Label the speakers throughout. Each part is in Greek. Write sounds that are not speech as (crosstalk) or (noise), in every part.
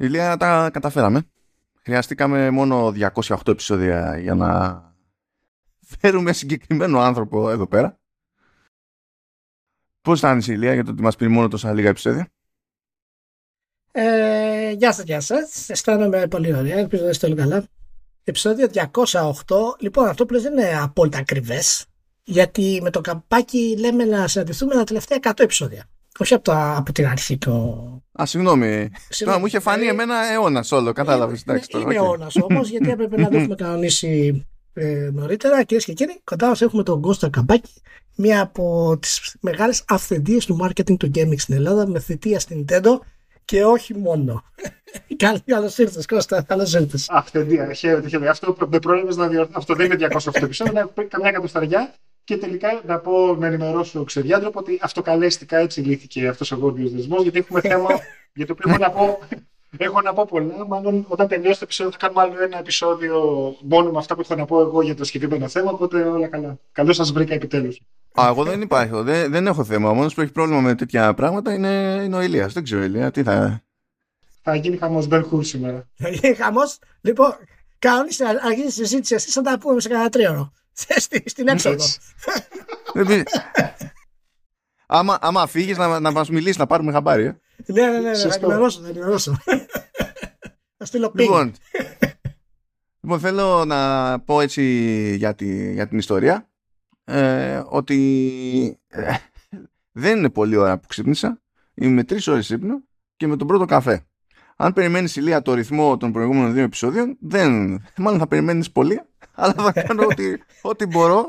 Speaker 1: Ηλία τα καταφέραμε. Χρειαστήκαμε μόνο 208 επεισόδια για να φέρουμε συγκεκριμένο άνθρωπο εδώ πέρα. Πώς αισθάνεσαι Ηλία για το ότι μας πήρε μόνο τόσα λίγα επεισόδια;
Speaker 2: Ε, γεια σας, γεια σας. Αισθάνομαι πολύ ωραία. Ελπίζω να είστε όλοι καλά. Επεισόδιο 208. Λοιπόν, αυτό που δεν είναι απόλυτα ακριβές. Γιατί με το καμπάκι λέμε να συναντηθούμε τα τελευταία 100 επεισόδια. Όχι από, τα, από την αρχή το.
Speaker 1: Α, συγγνώμη. Τώρα μου είχε φανεί ε, εμένα αιώνας όλο. Κατάλαβες.
Speaker 2: Είναι, είναι αιώνας όμως, (laughs) γιατί έπρεπε να το έχουμε κανονίσει ε, νωρίτερα. Κυρίες και κύριοι, κοντά μας έχουμε τον Κώστα Καμπάκη, μία από τις μεγάλες αυθεντίες του marketing του gaming στην Ελλάδα, με θητεία στην Nintendo και όχι μόνο. (laughs) Καλώ ήρθες, Κώστα. Καλώ ήρθες.
Speaker 3: Αυθεντία. Χαίρετε, χαίρετε. Αυτό με πρόλαβε να διορθώσω. Αυτό δεν είναι 208 επεισόδια, είναι καμιά εκατοσταριά. Και τελικά να πω, να ενημερώσω ξεδιάντροπο ότι αυτοκαλέστηκα έτσι λύθηκε αυτός ο γόντιος δεσμός, γιατί έχουμε θέμα για το οποίο έχω να πω Έχω να πω πολλά. Μάλλον όταν τελειώσει το επεισόδιο θα κάνουμε άλλο ένα επεισόδιο μόνο με αυτά που έχω να πω εγώ για το συγκεκριμένο θέμα. Οπότε όλα καλά. Καλώς σας βρήκα επιτέλους.
Speaker 1: Α, εγώ δεν υπάρχω. Δεν, δεν έχω θέμα. Ο μόνος που έχει πρόβλημα με τέτοια πράγματα είναι, είναι ο Ηλίας. Δεν ξέρω, Ηλία, τι θα.
Speaker 3: Θα γίνει χαμός Μπεν Χουρ σήμερα.
Speaker 2: Θα γίνει χαμός. Λοιπόν, κανονίστε να αρχίσει τη συζήτηση. Εσείς θα τα πούμε σε κανένα τρίωρο. Στην έξοδο.
Speaker 1: άμα, άμα φύγεις να, να μας μιλήσεις, να πάρουμε χαμπάρι. Ε.
Speaker 2: Ναι, ναι, ναι, θα ενημερώσω, θα ενημερώσω. Θα στείλω
Speaker 1: Λοιπόν, λοιπόν, θέλω να πω έτσι για, τη, για την ιστορία ε, ότι ε, δεν είναι πολύ ώρα που ξύπνησα. Είμαι τρεις ώρες ύπνο και με τον πρώτο καφέ. Αν περιμένεις ηλία το ρυθμό των προηγούμενων δύο επεισόδιων, δεν, μάλλον θα περιμένεις πολύ, αλλά θα κάνω ό,τι, ό,τι μπορώ.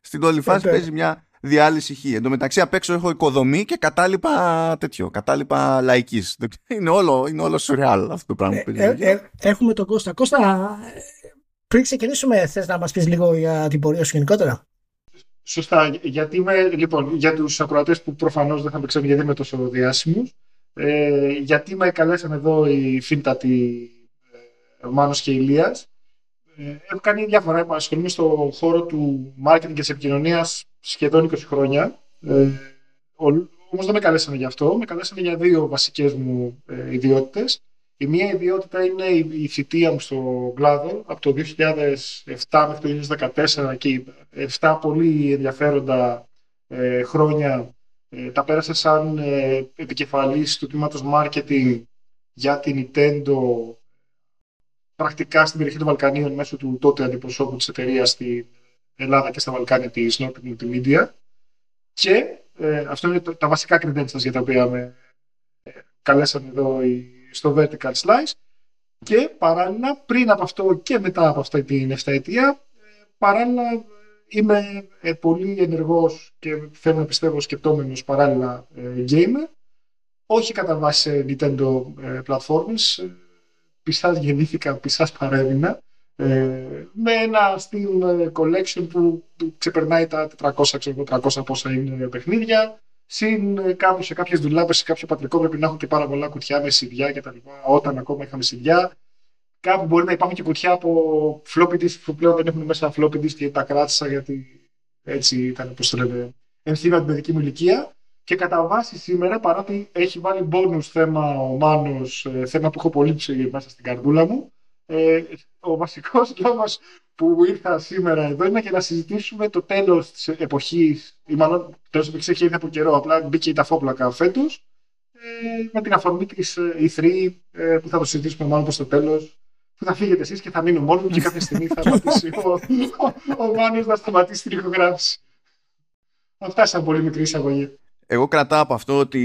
Speaker 1: Στην όλη φάση παίζει μια διάλυση χ. Εν τω μεταξύ απ' έξω έχω οικοδομή και κατάλοιπα τέτοιο, κατάλοιπα λαϊκής. Είναι όλο, είναι όλο σουρεάλ αυτό το πράγμα που ε,
Speaker 2: ε, Έχουμε τον Κώστα. Κώστα, πριν ξεκινήσουμε, θες να μας πεις λίγο για την πορεία σου γενικότερα;
Speaker 3: Σωστά. Γιατί είμαι, λοιπόν, για τους ακροατές που προφανώς δεν θα με ξέρουν γιατί είμαι τόσο διάσημος, ε, γιατί με καλέσαν εδώ οι φίλτατοι ε, Μάνος και Ηλίας. Ε, έχω κάνει διάφορα. Ασχολούμαι στον χώρο του marketing και της επικοινωνίας σχεδόν 20 χρόνια. Ε, Όμως δεν με καλέσανε γι' αυτό. Με καλέσανε για δύο βασικές μου ε, ιδιότητες. Η μία ιδιότητα είναι η, η θητεία μου στο κλάδο από το 2007 μέχρι το 2014 και 7 πολύ ενδιαφέροντα ε, χρόνια ε, τα πέρασα σαν ε, επικεφαλής του τμήματος marketing για την Nintendo πρακτικά στην περιοχή των Βαλκανίων μέσω του τότε αντιπροσώπου της εταιρείας στην Ελλάδα και στα Βαλκάνια της Nordic Multimedia και ε, αυτό είναι τα βασικά credentials για τα οποία με ε, καλέσαν εδώ στο Vertical Slice. Και παράλληλα πριν από αυτό και μετά από αυτή την 7 ετία ε, παράλληλα είμαι ε, πολύ ενεργός και θέλω να πιστεύω σκεπτόμενος παράλληλα ε, gamer. Όχι κατά βάση Nintendo ε, platforms πιστάς γεννήθηκα, πιστάς παρέμεινα ε, με ένα Steam ε, Collection που ξεπερνάει τα 400, ξέρω, 300 πόσα είναι παιχνίδια. Συν ε, κάπου σε κάποιες δουλάπε, σε κάποιο πατρικό πρέπει να έχουν και πάρα πολλά κουτιά με σιδιά κτλ. Όταν ακόμα είχαμε σιδιά. Κάπου μπορεί να υπάρχουν και κουτιά από floppy disk που πλέον δεν έχουν μέσα floppy disk και τα κράτησα γιατί έτσι ήταν, πώ το λένε, ενθύμα την παιδική μου ηλικία. Και κατά βάση σήμερα, παρότι έχει βάλει bonus θέμα ο Μάνος, θέμα που έχω πολύ μέσα στην καρδούλα μου, ε, ο βασικός λόγος που ήρθα σήμερα εδώ είναι για να συζητήσουμε το τέλος της εποχής, ή μάλλον το τέλος της έχει έρθει από καιρό, απλά μπήκε η ταφόπλακα φέτος, ε, με την αφορμή της E3 ε, που θα το συζητήσουμε μάλλον προς το τέλος, που θα φύγετε εσείς και θα μείνω μόνος μου και κάποια στιγμή θα σταματήσει ο, ο, ο Μάνος να σταματήσει την ηχογράφηση. Αυτά σαν πολύ μικρή εισαγωγή.
Speaker 1: Εγώ κρατάω από αυτό ότι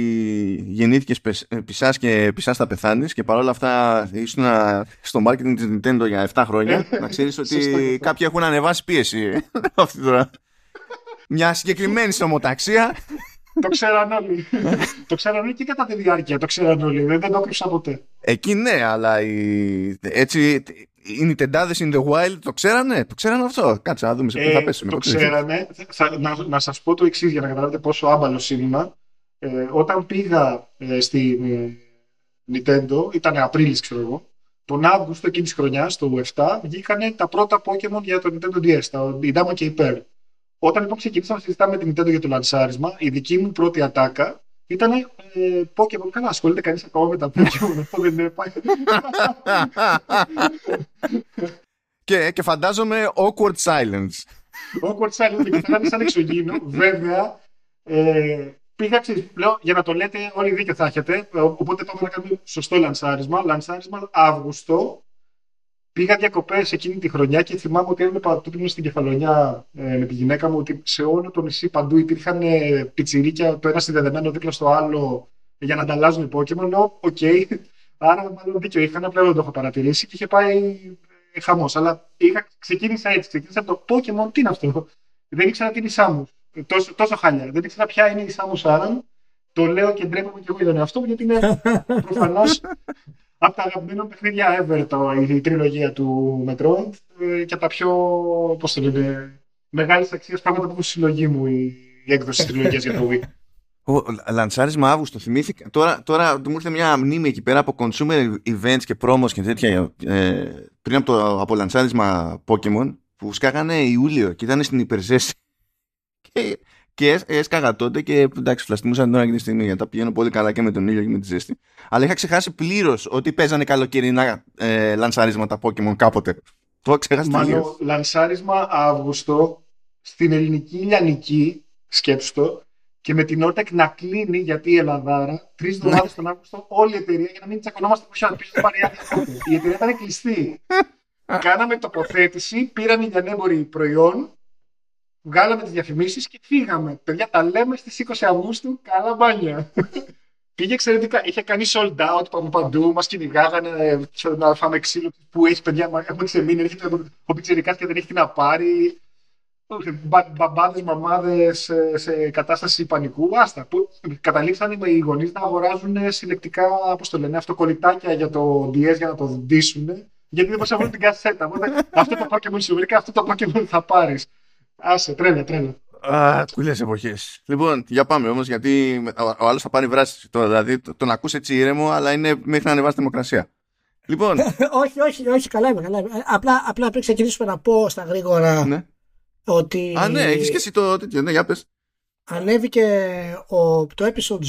Speaker 1: γεννήθηκες πισά και πισά θα πεθάνεις και παρόλα αυτά ήσουν στο marketing της Nintendo για 7 χρόνια. (laughs) να ξέρεις ότι κάποιοι έχουν ανεβάσει πίεση (laughs) αυτή τώρα. Μια συγκεκριμένη ομοταξία. (laughs)
Speaker 3: το ξέραν όλοι. το ξέραν όλοι και κατά τη διάρκεια. Το ξέραν όλοι. Δεν, το έκρυψα ποτέ.
Speaker 1: Εκεί ναι, αλλά η... έτσι οι Nintendάδες in the wild το ξέρανε, το ξέρανε αυτό; Κάτσε να δούμε σε πού θα ε, πέσουμε.
Speaker 3: Το ξέρανε. Θα, να, να σας πω το εξής για να καταλάβετε πόσο άμπαλο ήμουν. Ε, όταν πήγα ε, στη ε, Nintendo, ήταν Απρίλης ξέρω εγώ, τον Αύγουστο εκείνης της χρονιάς, το 7, βγήκαν τα πρώτα Pokémon για το Nintendo DS, τα, η Dama και η Pearl. Όταν λοιπόν ξεκινήσαμε να συζητάμε με την Nintendo για το λανσάρισμα, η δική μου πρώτη ατάκα ήταν ε, Pokemon. Καλά, ασχολείται κανεί ακόμα με τα Pokemon. Αυτό δεν είναι
Speaker 1: και, και φαντάζομαι awkward silence.
Speaker 3: awkward silence και θα σαν εξωγήινο. Βέβαια, ε, πήγα, ξέρεις, λέω, για να το λέτε, όλοι δίκιο θα έχετε. Οπότε πάμε να κάνουμε σωστό λανσάρισμα. Λανσάρισμα Αύγουστο. Πήγα διακοπές εκείνη τη χρονιά και θυμάμαι ότι έβλεπα τότε ήμουν στην Κεφαλονιά ε, με τη γυναίκα μου ότι σε όλο το νησί παντού υπήρχαν ε, πιτσιρίκια το ένα συνδεδεμένο δίπλα στο άλλο για να ανταλλάζουν Pokémon. Λέω, οκ, okay. άρα μάλλον δίκιο είχαν, απλά δεν το έχω παρατηρήσει και είχε πάει ε, χαμός. Αλλά είχα, ξεκίνησα έτσι, ξεκίνησα από το Pokémon, τι είναι αυτό; Δεν ήξερα τι είναι η Samus. Τόσο, τόσο χάλια. Δεν ήξερα ποια είναι η Samus Aran. Το λέω και ντρέπομαι και εγώ για τον εαυτό μου γιατί είναι (laughs) προφανώς από τα αγαπημένα παιχνίδια ever το, η τριλογία του Metroid ε, και από τα πιο, πώς το λένε, μεγάλες αξίες πράγματα που έχω στη συλλογή μου η, η έκδοση της τριλογίας για το Wii. (laughs)
Speaker 1: Ο λανσάρισμα Αύγουστο, θυμήθηκα. Τώρα, τώρα μου ήρθε μια μνήμη εκεί πέρα από consumer events και promos και τέτοια ε, πριν από το από λανσάρισμα Pokemon που σκάγανε Ιούλιο και ήταν στην υπερζέση. (laughs) Και και έσκαγα τότε και εντάξει, φλαστιμούσα την ώρα και τη στιγμή γιατί τα πηγαίνω πολύ καλά και με τον ήλιο και με τη ζέστη. Αλλά είχα ξεχάσει πλήρως ότι παίζανε καλοκαιρινά ε, λανσάρισματα Pokémon κάποτε. Το ξεχάσει
Speaker 3: Μάλλον λανσάρισμα Αύγουστο στην ελληνική Ιλιανική, σκέψτε και με την Όρτεκ να κλείνει γιατί η Ελλαδάρα τρεις εβδομάδες τον Αύγουστο όλη η εταιρεία για να μην τσακωνόμαστε που είχε πει πάρει Η εταιρεία ήταν κλειστή. Κάναμε τοποθέτηση, πήραν οι λιανέμποροι προϊόν βγάλαμε τις διαφημίσεις και φύγαμε. Παιδιά, τα λέμε στις 20 Αυγούστου, καλά μπάνια. Πήγε εξαιρετικά. Είχε κάνει sold out από παντού, μας κυνηγάγανε να φάμε ξύλο που έχει παιδιά. Έχουμε ξεμείνει, έρχεται ο Πιτσερικά και δεν έχει τι να πάρει. Μπαμπάδες, μαμάδες σε, κατάσταση πανικού. Άστα. Που καταλήξαν οι γονείς να αγοράζουν συλλεκτικά πώς το λένε, αυτοκολλητάκια για το DS για να το δίσουν. Γιατί δεν μπορούσαν να βρουν την κασέτα. αυτό το Pokémon σου βρήκα, αυτό το Pokémon θα πάρεις. Άσε, τρέλα, τρέλα.
Speaker 1: Α, κουλές εποχές. Λοιπόν, για πάμε όμως, γιατί ο άλλος θα πάρει βράση. Το, δηλαδή, τον ακούς έτσι ήρεμο, αλλά είναι μέχρι να ανεβάσει δημοκρασία. Λοιπόν. (laughs)
Speaker 2: όχι, όχι, όχι, καλά είμαι, καλά είμαι. Απλά, απλά πριν ξεκινήσουμε να πω στα γρήγορα
Speaker 1: ναι.
Speaker 2: ότι...
Speaker 1: Α, ναι, έχεις και εσύ το τέτοιο, ναι, για πες.
Speaker 2: Ανέβηκε ο, το episode 0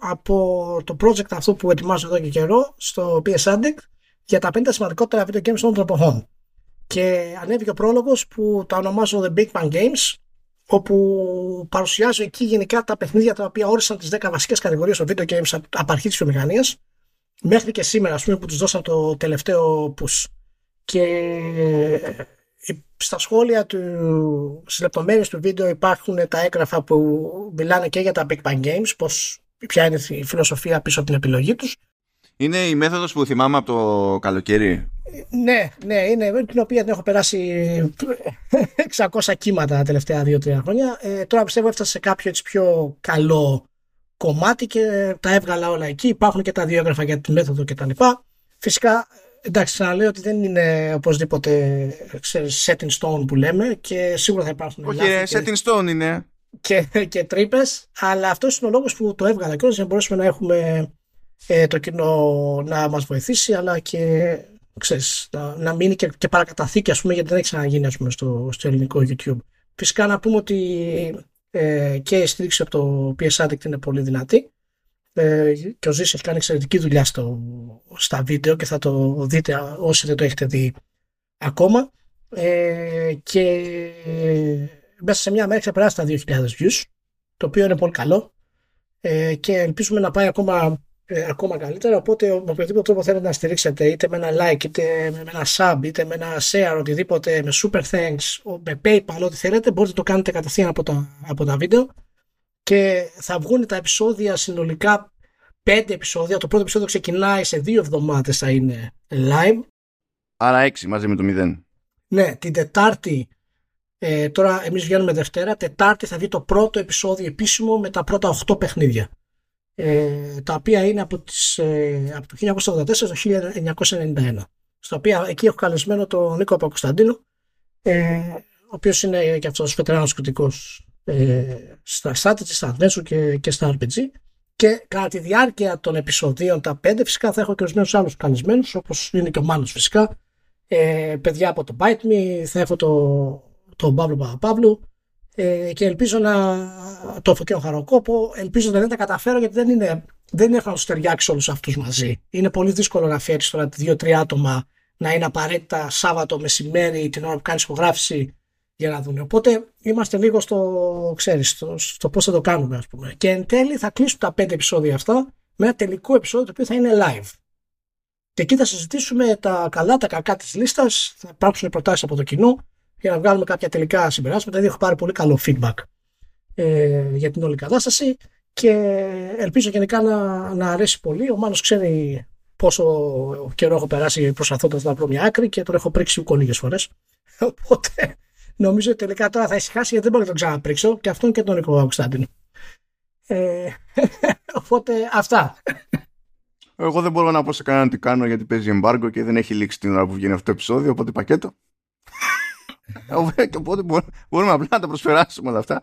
Speaker 2: από το project αυτό που ετοιμάζω εδώ και καιρό στο PS Addict για τα 50 σημαντικότερα video games των τροποχών. Και ανέβηκε ο πρόλογος που τα ονομάζω The Big Bang Games όπου παρουσιάζω εκεί γενικά τα παιχνίδια τα οποία όρισαν τις 10 βασικές κατηγορίες των video games από αρχής της βιομηχανίας μέχρι και σήμερα ας πούμε που τους δώσαν το τελευταίο push. Και ε, στα σχόλια του, στις λεπτομέρειες του βίντεο υπάρχουν τα έγγραφα που μιλάνε και για τα Big Bang Games, πώς, ποια είναι η φιλοσοφία πίσω από την επιλογή τους.
Speaker 1: Είναι η μέθοδος που θυμάμαι από το καλοκαίρι
Speaker 2: ναι, ναι, είναι την οποία την έχω περάσει 600 κύματα τα τελευταία 2-3 χρόνια. Ε, τώρα πιστεύω έφτασε σε κάποιο έτσι πιο καλό κομμάτι και τα έβγαλα όλα εκεί. Υπάρχουν και τα δύο έγγραφα για τη μέθοδο κτλ. Φυσικά, εντάξει, ξαναλέω ότι δεν είναι οπωσδήποτε ξέρεις, set in stone που λέμε και σίγουρα θα υπάρχουν.
Speaker 1: Όχι, set in stone είναι.
Speaker 2: Και, και τρύπες, αλλά αυτός είναι ο λόγος που το έβγαλα και για να μπορέσουμε να έχουμε ε, το κοινό να μας βοηθήσει αλλά και ξέρεις, να, να μείνει και, και παρακαταθήκη ας πούμε γιατί δεν έχει ξαναγίνει ας πούμε, στο, στο ελληνικό YouTube. Φυσικά να πούμε ότι ε, και η στήριξη από το PS Addict είναι πολύ δυνατή. Ε, και ο Ζήσης έχει κάνει εξαιρετική δουλειά στο, στα βίντεο και θα το δείτε όσοι δεν το έχετε δει ακόμα. Ε, και μέσα σε μια μέρα ξεπεράσει τα 2.000 views το οποίο είναι πολύ καλό. Ε, και ελπίζουμε να πάει ακόμα ε, ακόμα καλύτερα. Οπότε, με οποιοδήποτε τρόπο θέλετε να στηρίξετε, είτε με ένα like, είτε με ένα sub, είτε με ένα share, οτιδήποτε, με super thanks, με PayPal, ό,τι θέλετε, μπορείτε να το κάνετε κατευθείαν από τα, από τα βίντεο. Και θα βγουν τα επεισόδια συνολικά πέντε επεισόδια. Το πρώτο επεισόδιο ξεκινάει σε δύο εβδομάδες θα είναι live.
Speaker 1: Άρα έξι μαζί με το μηδέν.
Speaker 2: Ναι, την Τετάρτη, ε, τώρα εμείς βγαίνουμε Δευτέρα, Τετάρτη θα βγει το πρώτο επεισόδιο επίσημο με τα πρώτα 8 παιχνίδια ε, τα οποία είναι από, τις, ε, από το 1984 στο 1991 στα οποία εκεί έχω καλεσμένο τον Νίκο Παπακοσταντίνο ε, ο οποίος είναι και αυτός βετεράνος κριτικός ε, στα strategy, στα adventure και, και στα RPG και κατά τη διάρκεια των επεισοδίων τα πέντε φυσικά θα έχω και ορισμένου άλλους καλεσμένους όπως είναι και ο Μάνος φυσικά. Ε, παιδιά από το Bite Me θα έχω το, τον Παύλο Παπαπαύλου ε, και ελπίζω να το και ο Χαροκόπο ελπίζω να δεν τα καταφέρω γιατί δεν είναι δεν έχω να τους ταιριάξει όλους αυτούς μαζί. Είναι πολύ δύσκολο να φέρεις τώρα δύο-τρία άτομα να είναι απαραίτητα Σάββατο μεσημέρι την ώρα που κάνεις υπογράφηση για να δουν. Οπότε είμαστε λίγο στο, ξέρεις, στο, στο πώς θα το κάνουμε, ας πούμε. Και εν τέλει θα κλείσουν τα πέντε επεισόδια αυτά με ένα τελικό επεισόδιο το οποίο θα είναι live. Και εκεί θα συζητήσουμε τα καλά, τα κακά της λίστας. Θα υπάρξουν προτάσεις από το κοινό για να βγάλουμε κάποια τελικά συμπεράσματα. Δηλαδή, έχω πάρει πολύ καλό feedback ε, για την όλη κατάσταση και ελπίζω γενικά να, να αρέσει πολύ. Ο Μάνος ξέρει πόσο καιρό έχω περάσει προσπαθώντας να βρω μια άκρη και τον έχω πρίξει ούκο λίγε φορές. (laughs) Οπότε νομίζω ότι τελικά τώρα θα ησυχάσει γιατί δεν μπορώ να τον ξαναπρίξω και αυτόν και τον Νίκο Αυγουστάντινο. Ε, (laughs) οπότε αυτά.
Speaker 1: Εγώ δεν μπορώ να πω σε κανέναν τι κάνω γιατί παίζει εμπάργκο και δεν έχει λήξει την ώρα που βγαίνει αυτό το επεισόδιο, οπότε πακέτο. Οπότε μπορούμε απλά να τα προσπεράσουμε όλα αυτά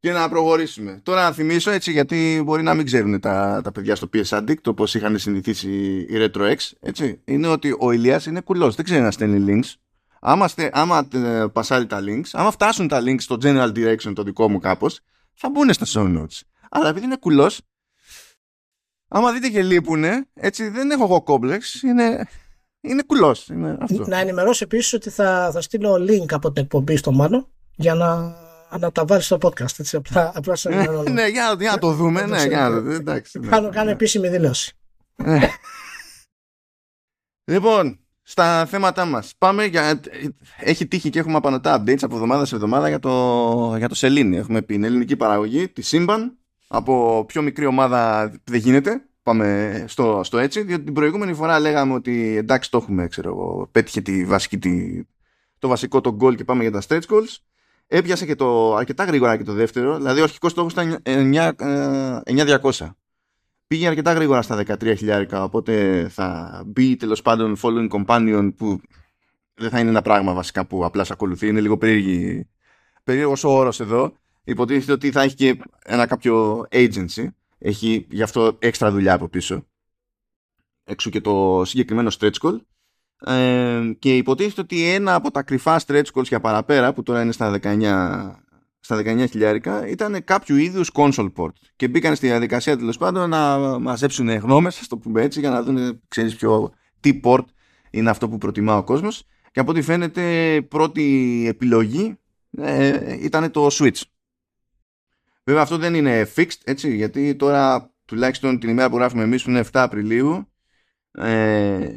Speaker 1: και να προχωρήσουμε. Τώρα να θυμίσω έτσι γιατί μπορεί να μην ξέρουν τα, τα παιδιά στο PS Addict όπως είχαν συνηθίσει οι Retro X έτσι, είναι ότι ο Ηλίας είναι κουλός, δεν ξέρει να στέλνει links. Άμα, στε, άμα ε, πασάρει τα links, άμα φτάσουν τα links στο general direction το δικό μου κάπως, θα μπουν στα show notes. Αλλά επειδή είναι κουλός, άμα δείτε και λείπουνε, έτσι δεν έχω εγώ κόμπλεξ, είναι, είναι κουλός. Είναι αυτό.
Speaker 2: Να ενημερώσω επίσης ότι θα, θα στείλω link από την εκπομπή στο Μάνο για να να τα βάλει στο podcast. Έτσι, απλά, απλά σε
Speaker 1: ναι, για, για να το δούμε. ναι, για να, εντάξει,
Speaker 2: ναι, κάνω, κάνω ναι. επίσημη δήλωση.
Speaker 1: Ναι. λοιπόν, στα θέματα μας. Πάμε για. Έχει τύχει και έχουμε απανοτά updates από εβδομάδα σε εβδομάδα για το, για το Σελήνη. Έχουμε πει ελληνική παραγωγή, τη Σύμπαν. Από πιο μικρή ομάδα δεν γίνεται. Πάμε στο, στο έτσι. Διότι την προηγούμενη φορά λέγαμε ότι εντάξει το έχουμε, ξέρω εγώ. Πέτυχε τη βασική, τη, το βασικό το goal και πάμε για τα stretch goals. Έπιασε και το αρκετά γρήγορα και το δεύτερο, δηλαδή ο αρχικός στόχος ήταν 9.200. Ε, Πήγε αρκετά γρήγορα στα 13.000, οπότε θα μπει τέλος πάντων following companion που δεν θα είναι ένα πράγμα βασικά που απλά σε ακολουθεί. Είναι λίγο περίεργη, περίεργος ο όρος εδώ. Υποτίθεται ότι θα έχει και ένα κάποιο agency. Έχει γι' αυτό έξτρα δουλειά από πίσω. Έξω και το συγκεκριμένο stretch call ε, και υποτίθεται ότι ένα από τα κρυφά stretch goals για παραπέρα που τώρα είναι στα 19 στα 19 χιλιάρικα ήταν κάποιο είδους console port και μπήκαν στη διαδικασία τέλος πάντων να μαζέψουν γνώμες, ας το πούμε έτσι, για να δουν ξέρεις ποιο, τι port είναι αυτό που προτιμά ο κόσμος. Και από ό,τι φαίνεται, πρώτη επιλογή ε, ήταν το Switch. Βέβαια, αυτό δεν είναι fixed, έτσι, γιατί τώρα τουλάχιστον την ημέρα που γράφουμε εμείς που είναι 7 Απριλίου, ε,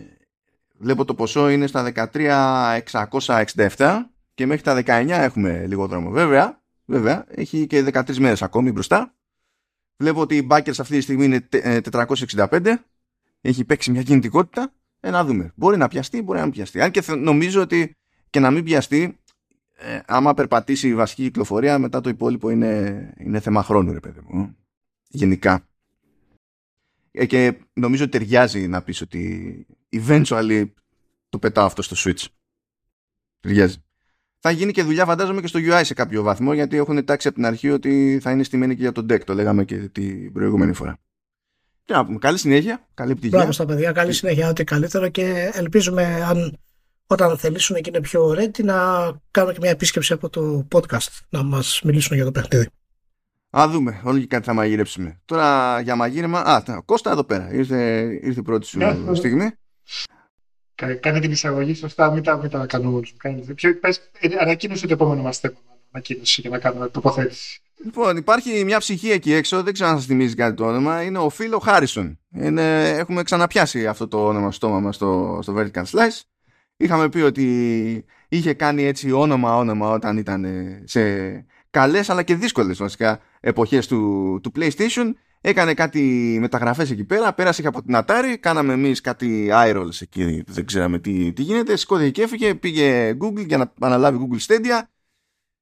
Speaker 1: Βλέπω το ποσό είναι στα 13.667 και μέχρι τα 19 έχουμε λίγο δρόμο. Βέβαια, βέβαια έχει και 13 μέρες ακόμη μπροστά. Βλέπω ότι η Backers αυτή τη στιγμή είναι 465. Ε, έχει παίξει μια κινητικότητα. Ε, να δούμε. Μπορεί να πιαστεί, μπορεί να μην πιαστεί. Αν και νομίζω ότι και να μην πιαστεί, ε, άμα περπατήσει η βασική κυκλοφορία, μετά το υπόλοιπο είναι, είναι θέμα χρόνου, ρε παιδί μου. Γενικά. Ε, και νομίζω ότι ταιριάζει να πεις ότι eventually το πετάω αυτό στο Switch. Ταιριάζει. Θα γίνει και δουλειά φαντάζομαι και στο UI σε κάποιο βαθμό γιατί έχουν τάξει από την αρχή ότι θα είναι στημένη και για τον deck. Το λέγαμε και την προηγούμενη φορά. Και να πούμε, καλή συνέχεια, καλή επιτυχία.
Speaker 2: Μπράβο στα παιδιά, καλή συνέχεια, ό,τι καλύτερο και ελπίζουμε αν όταν θελήσουν και είναι πιο ready να κάνουμε και μια επίσκεψη από το podcast να μας μιλήσουν για το παιχνίδι.
Speaker 1: Α δούμε, όλοι και κάτι θα μαγειρέψουμε. Τώρα για μαγείρεμα. Α, ο Κώστα εδώ πέρα. Ήρθε, ήρθε πρώτη σου yeah, στιγμή.
Speaker 3: Κάνε την εισαγωγή σωστά, μην τα, μην τα κάνουμε όλους. Ε, ανακοίνωσε το επόμενο μας θέμα. Ανακοίνωση για να κάνουμε τοποθέτηση.
Speaker 1: Λοιπόν, υπάρχει μια ψυχή εκεί έξω, δεν ξέρω αν σας θυμίζει κάτι το όνομα. Είναι ο Φίλο Χάρισον. Είναι, έχουμε ξαναπιάσει αυτό το όνομα στο στόμα μας στο, στο Vertical Slice. Είχαμε πει ότι είχε κάνει έτσι όνομα-όνομα όταν ήταν σε καλές αλλά και δύσκολες βασικά εποχές του, του PlayStation. Έκανε κάτι μεταγραφές εκεί πέρα πέρασε και από την Atari. Κάναμε εμείς κάτι iRolls εκεί δεν ξέραμε τι, τι γίνεται. Σηκώθηκε και έφυγε πήγε Google για να αναλάβει Google Stadia.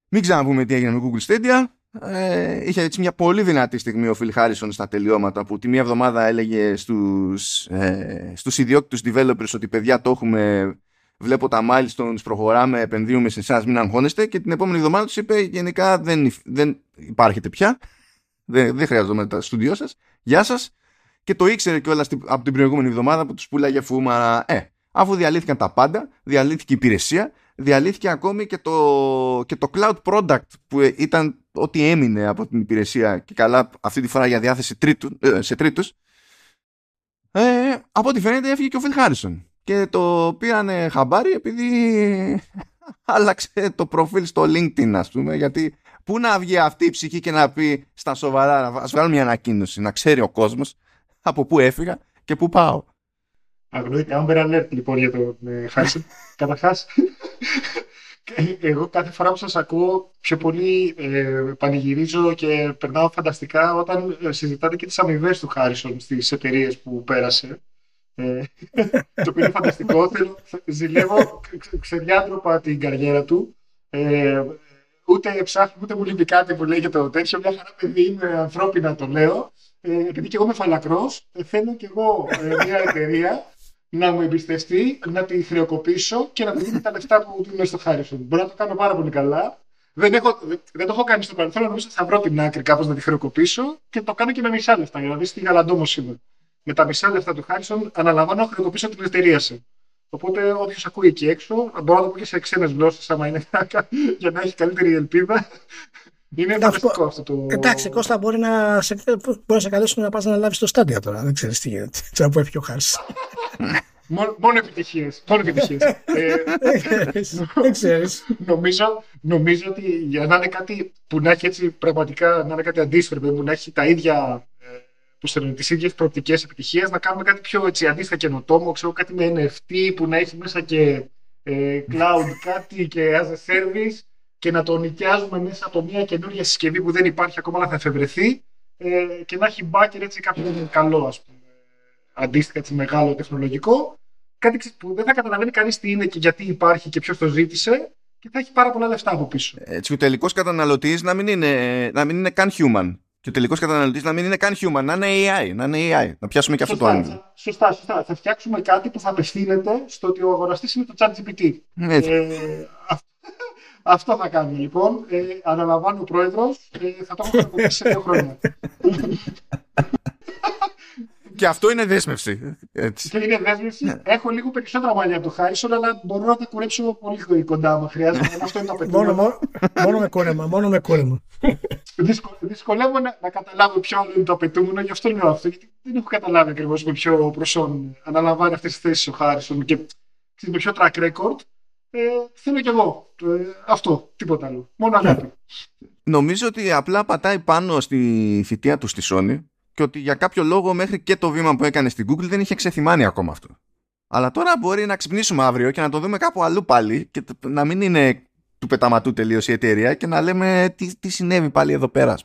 Speaker 1: Μην ξαναπούμε τι έγινε με Google Stadia. Ε, είχε έτσι μια πολύ δυνατή στιγμή ο Phil Harrison στα τελειώματα που τη μία εβδομάδα έλεγε στους, ε, στους ιδιόκτητους developers ότι παιδιά το έχουμε βλέπω τα milestones, προχωράμε, επενδύουμε σε εσάς, μην αγχώνεστε. Και την επόμενη εβδομάδα τους είπε: Γενικά δεν, δεν υπάρχετε πια. Δεν, δεν χρειαζόμαστε τα στούντιό σας. Γεια σας. Και το ήξερε κιόλας από την προηγούμενη εβδομάδα που τους πουλάγε φούμα. Ε, αφού διαλύθηκαν τα πάντα, διαλύθηκε η υπηρεσία, διαλύθηκε ακόμη και το, και το cloud product που ήταν ό,τι έμεινε από την υπηρεσία και καλά αυτή τη φορά για διάθεση τρίτου, ε, σε τρίτους ε, από ό,τι φαίνεται έφυγε και ο Φιλ Χάρισον και το πήρανε χαμπάρι επειδή (laughs) άλλαξε το προφίλ στο LinkedIn ας πούμε γιατί πού να βγει αυτή η ψυχή και να πει στα σοβαρά ας βγάλω μια ανακοίνωση να ξέρει ο κόσμος από πού έφυγα και πού πάω.
Speaker 3: Αγνοείται Amber Alert λοιπόν για τον ε, Χάρισον. (laughs) Καταρχάς εγώ κάθε φορά που σας ακούω πιο πολύ ε, πανηγυρίζω και περνάω φανταστικά όταν ε, συζητάτε και τις αμοιβές του Χάρισον στις εταιρείες που πέρασε. Ε, το οποίο είναι φανταστικό. Θέλω, ζηλεύω ξεδιάντροπα την καριέρα του. Ε, ούτε ψάχνω, ούτε μου λείπει κάτι που λέει για το τέτοιο. Μια χαρά παιδί είμαι ανθρώπινα το λέω. Ε, επειδή και εγώ είμαι φαλακρός, ε, θέλω και εγώ ε, μια εταιρεία να μου εμπιστευτεί, να τη χρεοκοπήσω και να μου δίνει τα λεφτά που μου δίνουν στο Χάρισον. Μπορώ να το κάνω πάρα πολύ καλά. Δεν, έχω, δεν το έχω κάνει στο παρελθόν, νομίζω ότι θα βρω την άκρη κάπως να τη χρεοκοπήσω και το κάνω και με μισά λεφτά για να δεις τι γαλαντόμος είμαι. Με τα μισά λεφτά του Χάρισον αναλαμβάνω να χρεοκοπήσω την εταιρεία σε. Οπότε όποιος ακούει εκεί έξω, μπορώ να το πω και σε ξένες γλώσσες, άμα είναι (laughs) για να έχει καλύτερη ελπίδα. Είναι φανταστικό αυτό το.
Speaker 2: Εντάξει, Κώστα μπορεί να σε, μπορεί να σε καλέσουν να πας να λάβεις το στάντια τώρα. Δεν ξέρεις τι γίνεται. (laughs) Ξέρω που έφυγε ο Χάρης.
Speaker 3: Μόνο, μόνο επιτυχίες. Μόνο επιτυχίες.
Speaker 2: Δεν ξέρεις.
Speaker 3: νομίζω, νομίζω ότι για να είναι κάτι που να έχει έτσι πραγματικά να είναι κάτι αντίστοιχο, που να έχει τα ίδια που στέλνουν τι ίδιες προοπτικές επιτυχίε, να κάνουμε κάτι πιο έτσι, αντίστοιχα καινοτόμο, ξέρω κάτι με NFT που να έχει μέσα και ε, cloud (laughs) κάτι και as a service και να το νοικιάζουμε μέσα από μια καινούργια συσκευή που δεν υπάρχει ακόμα, αλλά θα εφευρεθεί ε, και να έχει backer έτσι κάποιο καλό, ας πούμε, αντίστοιχα έτσι, μεγάλο τεχνολογικό. Κάτι που δεν θα καταλαβαίνει κανείς τι είναι και γιατί υπάρχει και ποιος το ζήτησε και θα έχει πάρα πολλά λεφτά από πίσω.
Speaker 1: Έτσι, ο τελικό καταναλωτής να, μην είναι, να μην είναι καν human. Και ο τελικός καταναλωτής να μην είναι καν human, να είναι AI. Να, είναι AI, να πιάσουμε και αυτό το
Speaker 3: άλλο. Σωστά, σωστά. Θα φτιάξουμε κάτι που θα απευθύνεται στο ότι ο αγοραστής είναι το ChatGPT. Ε, (laughs) αυτό θα κάνουμε λοιπόν. Ε, αναλαμβάνει ο πρόεδρος. Ε, θα το έχουμε σε δύο χρόνια. (laughs)
Speaker 1: Και αυτό είναι δέσμευση. Έτσι.
Speaker 3: Και είναι δέσμευση. Ναι. Έχω λίγο περισσότερα μαλλιά από το Χάρισον, αλλά μπορώ να τα κουρέψω πολύ κοντά μου. Χρειάζεται. (laughs) αυτό είναι το απαιτούμενο.
Speaker 2: μόνο, μόνο, με κούρεμα. Μόνο με κούρεμα. (laughs)
Speaker 3: Δυσκολεύομαι δυσκολεύω να, να, καταλάβω ποιο είναι το απαιτούμενο, γι' αυτό λέω αυτό. Γιατί δεν έχω καταλάβει ακριβώς με ποιο προσόν αναλαμβάνει αυτές τις θέσεις ο Χάρισον και με ποιο track record. Ε, θέλω κι εγώ. Ε, αυτό, τίποτα άλλο. Μόνο αγάπη.
Speaker 1: Νομίζω ότι απλά πατάει πάνω στη θητεία του στη Sony και ότι για κάποιο λόγο μέχρι και το βήμα που έκανε στην Google δεν είχε ξεθυμάνει ακόμα αυτό. Αλλά τώρα μπορεί να ξυπνήσουμε αύριο και να το δούμε κάπου αλλού πάλι και να μην είναι του πεταματού τελείως η εταιρεία και να λέμε τι, τι συνέβη πάλι εδώ πέρα.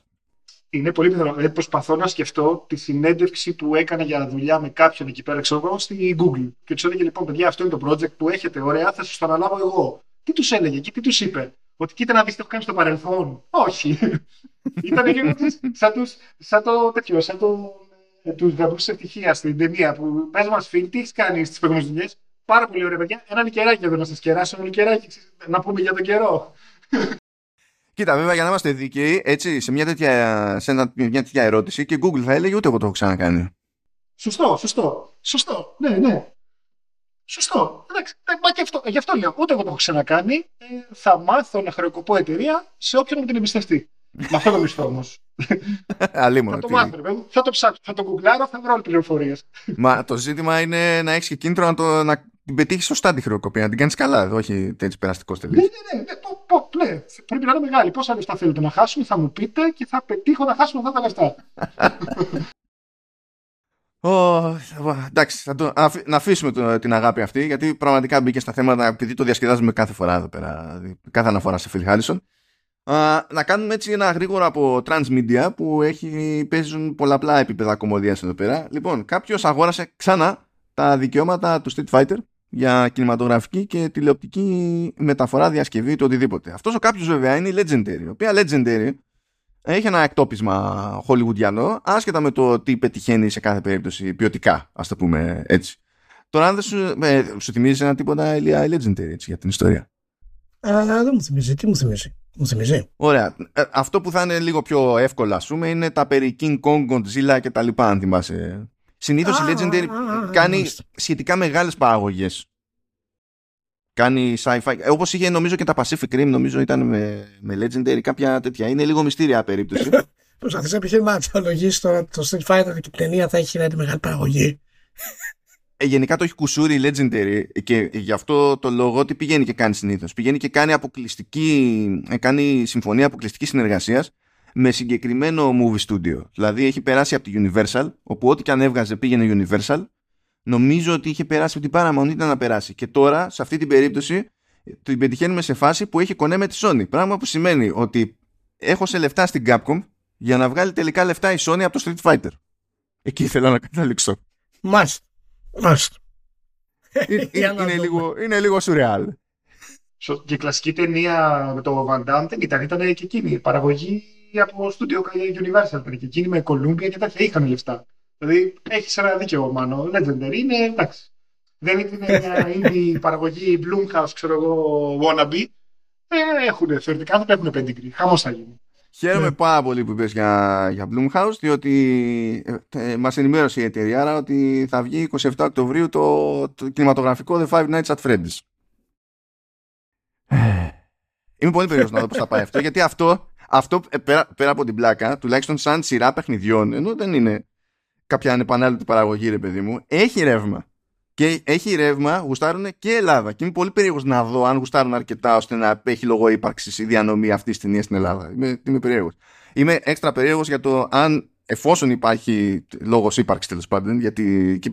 Speaker 3: Είναι πολύ πιθανό. Δηλαδή, προσπαθώ να σκεφτώ τη συνέντευξη που έκανε για δουλειά με κάποιον εκεί πέρα, ξέρω εγώ, στη Google. Και τους έλεγε λοιπόν, παιδιά, αυτό είναι το project που έχετε. Ωραία, θα σας το αναλάβω εγώ. Τι τους έλεγε και τι τους είπε; Ότι κοίτα να δεις τι έχω κάνει στο παρελθόν. Όχι. (laughs) Ήταν λίγο σαν, τους, σαν το τέτοιο, σαν το, ε, τους γαμπρούς ευτυχία στην ταινία που πες μας φίλοι, τι έχεις κάνει στις προηγούμενες δουλειές; Πάρα πολύ ωραία παιδιά. Ένα λικεράκι εδώ να σας κεράσω, ένα λικεράκι να πούμε για τον καιρό. (laughs)
Speaker 1: Κοίτα, βέβαια για να είμαστε δίκαιοι, έτσι, σε μια τέτοια, σε ένα, μια τέτοια ερώτηση και Google θα έλεγε ούτε εγώ το έχω ξανακάνει.
Speaker 3: Σωστό, σωστό. Σωστό. Ναι, ναι. Σωστό. Εντάξει, ε, μα και αυτό, γι' αυτό λέω. Ούτε εγώ το έχω ξανακάνει. Ε, θα μάθω να χρεοκοπώ εταιρεία σε όποιον μου την εμπιστευτεί. (laughs) Με αυτό το μισθό όμως.
Speaker 1: Αλίμονο.
Speaker 3: Θα το μάθω, θα το ψάξω, θα το γκουγκλάρω, θα βρω όλες πληροφορίες.
Speaker 1: Μα το ζήτημα είναι να έχεις και κίνητρο να, το, να την πετύχεις σωστά τη χρεοκοπία, να την κάνεις καλά, όχι έτσι περαστικό τελείω.
Speaker 3: Ναι, ναι, ναι, ναι, πω, πω, ναι. Πρέπει να είναι μεγάλη. Πόσα λεφτά θέλετε να χάσουμε, θα μου πείτε και θα πετύχω να χάσουμε αυτά τα λεφτά. (laughs)
Speaker 1: Oh, εντάξει, θα το, να αφήσουμε το, την αγάπη αυτή γιατί πραγματικά μπήκε στα θέματα επειδή το διασκεδάζουμε κάθε φορά εδώ πέρα, κάθε αναφορά σε Phil Harrison. Uh, να κάνουμε έτσι ένα γρήγορο από Transmedia που έχει, παίζουν πολλαπλά επίπεδα κομμωδίας εδώ πέρα. Λοιπόν, κάποιος αγόρασε ξανά τα δικαιώματα του Street Fighter για κινηματογραφική και τηλεοπτική μεταφορά, διασκευή, το οτιδήποτε. Αυτός ο κάποιος βέβαια είναι η Legendary, η οποία Legendary έχει ένα εκτόπισμα χολιγουντιανό, άσχετα με το τι πετυχαίνει σε κάθε περίπτωση ποιοτικά, ας το πούμε έτσι. Τώρα, αν δεν σου, ε, σου θυμίζει ένα τίποτα η Legendary έτσι, για την ιστορία;
Speaker 2: Α, δεν μου θυμίζει. Τι μου θυμίζει; Μου θυμίζει.
Speaker 1: Ωραία. Ε, αυτό που θα είναι λίγο πιο εύκολο, ας πούμε, είναι τα περί King Kong, Godzilla και τα λοιπά, αν θυμάσαι. Συνήθως η Legendary κάνει σχετικά μεγάλες παραγωγές κάνει sci-fi. Ε, όπως είχε νομίζω και τα Pacific Rim, νομίζω ήταν με, με Legendary, κάποια τέτοια. Είναι λίγο μυστήρια περίπτωση. (laughs)
Speaker 2: Προσπαθεί να επιχειρηματολογήσει τώρα το Street Fighter και η ταινία θα έχει τη μεγάλη παραγωγή.
Speaker 1: Ε, γενικά το έχει κουσούρι Legendary και γι' αυτό το λόγο τι πηγαίνει και κάνει συνήθως. Πηγαίνει και κάνει αποκλειστική, ε, κάνει συμφωνία αποκλειστικής συνεργασίας με συγκεκριμένο movie studio. Δηλαδή έχει περάσει από τη Universal, όπου ό,τι και αν έβγαζε πήγαινε Universal. Νομίζω ότι είχε περάσει από την Paramount, ήταν να περάσει. Και τώρα, σε αυτή την περίπτωση, την πετυχαίνουμε σε φάση που έχει κονέ με τη Sony. Πράγμα που σημαίνει ότι έχω σε λεφτά στην Capcom για να βγάλει τελικά λεφτά η Sony από το Street Fighter. Εκεί ήθελα να καταλήξω.
Speaker 2: Μάλιστα. Μάλιστα. (laughs)
Speaker 1: είναι, είναι, λίγο, είναι λίγο σουρεάλ.
Speaker 3: Και η κλασική ταινία με το Van Damme δεν ήταν, ήταν και εκείνη. Η παραγωγή από στούντιο Universal ήταν και εκείνη με Columbia και τέτοια. Είχαν λεφτά. Δηλαδή έχεις ένα δίκαιο μάνο. Legendary είναι εντάξει. Δεν είναι μια indie παραγωγή Bloomhouse, ξέρω εγώ, wannabe. Ε, έχουν, θεωρητικά δεν έχουν πεντικρή. Χαμός θα γίνει.
Speaker 1: Χαίρομαι yeah. πάρα πολύ που είπες για, για Bloomhouse διότι ε, ε, μας ενημέρωσε η εταιρεία ότι θα βγει 27 Οκτωβρίου το, το κινηματογραφικό The Five Nights at Freddy's. Είμαι πολύ περίεργος να δω πώς θα πάει αυτό γιατί αυτό, αυτό ε, πέρα, πέρα από την πλάκα τουλάχιστον σαν σειρά παιχνιδιών ενώ δεν είναι κάποια ανεπανάληπτη παραγωγή ρε παιδί μου έχει ρεύμα και έχει ρεύμα, γουστάρουν και Ελλάδα. Και είμαι πολύ περίεργος να δω αν γουστάρουν αρκετά ώστε να έχει λόγο ύπαρξης η διανομή αυτή της ταινίας στην Ελλάδα. Είμαι, είμαι περίεργος. Είμαι έξτρα περίεργος για το αν εφόσον υπάρχει λόγος ύπαρξης τέλος πάντων, γιατί και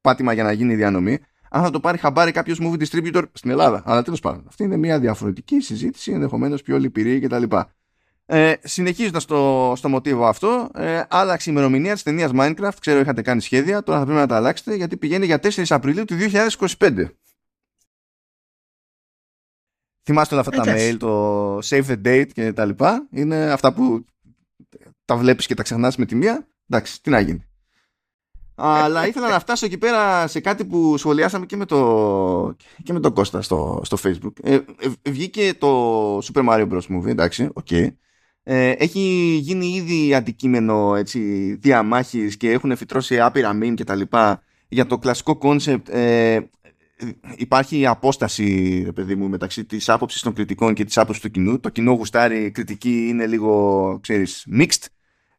Speaker 1: πάτημα για να γίνει η διανομή, αν θα το πάρει χαμπάρι κάποιος movie distributor στην Ελλάδα. Αλλά τέλος πάντων, αυτή είναι μια διαφορετική συζήτηση, ενδεχομένως πιο λυπηρή κτλ. Ε, Συνεχίζοντας στο, στο μοτίβο αυτό, ε, άλλαξε η ημερομηνία της ταινίας Minecraft. Ξέρω είχατε κάνει σχέδια, τώρα θα πρέπει να τα αλλάξετε γιατί πηγαίνει για 4 Απριλίου του 2025. Θυμάστε όλα αυτά τα mail, το save the date και τα λοιπά. Είναι αυτά που τα βλέπεις και τα ξεχνάς με τη μία. Εντάξει, τι να γίνει. Αλλά ήθελα να φτάσω εκεί πέρα σε κάτι που σχολιάσαμε και με το, και με τον Κώστα στο, στο Facebook. Ε, ε, βγήκε το Super Mario Bros. Movie, εντάξει, οκ. Okay. Ε, έχει γίνει ήδη αντικείμενο έτσι, διαμάχης και έχουν φυτρώσει άπειρα memes και τα λοιπά για το κλασικό concept ε, υπάρχει απόσταση ρε παιδί μου, μεταξύ της άποψης των κριτικών και της άποψης του κοινού. Το κοινό γουστάρει, η κριτική είναι λίγο ξέρεις, mixed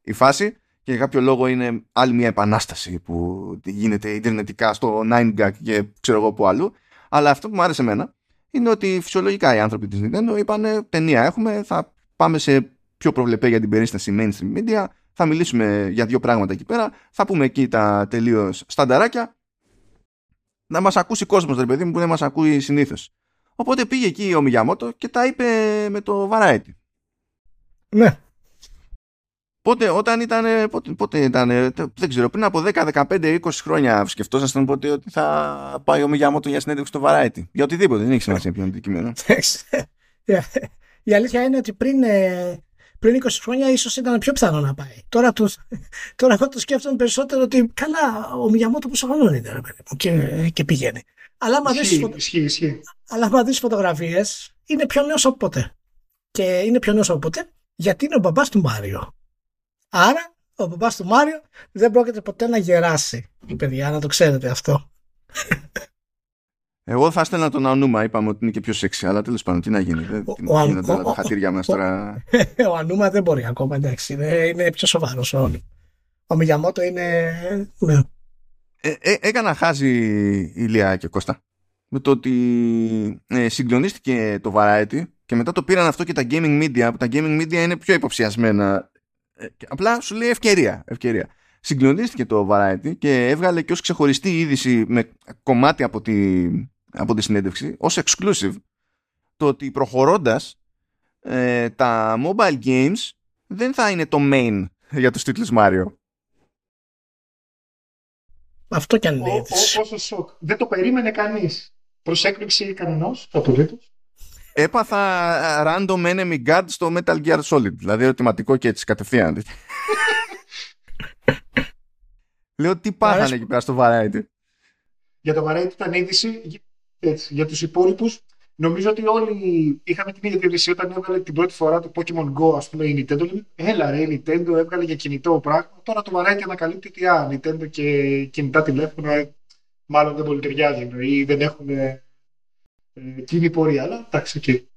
Speaker 1: η φάση και για κάποιο λόγο είναι άλλη μια επανάσταση που γίνεται ιντερνετικά στο 9gag και ξέρω εγώ που αλλού. Αλλά αυτό που μου άρεσε εμένα είναι ότι φυσιολογικά οι άνθρωποι της Nintendo είπαν ταινία έχουμε, θα πάμε σε πιο προβλεπέ για την περίσταση mainstream media. Θα μιλήσουμε για δύο πράγματα εκεί πέρα. Θα πούμε εκεί τα τελείως στανταράκια. Να μας ακούσει κόσμος, ρε παιδί μου, που δεν μας ακούει συνήθως. Οπότε πήγε εκεί ο Μιγιαμότο και τα είπε με το Variety.
Speaker 2: Ναι.
Speaker 1: Πότε, όταν ήταν, πότε, πότε ήταν, δεν ξέρω, πριν από 10, 15, 20 χρόνια σκεφτόσασταν ποτέ ότι θα πάει ο Μιγιαμότο για συνέντευξη στο Variety. Για οτιδήποτε, δεν έχει σημασία ποιο είναι το αντικείμενο. (laughs)
Speaker 2: Η αλήθεια είναι ότι πριν ε, πριν 20 χρόνια ίσως ήταν πιο πιθανό να πάει. Τώρα, το, τώρα εγώ το σκέφτομαι περισσότερο ότι καλά, ο Μιγιαμότο πόσο χρόνο είναι ρε παιδί και, και πηγαίνει. Αλλά άμα δεις φωτογραφίες, είναι πιο νέος από ποτέ. Και είναι πιο νέος από ποτέ γιατί είναι ο μπαμπάς του Μάριο. Άρα ο μπαμπάς του Μάριο δεν πρόκειται ποτέ να γεράσει. Παιδιά, να το ξέρετε αυτό.
Speaker 1: Εγώ θα έστελνα τον Ανούμα, είπαμε ότι είναι και πιο σεξι, αλλά τέλος πάντων τι να γίνει. Δεν γίνονται όλα τα χατήρια μας τώρα. (laughs)
Speaker 2: Ο Ανούμα δεν μπορεί ακόμα, εντάξει. Είναι πιο σοβαρός ο Ο Μιγιαμότο είναι. Ναι.
Speaker 1: Ε, ε, έκανα χάζι η Λία και Κώστα με το ότι ε, συγκλονίστηκε το Variety και μετά το πήραν αυτό και τα gaming media που τα gaming media είναι πιο υποψιασμένα ε, απλά σου λέει ευκαιρία, ευκαιρία συγκλονίστηκε το Variety και έβγαλε και ως ξεχωριστή είδηση με κομμάτι από τη, από τη συνέντευξη ως exclusive το ότι προχωρώντας ε, τα mobile games δεν θα είναι το main (laughs) για τους τίτλους Mario.
Speaker 2: Αυτό κι αν είναι
Speaker 3: Όσο σοκ. Δεν το περίμενε κανείς. Προς έκπληξη κανενός, απολύτως.
Speaker 1: Έπαθα ε, random enemy guard στο Metal Gear Solid. Δηλαδή ερωτηματικό και έτσι κατευθείαν. (laughs) Λέω τι πάθανε εκεί πέρα στο Variety;
Speaker 3: Για το Variety ήταν είδηση έτσι, για τους υπόλοιπους, νομίζω ότι όλοι είχαμε την ίδια διαδικασία όταν έβγαλε την πρώτη φορά το Pokemon Go, ας πούμε, η Nintendo. Λέμε, Έλα ρε, η Nintendo έβγαλε για κινητό πράγμα. Τώρα το Variety ανακαλύπτει ότι α, Nintendo και κινητά τηλέφωνα μάλλον δεν πολύ ταιριάζουν ή δεν έχουν ε, κοινή πορεία. Αλλά εντάξει, εκεί.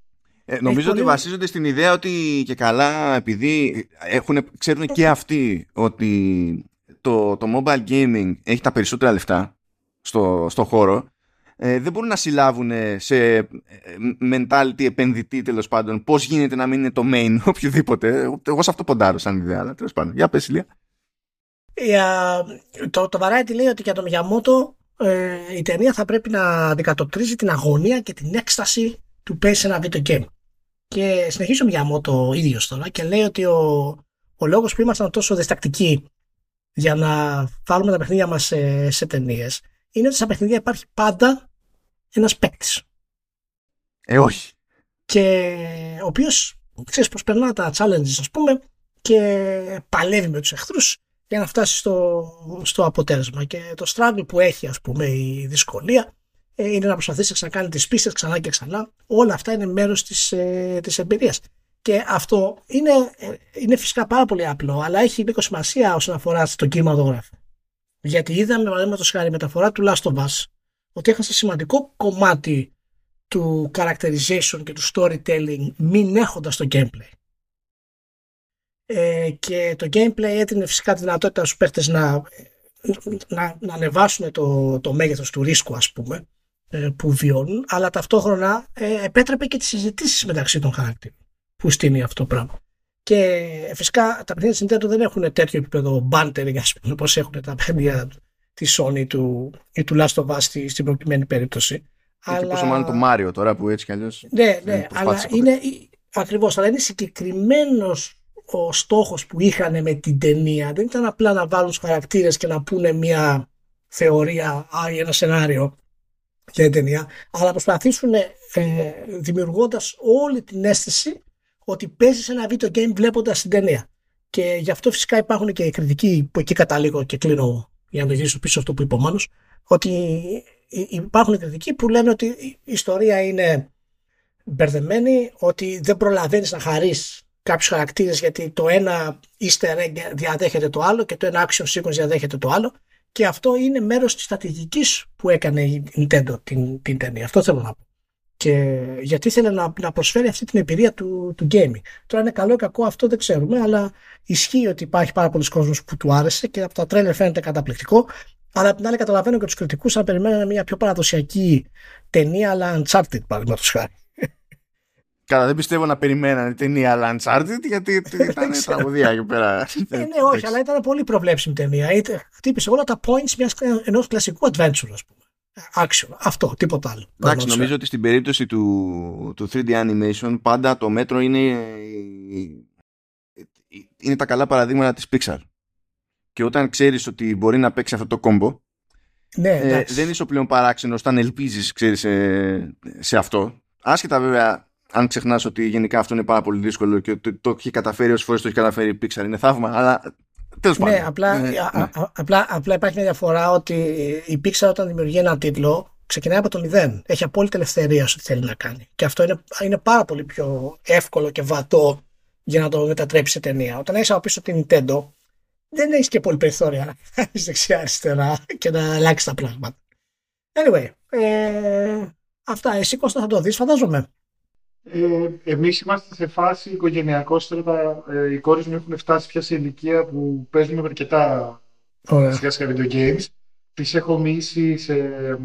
Speaker 1: Ε, νομίζω ότι βασίζονται στην ιδέα ότι και καλά επειδή έχουν, ξέρουν και αυτοί ότι το, το mobile gaming έχει τα περισσότερα λεφτά στο, στο χώρο ε, δεν μπορούν να συλλάβουν σε ε, mentality επενδυτή τέλος πάντων πώς γίνεται να μην είναι το main (laughs) οποιοδήποτε. Εγώ σε αυτό ποντάρω σαν ιδέα, αλλά τέλος πάντων. Για πες Ηλία.
Speaker 2: το, το Variety λέει ότι για τον Μιαμότο ε, η ταινία θα πρέπει να αντικατοπτρίζει την αγωνία και την έκσταση του παίζει ένα video game. Και συνεχίζει ο Μιαμότο ίδιος τώρα και λέει ότι ο, ο λόγος που ήμασταν τόσο διστακτικοί για να βάλουμε τα παιχνίδια μας σε, σε ταινίες είναι ότι στα παιχνίδια υπάρχει πάντα ένας παίκτης.
Speaker 1: Ε, όχι.
Speaker 2: Και ο οποίος ξέρεις πως περνά τα challenges, ας πούμε, και παλεύει με τους εχθρούς για να φτάσει στο, στο αποτέλεσμα. Και το struggle που έχει, ας πούμε, η δυσκολία ε, είναι να προσπαθήσει να ξανακάνει τις πίστες ξανά και ξανά. Όλα αυτά είναι μέρος της ε, της εμπειρίας. Και αυτό είναι, ε, είναι φυσικά πάρα πολύ απλό, αλλά έχει λίγο σημασία όσον αφορά στο κινηματογράφο. Γιατί είδαμε, παραδείγματος χάρη, μεταφορά του Last of Us, ότι έχασε σημαντικό κομμάτι του characterization και του storytelling μην έχοντας το gameplay. Ε, και το gameplay έδινε φυσικά τη δυνατότητα στους παίχτες να, να, να ανεβάσουν το, το μέγεθος του ρίσκου ας πούμε ε, που βιώνουν αλλά ταυτόχρονα ε, επέτρεπε και τις συζητήσεις μεταξύ των χαρακτήρων που στείνει αυτό το πράγμα. Και φυσικά τα παιχνίδια της Nintendo δεν έχουν τέτοιο επίπεδο bantering ας πούμε όπως έχουν τα παιχνίδια τη Sony του, ή του Last of Us στην προκειμένη περίπτωση. Και
Speaker 1: αλλά... πόσο μάλλον το Mario τώρα που έτσι κι αλλιώς
Speaker 2: Ναι, ναι, αλλά είναι, ακριβώς, αλλά είναι συγκεκριμένος ο στόχος που είχαν με την ταινία. Δεν ήταν απλά να βάλουν τους χαρακτήρες και να πούνε μια θεωρία ή ένα σενάριο για την ταινία, αλλά να προσπαθήσουν ε, δημιουργώντας όλη την αίσθηση ότι παίζεις ένα video game βλέποντας την ταινία. Και γι' αυτό φυσικά υπάρχουν και οι κριτικοί που εκεί καταλήγω και κλείνω για να το γυρίσω πίσω αυτό που είπε ο Μάνος, ότι υπάρχουν κριτικοί που λένε ότι η ιστορία είναι μπερδεμένη, ότι δεν προλαβαίνεις να χαρείς κάποιους χαρακτήρες γιατί το ένα easter egg διαδέχεται το άλλο και το ένα action sequence διαδέχεται το άλλο και αυτό είναι μέρος της στρατηγικής που έκανε η Nintendo την, την ταινία. Αυτό θέλω να πω. Και γιατί ήθελε να, να προσφέρει αυτή την εμπειρία του, του gaming. Τώρα είναι καλό ή κακό αυτό δεν ξέρουμε, αλλά ισχύει ότι υπάρχει πάρα πολλοί κόσμος που του άρεσε και από τα τρέλερ φαίνεται καταπληκτικό. Αλλά απ' την άλλη καταλαβαίνω και τους κριτικούς αν περιμένουν μια πιο παραδοσιακή ταινία, αλλά Uncharted παραδείγματος χάρη.
Speaker 1: Καλά, δεν πιστεύω να περιμένανε ταινία αλλά Uncharted γιατί (laughs) ήταν τραγουδία εκεί πέρα.
Speaker 2: ε, ναι, όχι, αλλά ήταν πολύ προβλέψιμη ταινία. Χτύπησε όλα τα points ενός κλασικού adventure, ας πούμε. Action. Αυτό, τίποτα άλλο.
Speaker 1: Εντάξει, νομίζω ότι στην περίπτωση του, του 3D animation πάντα το μέτρο είναι, είναι τα καλά παραδείγματα της Pixar. Και όταν ξέρεις ότι μπορεί να παίξει αυτό το κόμπο,
Speaker 2: ναι,
Speaker 1: ε, δεν είσαι ο πλέον παράξενος όταν ελπίζεις ξέρεις, σε, σε αυτό. Άσχετα βέβαια αν ξεχνάς ότι γενικά αυτό είναι πάρα πολύ δύσκολο και το, το έχει καταφέρει όσες φορές το έχει καταφέρει η Pixar είναι θαύμα, αλλά τέλος
Speaker 2: ναι, πάντων. Απλά, ναι, ναι. απλά, απλά υπάρχει μια διαφορά ότι η Pixar όταν δημιουργεί ένα τίτλο ξεκινάει από το μηδέν. Έχει απόλυτη ελευθερία στο τι θέλει να κάνει. Και αυτό είναι, είναι πάρα πολύ πιο εύκολο και βατό για να το μετατρέψει σε ταινία. Όταν έχεις από πίσω την Nintendo, δεν έχεις και πολύ περιθώρια να κάνεις δεξιά-αριστερά και να αλλάξεις τα πράγματα. Anyway, ε, αυτά. Εσύ Κώστα θα το δεις φαντάζομαι.
Speaker 3: Ε, εμείς είμαστε σε φάση οικογενειακό. Τώρα ε, οι κόρες μου έχουν φτάσει πια σε ηλικία που παίζουν με αρκετά σιγά σιγά video games. Τις έχω μίσει σε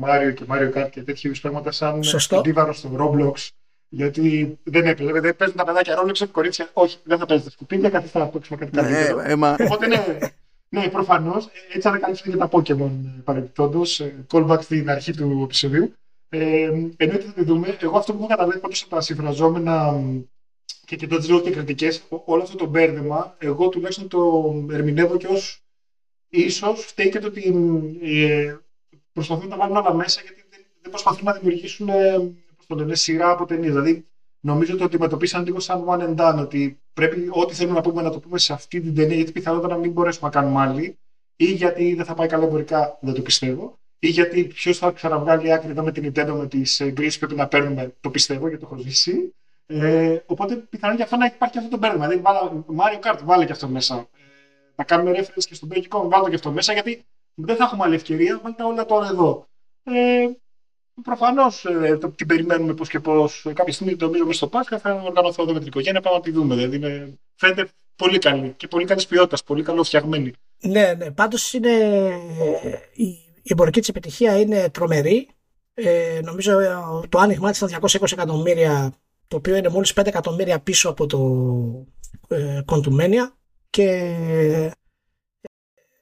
Speaker 3: Mario και Mario Kart και τέτοιου πράγματα σαν αντίβαρο στο Roblox. Γιατί δεν έπαιζε, δεν παίζουν τα παιδάκια Roblox, κορίτσια. Όχι, δεν θα παίζετε σκουπίδια, καθίστε να παίξουμε κάτι καλύτερο.
Speaker 1: Ε, ε,
Speaker 3: Οπότε ναι, ναι προφανώς. Έτσι ανακαλύψαμε και τα Pokémon παρεμπιπτόντως. Callback στην αρχή του επεισοδίου. Ε, εννοείται θα τη δούμε. Εγώ αυτό που έχω καταλάβει πάντως από τα συμφραζόμενα και κοιτώντας λίγο και κριτικές, όλο αυτό το μπέρδεμα, εγώ τουλάχιστον το ερμηνεύω και ως ίσως φταίει και το ότι ε, προσπαθούν να τα βάλουν όλα μέσα γιατί δεν, δεν προσπαθούν να δημιουργήσουν ε, το λένε, σειρά από ταινίες. Δηλαδή, νομίζω ότι το αντιμετωπίσαν λίγο σαν one and done, ότι πρέπει ό,τι θέλουμε να πούμε να το πούμε σε αυτή την ταινία, γιατί πιθανότατα να μην μπορέσουμε να κάνουμε άλλη, ή γιατί δεν θα πάει καλά εμπορικά, δεν το πιστεύω ή γιατί ποιος θα ξαναβγάλει άκρη εδώ με την Nintendo με τις εγκρίσει που πρέπει να παίρνουμε, το πιστεύω γιατί το έχω ζήσει. Ε, οπότε πιθανόν για αυτό να υπάρχει αυτό το μπέρδεμα. Δηλαδή, Mario Kart, βάλε και αυτό μέσα. Ε, να κάνουμε reference και στον Donkey Kong, βάλτε και αυτό μέσα, γιατί δεν θα έχουμε άλλη ευκαιρία, βάλτε όλα τώρα εδώ. Ε, Προφανώς ε, την περιμένουμε πώς και πώς. Κάποια στιγμή νομίζω μέσα στο Πάσχα θα οργανωθώ εδώ με την οικογένεια. Πάμε να τη δούμε. Δηλαδή είναι, φαίνεται πολύ καλή και πολύ καλής ποιότητας, πολύ καλό φτιαγμένη.
Speaker 2: Ναι, ναι. Πάντως είναι. Η, η εμπορική της επιτυχία είναι τρομερή. Ε, νομίζω ε, το άνοιγμά της ήταν 220 εκατομμύρια, το οποίο είναι μόλις 5 εκατομμύρια πίσω από το ε, και ε,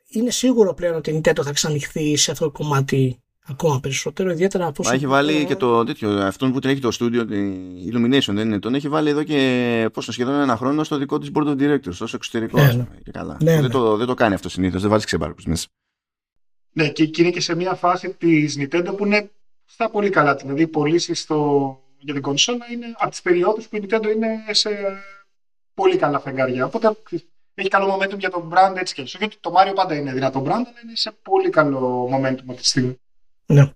Speaker 2: είναι σίγουρο πλέον ότι η Nintendo θα ξανοιχθεί σε αυτό το κομμάτι ακόμα περισσότερο, ιδιαίτερα
Speaker 1: από Έχει βάλει και το τέτοιο, αυτόν που τρέχει το studio, η Illumination δεν είναι, τον έχει βάλει εδώ και πόσο σχεδόν ένα χρόνο στο δικό της Board of Directors, ω εξωτερικό. Ναι, ναι. Και καλά. Ναι, δεν, ναι. Το, δεν το κάνει αυτό συνήθως, δεν βάζει ξεμπάρκου μέσα.
Speaker 3: Ναι, και είναι και σε μια φάση της Nintendo που είναι στα πολύ καλά. Δηλαδή, οι πωλήσεις για την κονσόλα είναι από τις περιόδους που η Nintendo είναι σε πολύ καλά φεγγάρια. Οπότε έχει καλό momentum για τον brand έτσι και έτσι. Γιατί το Mario πάντα είναι δυνατό brand, αλλά είναι σε πολύ καλό momentum αυτή τη στιγμή.
Speaker 2: Ναι.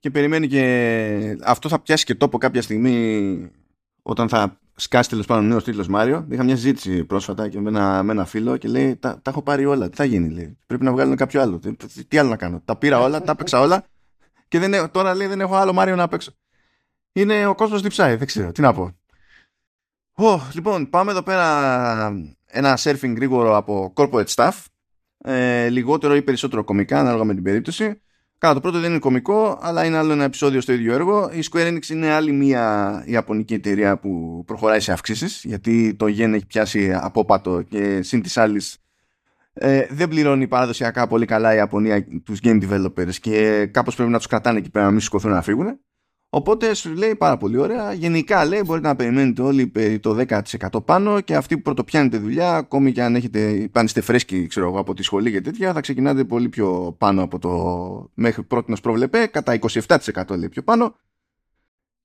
Speaker 1: Και περιμένει και αυτό θα πιάσει και τόπο κάποια στιγμή όταν θα σκάσει τέλος πάντων νέος τίτλος Μάριο. Είχα μια ζήτηση πρόσφατα και με ένα, με ένα φίλο και λέει: τα, τα έχω πάρει όλα. Τι θα γίνει, λέει. Πρέπει να βγάλουν κάποιο άλλο. Τι, τι άλλο να κάνω. Τα πήρα όλα, τα έπαιξα όλα και δεν, τώρα λέει δεν έχω άλλο Μάριο να παίξω. Είναι ο κόσμος διψάει, δεν ξέρω. Τι να πω. Oh, λοιπόν, πάμε εδώ πέρα ένα surfing γρήγορο από corporate staff. Ε, λιγότερο ή περισσότερο κομικά, ανάλογα με την περίπτωση. Καλά, το πρώτο δεν είναι κομικό, αλλά είναι άλλο ένα επεισόδιο στο ίδιο έργο. Η Square Enix είναι άλλη μια ιαπωνική εταιρεία που προχωράει σε αυξήσεις, γιατί το yen έχει πιάσει απόπατο και συν της άλλης ε, δεν πληρώνει παραδοσιακά πολύ καλά η Ιαπωνία τους game developers και κάπως πρέπει να τους κρατάνε εκεί πέρα να μην σηκωθούν να φύγουν. Οπότε σου λέει πάρα πολύ ωραία. Γενικά λέει μπορείτε να περιμένετε όλοι το 10% πάνω και αυτοί που πρωτοπιάνετε δουλειά, ακόμη και αν έχετε, αν είστε φρέσκοι ξέρω εγώ, από τη σχολή και τέτοια, θα ξεκινάτε πολύ πιο πάνω από το μέχρι πρώτη να προβλεπέ, κατά 27% λέει πιο πάνω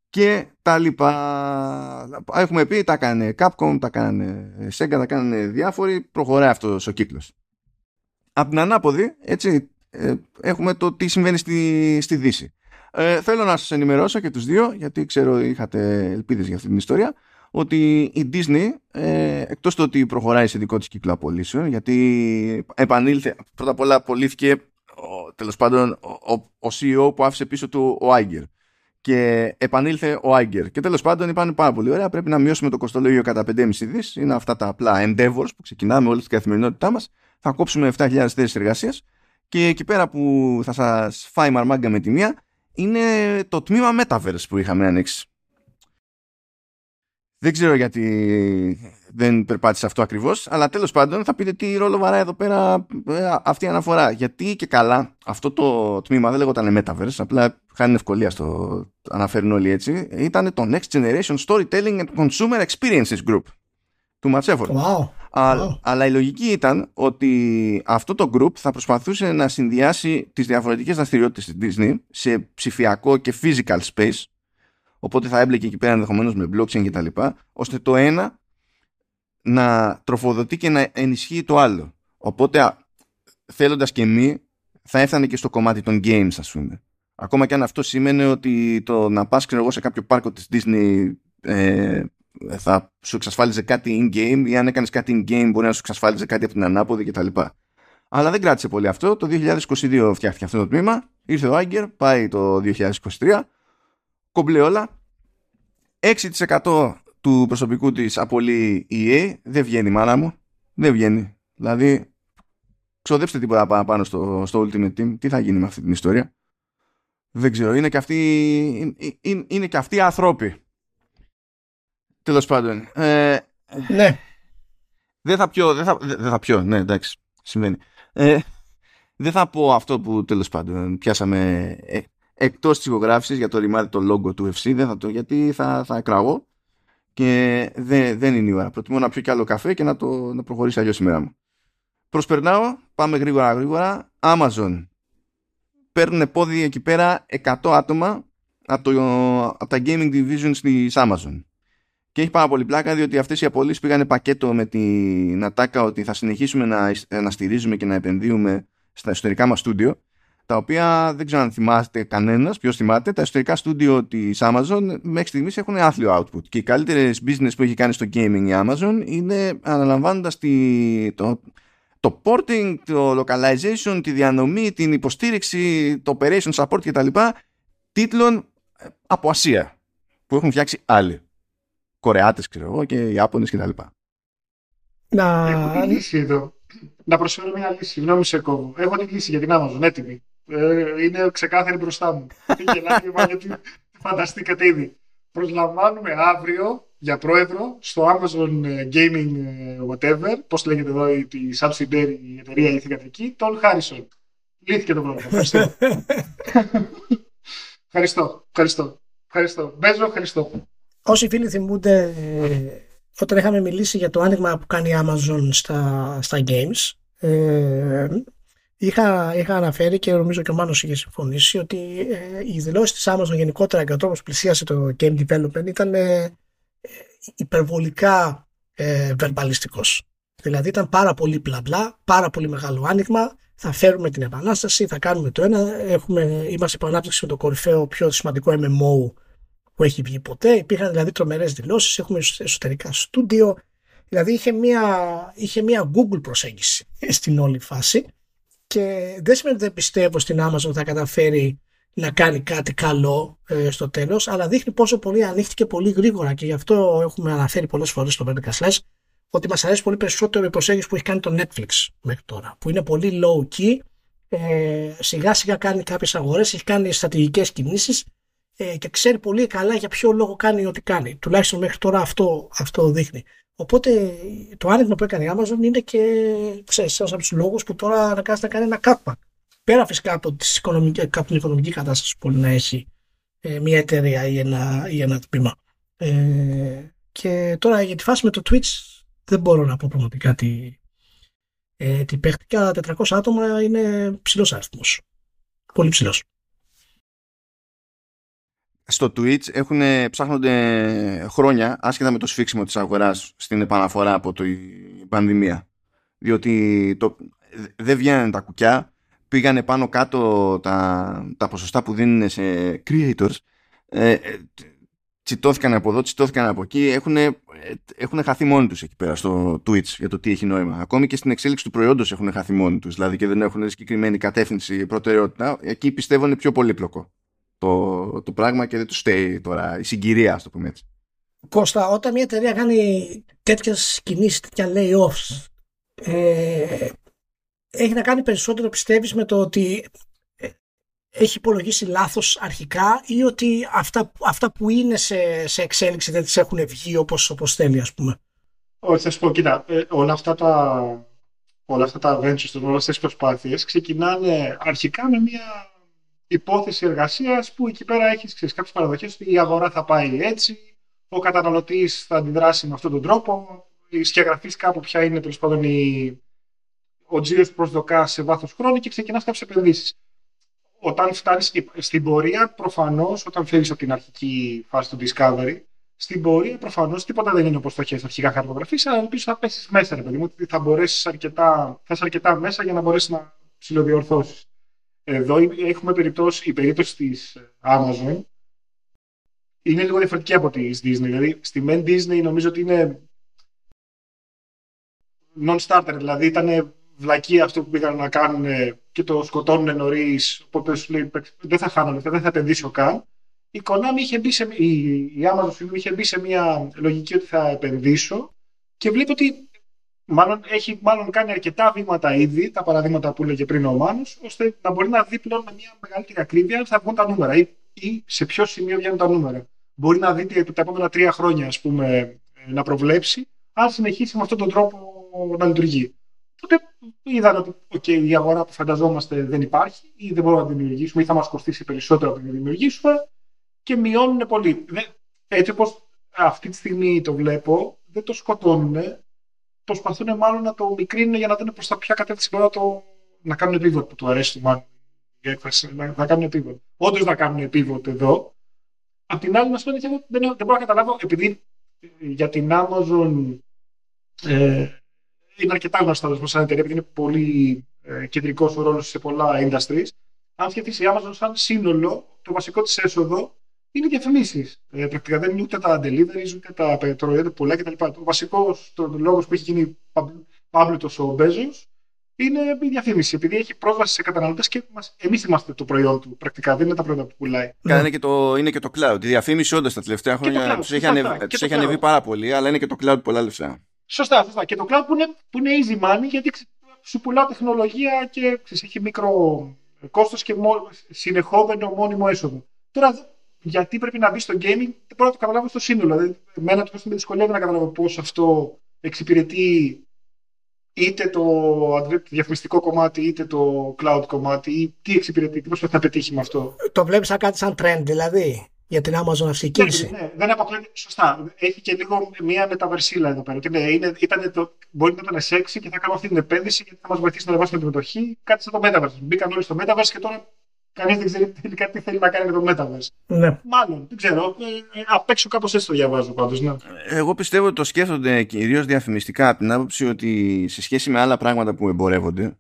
Speaker 1: και τα λοιπά. Έχουμε πει, τα έκανε Capcom, τα έκανε Sega, τα έκανε διάφοροι, προχωράει αυτός ο κύκλος. Από την ανάποδη, έτσι, ε, έχουμε το τι συμβαίνει στη, στη Δύση. Ε, θέλω να σας ενημερώσω και τους δύο, γιατί ξέρω είχατε ελπίδες για αυτή την ιστορία, ότι η Disney, ε, εκτός το ότι προχωράει σε δικό της κύκλο απολύσεων, γιατί επανήλθε, πρώτα απ' όλα απολύθηκε ο, τέλος πάντων ο, ο, CEO που άφησε πίσω του ο Άγκερ και επανήλθε ο Άγκερ. Και τέλος πάντων είπαν πάρα πολύ ωραία, πρέπει να μειώσουμε το κοστολόγιο κατά 5,5 δις, είναι αυτά τα απλά endeavors που ξεκινάμε όλη την καθημερινότητά μας, θα κόψουμε 7.000 θέσεις εργασίας. Και εκεί πέρα που θα σας φάει μαρμάγκα με τη μία, είναι το τμήμα Metaverse που είχαμε ανοίξει. Δεν ξέρω γιατί δεν περπάτησε αυτό ακριβώς, αλλά τέλος πάντων θα πείτε τι ρόλο βαράει εδώ πέρα ε, αυτή η αναφορά. Γιατί και καλά αυτό το τμήμα δεν λέγονταν Metaverse, απλά χάνει ευκολία στο αναφέρουν όλοι έτσι, ήταν το Next Generation Storytelling and Consumer Experiences Group του Ματσέφορ.
Speaker 2: Wow.
Speaker 1: Αλλά η λογική ήταν ότι αυτό το group θα προσπαθούσε να συνδυάσει τις διαφορετικές δραστηριότητες της Disney σε ψηφιακό και physical space οπότε θα έμπλεκε εκεί πέρα ενδεχομένως με blockchain και τα λοιπά ώστε το ένα να τροφοδοτεί και να ενισχύει το άλλο. Οπότε θέλοντας και μη θα έφτανε και στο κομμάτι των games ας πούμε. Ακόμα και αν αυτό σημαίνει ότι το να πας ξέρω εγώ σε κάποιο πάρκο της Disney ε, θα σου εξασφάλιζε κάτι in-game ή αν έκανες κάτι in-game μπορεί να σου εξασφάλιζε κάτι από την ανάποδη κτλ. Αλλά δεν κράτησε πολύ αυτό. Το 2022 φτιάχτηκε αυτό το τμήμα. Ήρθε ο Άγκερ, πάει το 2023. Κομπλέ όλα. 6% του προσωπικού της απολύει η EA. Δεν βγαίνει μάνα μου. Δεν βγαίνει. Δηλαδή, ξοδέψτε τίποτα παραπάνω στο, στο Ultimate Team. Τι θα γίνει με αυτή την ιστορία. Δεν ξέρω. Είναι και αυτοί, είναι, είναι και αυτοί άνθρωποι. Τέλος πάντων. Ε,
Speaker 2: ναι.
Speaker 1: Δεν θα πιω, δεν θα, δεν θα πιω, ναι εντάξει, συμβαίνει. Ε, δεν θα πω αυτό που τέλος πάντων πιάσαμε ε, εκτός της ηχογράφησης για το ρημάδι το logo του FC, δεν θα το, γιατί θα, θα εκραγώ και δεν, δεν είναι η ώρα. Προτιμώ να πιω κι άλλο καφέ και να, το, να προχωρήσει αλλιώς η μέρα μου. Προσπερνάω, πάμε γρήγορα γρήγορα. Amazon. Παίρνουν πόδι εκεί πέρα 100 άτομα από, το, από τα gaming divisions της Amazon. Και έχει πάρα πολύ πλάκα διότι αυτές οι απολύσεις πήγανε πακέτο με την ατάκα ότι θα συνεχίσουμε να, να στηρίζουμε και να επενδύουμε στα εσωτερικά μας στούντιο. Τα οποία δεν ξέρω αν θυμάστε κανένας, ποιος θυμάται, τα εσωτερικά στούντιο της Amazon μέχρι στιγμής έχουν άθλιο output. Και οι καλύτερες business που έχει κάνει στο gaming η Amazon είναι αναλαμβάνοντας το, το porting, το localization, τη διανομή, την υποστήριξη, το operation support κτλ τίτλων ε, από Ασία που έχουν φτιάξει άλλοι. Κορεάτες ξέρω εγώ και Ιάπωνες κτλ.
Speaker 3: Να... Έχω τη λύση εδώ. Να προσφέρω μια λύση. Συγγνώμη σε κόβω. Έχω τη λύση για την Amazon έτοιμη. Ε, είναι ξεκάθαρη μπροστά μου. Γελάτε γιατί φανταστήκατε ήδη. Προσλαμβάνουμε αύριο για πρόεδρο στο Amazon ε, Gaming ε, whatever, πώς λέγεται εδώ η, η subsidiary η εταιρεία η θηγατρική, τον Χάρισον. Λύθηκε το πρόβλημα. Ευχαριστώ. (laughs) ευχαριστώ. Ευχαριστώ. Ευχαριστώ. Μπέζο, ευχαριστώ.
Speaker 2: Όσοι φίλοι θυμούνται, όταν είχαμε μιλήσει για το άνοιγμα που κάνει η Amazon στα, στα games, ε, είχα, είχα αναφέρει και νομίζω και ο Μάνος είχε συμφωνήσει ότι ε, οι δηλώσεις της Amazon γενικότερα και ο τρόπος που πλησίασε το game development ήταν ε, υπερβολικά ε, βερμπαλιστικός. Δηλαδή ήταν πάρα πολύ μπλα μπλα, πάρα πολύ μεγάλο άνοιγμα, θα φέρουμε την επανάσταση, θα κάνουμε το ένα, έχουμε, είμαστε υπό ανάπτυξη με το κορυφαίο πιο σημαντικό MMO που έχει βγει ποτέ. Υπήρχαν δηλαδή τρομερές δηλώσεις, έχουμε εσωτερικά στούντιο. Δηλαδή είχε μια, είχε μια Google προσέγγιση (laughs) στην όλη φάση και δεν σημαίνει ότι δεν πιστεύω στην Amazon θα καταφέρει να κάνει κάτι καλό ε, στο τέλος αλλά δείχνει πόσο πολύ ανοίχτηκε πολύ γρήγορα και γι' αυτό έχουμε αναφέρει πολλές φορές στο Vertical Slash ότι μας αρέσει πολύ περισσότερο η προσέγγιση που έχει κάνει το Netflix μέχρι τώρα που είναι πολύ low key ε, σιγά σιγά κάνει κάποιες αγορές έχει κάνει στρατηγικές κινήσεις ε, και ξέρει πολύ καλά για ποιο λόγο κάνει ό,τι κάνει. Τουλάχιστον μέχρι τώρα αυτό, αυτό δείχνει. Οπότε το άνοιγμα που έκανε η Amazon είναι και ξέρεις, ένας από τους λόγους που τώρα αναγκάζεται να κάνει ένα cutback. Πέρα φυσικά από, τις οικονομικές, από την οικονομική κατάσταση που μπορεί να έχει ε, μια εταιρεία ή ένα, ή ένα τμήμα. Ε, και τώρα για τη φάση με το Twitch δεν μπορώ να πω πραγματικά τι, ε, τι παίχτηκα. 400 άτομα είναι ψηλός αριθμός. Πολύ ψηλός
Speaker 1: στο Twitch έχουν, ψάχνονται χρόνια άσχετα με το σφίξιμο της αγοράς στην επαναφορά από την πανδημία. Διότι το, δεν βγαίνουν τα κουκιά πήγανε πάνω κάτω τα, τα ποσοστά που δίνουν σε creators ε, ε τσιτώθηκαν από εδώ, τσιτώθηκαν από εκεί έχουν, έχουν χαθεί μόνοι τους εκεί πέρα στο Twitch για το τι έχει νόημα. Ακόμη και στην εξέλιξη του προϊόντος έχουν χαθεί μόνοι τους δηλαδή και δεν έχουν συγκεκριμένη κατεύθυνση προτεραιότητα εκεί πιστεύω είναι πιο πολύπλοκο το, το πράγμα και δεν του στέει τώρα η συγκυρία, ας το πούμε έτσι.
Speaker 2: Κώστα, όταν μια εταιρεία κάνει τέτοιες κινήσεις, τέτοια layoffs, ε, έχει να κάνει περισσότερο πιστεύεις με το ότι ε, έχει υπολογίσει λάθος αρχικά ή ότι αυτά, αυτά που είναι σε, σε εξέλιξη δεν τις έχουν βγει όπως, όπως θέλει ας πούμε;
Speaker 3: Όχι, θα σου πω, κοίτα, ε, όλα αυτά τα, όλα αυτά τα ventures, όλες αυτές τις προσπάθειες ξεκινάνε αρχικά με μια υπόθεση εργασίας που εκεί πέρα έχεις κάποιες παραδοχές ότι η αγορά θα πάει έτσι, ο καταναλωτής θα αντιδράσει με αυτόν τον τρόπο, σκιαγραφεί κάπου ποια είναι τέλος πάντων η... ο τζίρος που προσδοκά σε βάθος χρόνου και ξεκινάς κάποιες επενδύσεις. Όταν φτάνεις στην πορεία, προφανώς, όταν φεύγεις από την αρχική φάση του discovery, στην πορεία προφανώς τίποτα δεν είναι όπως το έχει αρχικά χαρτογραφήσει, αλλά ελπίζω θα πέσεις μέσα, ρε παιδί μου, ότι θα μπορέσεις αρκετά, θα αρκετά μέσα για να μπορέσεις να ψηλοδιορθώσεις. Εδώ έχουμε περιπτώσει, η περίπτωση της Amazon είναι λίγο διαφορετική από τη Disney. Δηλαδή, στη Men Disney νομίζω ότι είναι non-starter, δηλαδή ήταν βλακή αυτό που πήγαν να κάνουν και το σκοτώνουν νωρίς. Οπότε σου λέει δεν θα χάνω λεφτά, δεν θα επενδύσω καν. Η Konami είχε μπει σε, η, η Amazon είχε μπει σε μια λογική ότι θα επενδύσω και βλέπει ότι μάλλον έχει μάλλον κάνει αρκετά βήματα ήδη, τα παραδείγματα που έλεγε πριν ο Μάνος, ώστε να μπορεί να δει πλέον με μια μεγαλύτερη ακρίβεια αν θα βγουν τα νούμερα ή, ή σε ποιο σημείο βγαίνουν τα νούμερα. Μπορεί να δει τα επόμενα τρία χρόνια, ας πούμε, να προβλέψει, αν συνεχίσει με αυτόν τον τρόπο να λειτουργεί. Οπότε είδαν ότι okay, η αγορά που φανταζόμαστε δεν υπάρχει ή δεν μπορούμε να την δημιουργήσουμε ή θα μας κοστίσει περισσότερο από την δημιουργήσουμε και μειώνουν πολύ. Έτσι όπως αυτή τη στιγμή το βλέπω, δεν το σκοτώνουν, προσπαθούν μάλλον να το μικρύνουν για να δουν προς τα ποια κατεύθυνση μπορεί να, το, να κάνουν pivot που του αρέσει μάλλον η έκφραση, να, να κάνουν pivot. Όντως να κάνουν pivot εδώ. Απ' την άλλη, να σου πω δεν, δεν μπορώ να καταλάβω, επειδή ε, για την Amazon ε, είναι αρκετά γνωστά σαν εταιρεία, επειδή είναι πολύ ε, κεντρικός ο ρόλος σε πολλά industries. Αν σκεφτείς η Amazon σαν σύνολο, το βασικό της έσοδο είναι διαφημίσεις. Ε, πρακτικά δεν είναι ούτε τα deliveries, ούτε τα προϊόντα πολλά κτλ. Ο βασικό λόγος που έχει γίνει πάμπλουτο ο Μπέζος είναι η διαφήμιση. Επειδή έχει πρόσβαση σε καταναλωτές και εμείς είμαστε το προϊόν του πρακτικά, δεν είναι τα προϊόντα που πουλάει.
Speaker 1: Καλά, είναι, και το, είναι και το cloud. Η διαφήμιση όντως τα τελευταία χρόνια τους έχει, ανεβ, τους έχει ανεβεί πάρα πολύ, αλλά είναι και το cloud πολλά λεφτά.
Speaker 3: Σωστά, σωστά. Και το cloud που είναι, που είναι easy money γιατί σου πουλά τεχνολογία και ξέρεις, έχει μικρό κόστος και μο, συνεχόμενο μόνιμο έσοδο. Τώρα, γιατί πρέπει να μπει στο gaming, δεν μπορώ να το καταλάβω στο σύνολο. Δηλαδή, εμένα το με δυσκολεύει να καταλάβω πώς αυτό εξυπηρετεί είτε το διαφημιστικό κομμάτι είτε το cloud κομμάτι ή τι εξυπηρετεί, τι προσπαθεί να πετύχει με αυτό.
Speaker 2: Το βλέπεις σαν κάτι σαν trend δηλαδή για την Amazon αυτή
Speaker 3: ναι, ναι, δεν αποκλείεται. Σωστά. Έχει και λίγο μια μεταβερσίλα εδώ πέρα. Είναι, είναι, ήταν το, μπορεί να ήταν σεξι και θα κάνουμε αυτή την επένδυση γιατί θα μας βοηθήσει να ανεβάσουμε τη μετοχή. Κάτι σαν το Metaverse. Μπήκαν όλοι στο Metaverse και τώρα κανείς δεν ξέρει τελικά τι θέλει να κάνει με το Metaverse.
Speaker 2: Ναι.
Speaker 3: Μάλλον, δεν ξέρω. Ε, απ' έξω κάπως έτσι το διαβάζω πάντως. Ναι.
Speaker 1: Εγώ πιστεύω ότι το σκέφτονται κυρίως διαφημιστικά από την άποψη ότι σε σχέση με άλλα πράγματα που εμπορεύονται,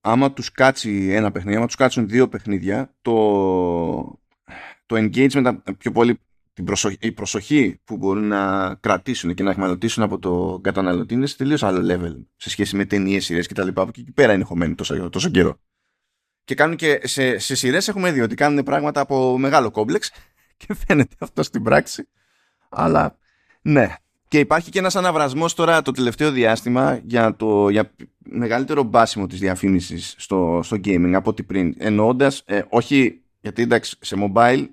Speaker 1: άμα τους κάτσει ένα παιχνίδι, άμα τους κάτσουν δύο παιχνίδια, το, το engagement, πιο πολύ την προσοχή, η προσοχή που μπορούν να κρατήσουν και να εχμαλωτήσουν από το καταναλωτή είναι σε τελείως άλλο level σε σχέση με ταινίες, σειρές κτλ. που εκεί πέρα είναι χωμένοι τόσο, τόσο καιρό. Και κάνουν και σε, σε σειρές έχουμε δει ότι κάνουν πράγματα από μεγάλο κόμπλεξ (laughs) και φαίνεται αυτό στην πράξη. Αλλά ναι. Και υπάρχει και ένας αναβρασμός τώρα το τελευταίο διάστημα για, το, για μεγαλύτερο μπάσιμο της διαφήμισης στο, στο gaming από ό,τι πριν. Εννοώντας, ε, όχι γιατί εντάξει σε mobile,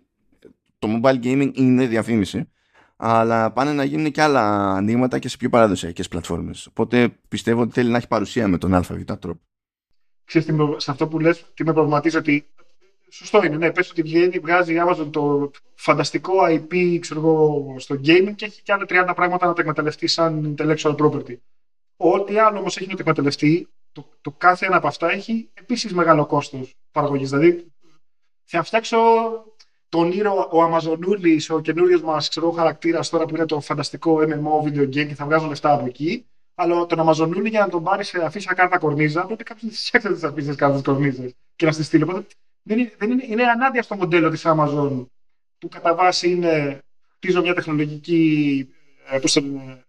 Speaker 1: το mobile gaming είναι διαφήμιση, αλλά πάνε να γίνουν και άλλα ανοίγματα και σε πιο παραδοσιακές πλατφόρμες. Οπότε πιστεύω ότι θέλει να έχει παρουσία με τον ΑΒ τρόπο
Speaker 3: ξέρεις, σε αυτό που λες, τι με προβληματίζει ότι Σωστό είναι, ναι. Πες ότι βγαίνει, βγάζει η Amazon το φανταστικό IP ξέρω εγώ, στο gaming και έχει και άλλα 30 πράγματα να τα εκμεταλλευτεί σαν intellectual property. Ό,τι άλλο όμως έχει να το εκμεταλλευτεί, το, το κάθε ένα από αυτά έχει επίσης μεγάλο κόστος παραγωγής. Δηλαδή, θα φτιάξω τον ήρωα, ο Αμαζονούλη, ο καινούριος μας χαρακτήρας τώρα που είναι το φανταστικό MMO video game και θα βγάζω λεφτά από εκεί. Αλλά τον Αμαζονούλη για να τον πάρεις σε αφήσει κάρτα κορνίζα, πρέπει κάποιος να τι φτιάξει τι αφήσεις κάρτας κορνίζας και να στη στείλει. Οπότε δεν είναι, δεν είναι, είναι ανάδεια στο μοντέλο της Amazon που κατά βάση είναι χτίζω μια τεχνολογική, ε, πώς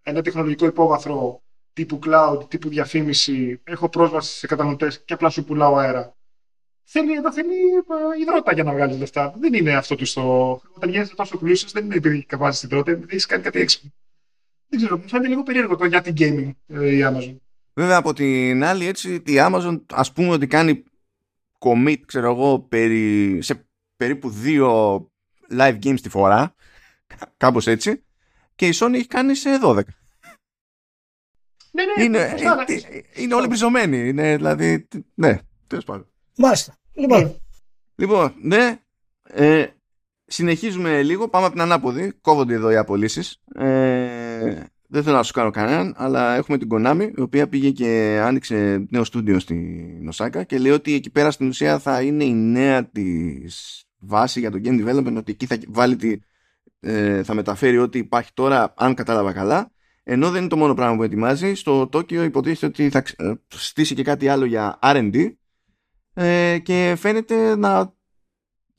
Speaker 3: ένα τεχνολογικό υπόβαθρο τύπου cloud, τύπου διαφήμιση, έχω πρόσβαση σε καταναλωτές και απλά σου πουλάω αέρα. Θέλει, εδώ θέλει ε, υδρότα για να βγάλεις λεφτά. Δεν είναι αυτό το στο. Όταν γίνεσαι τόσο πλούσιο, δεν είναι επειδή καβάζεις υδρότα, επειδή έχεις κάνει κάτι έξυπνο. Δεν ξέρω, μου φαίνεται λίγο περίεργο το για την gaming ε, η Amazon.
Speaker 1: Βέβαια από την άλλη έτσι η Amazon ας πούμε ότι κάνει commit ξέρω εγώ περί, σε περίπου δύο live games τη φορά κάπως έτσι και η Sony έχει κάνει σε 12.
Speaker 3: Ναι, ναι,
Speaker 1: είναι, είναι, είναι όλοι μπριζωμένοι. Είναι, δηλαδή, ναι, τέλος πάντων.
Speaker 2: Μάλιστα. Λοιπόν,
Speaker 1: λοιπόν ναι, ε, συνεχίζουμε λίγο, πάμε από την ανάποδη. Κόβονται εδώ οι απολύσεις. Ε, δεν θέλω να σου κάνω κανέναν, αλλά έχουμε την Konami, η οποία πήγε και άνοιξε νέο στούντιο στη Νοσάκα και λέει ότι εκεί πέρα στην ουσία θα είναι η νέα της βάση για το game development, ότι εκεί θα βάλει τη, ε, θα μεταφέρει ό,τι υπάρχει τώρα, αν κατάλαβα καλά. Ενώ δεν είναι το μόνο πράγμα που ετοιμάζει, στο Τόκιο υποτίθεται ότι θα ε, στήσει και κάτι άλλο για R&D ε, και φαίνεται να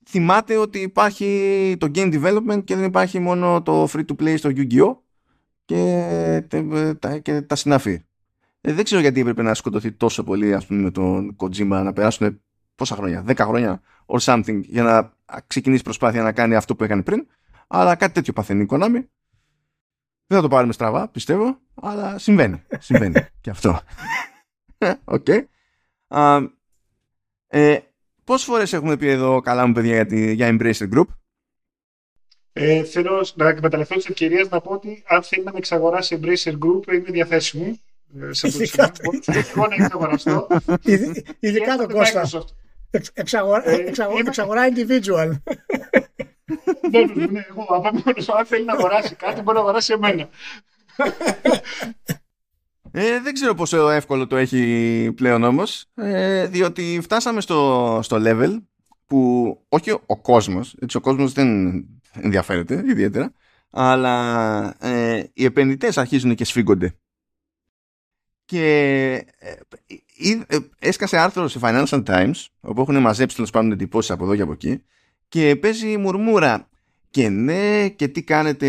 Speaker 1: θυμάται ότι υπάρχει το game development και δεν υπάρχει μόνο το free to play στο Yu-Gi-Oh! Και, τα, και τα συνάφη. Ε, δεν ξέρω γιατί έπρεπε να σκοτωθεί τόσο πολύ ας πούμε, με τον Kojima να περάσουν πόσα χρόνια, 10 χρόνια or something για να ξεκινήσει προσπάθεια να κάνει αυτό που έκανε πριν. Αλλά κάτι τέτοιο παθαίνει η Konami. Δεν θα το πάρουμε στραβά, πιστεύω, αλλά συμβαίνει. συμβαίνει (laughs) και αυτό. (laughs) Οκ. Okay. ε, Πόσες φορές έχουμε πει εδώ καλά μου παιδιά για, για Embracer Group.
Speaker 3: Ε, θέλω να εκμεταλλευτώ τις ευκαιρίες να πω ότι αν θέλει να με εξαγοράσει Embracer Group είμαι διαθέσιμο. Ε, σε αυτό το εγώ να εξαγοραστώ.
Speaker 2: Ειδικά τον Κώστα. Εξαγορά, ε, εξαγορά individual.
Speaker 3: Ναι, ναι, ναι, εγώ από μόνος αν θέλει να αγοράσει κάτι μπορεί να αγοράσει εμένα.
Speaker 1: Ε, δεν ξέρω πόσο εύκολο το έχει πλέον όμως, ε, διότι φτάσαμε στο, στο level που όχι ο κόσμος, έτσι ο κόσμος δεν ενδιαφέρεται ιδιαίτερα, αλλά ε, οι επενδυτές αρχίζουν και σφίγγονται. Και ε, ε, έσκασε άρθρο σε Financial Times, όπου έχουν μαζέψει τέλος πάντων εντυπώσεις από εδώ και από εκεί, και παίζει μουρμούρα. Και ναι, και τι κάνετε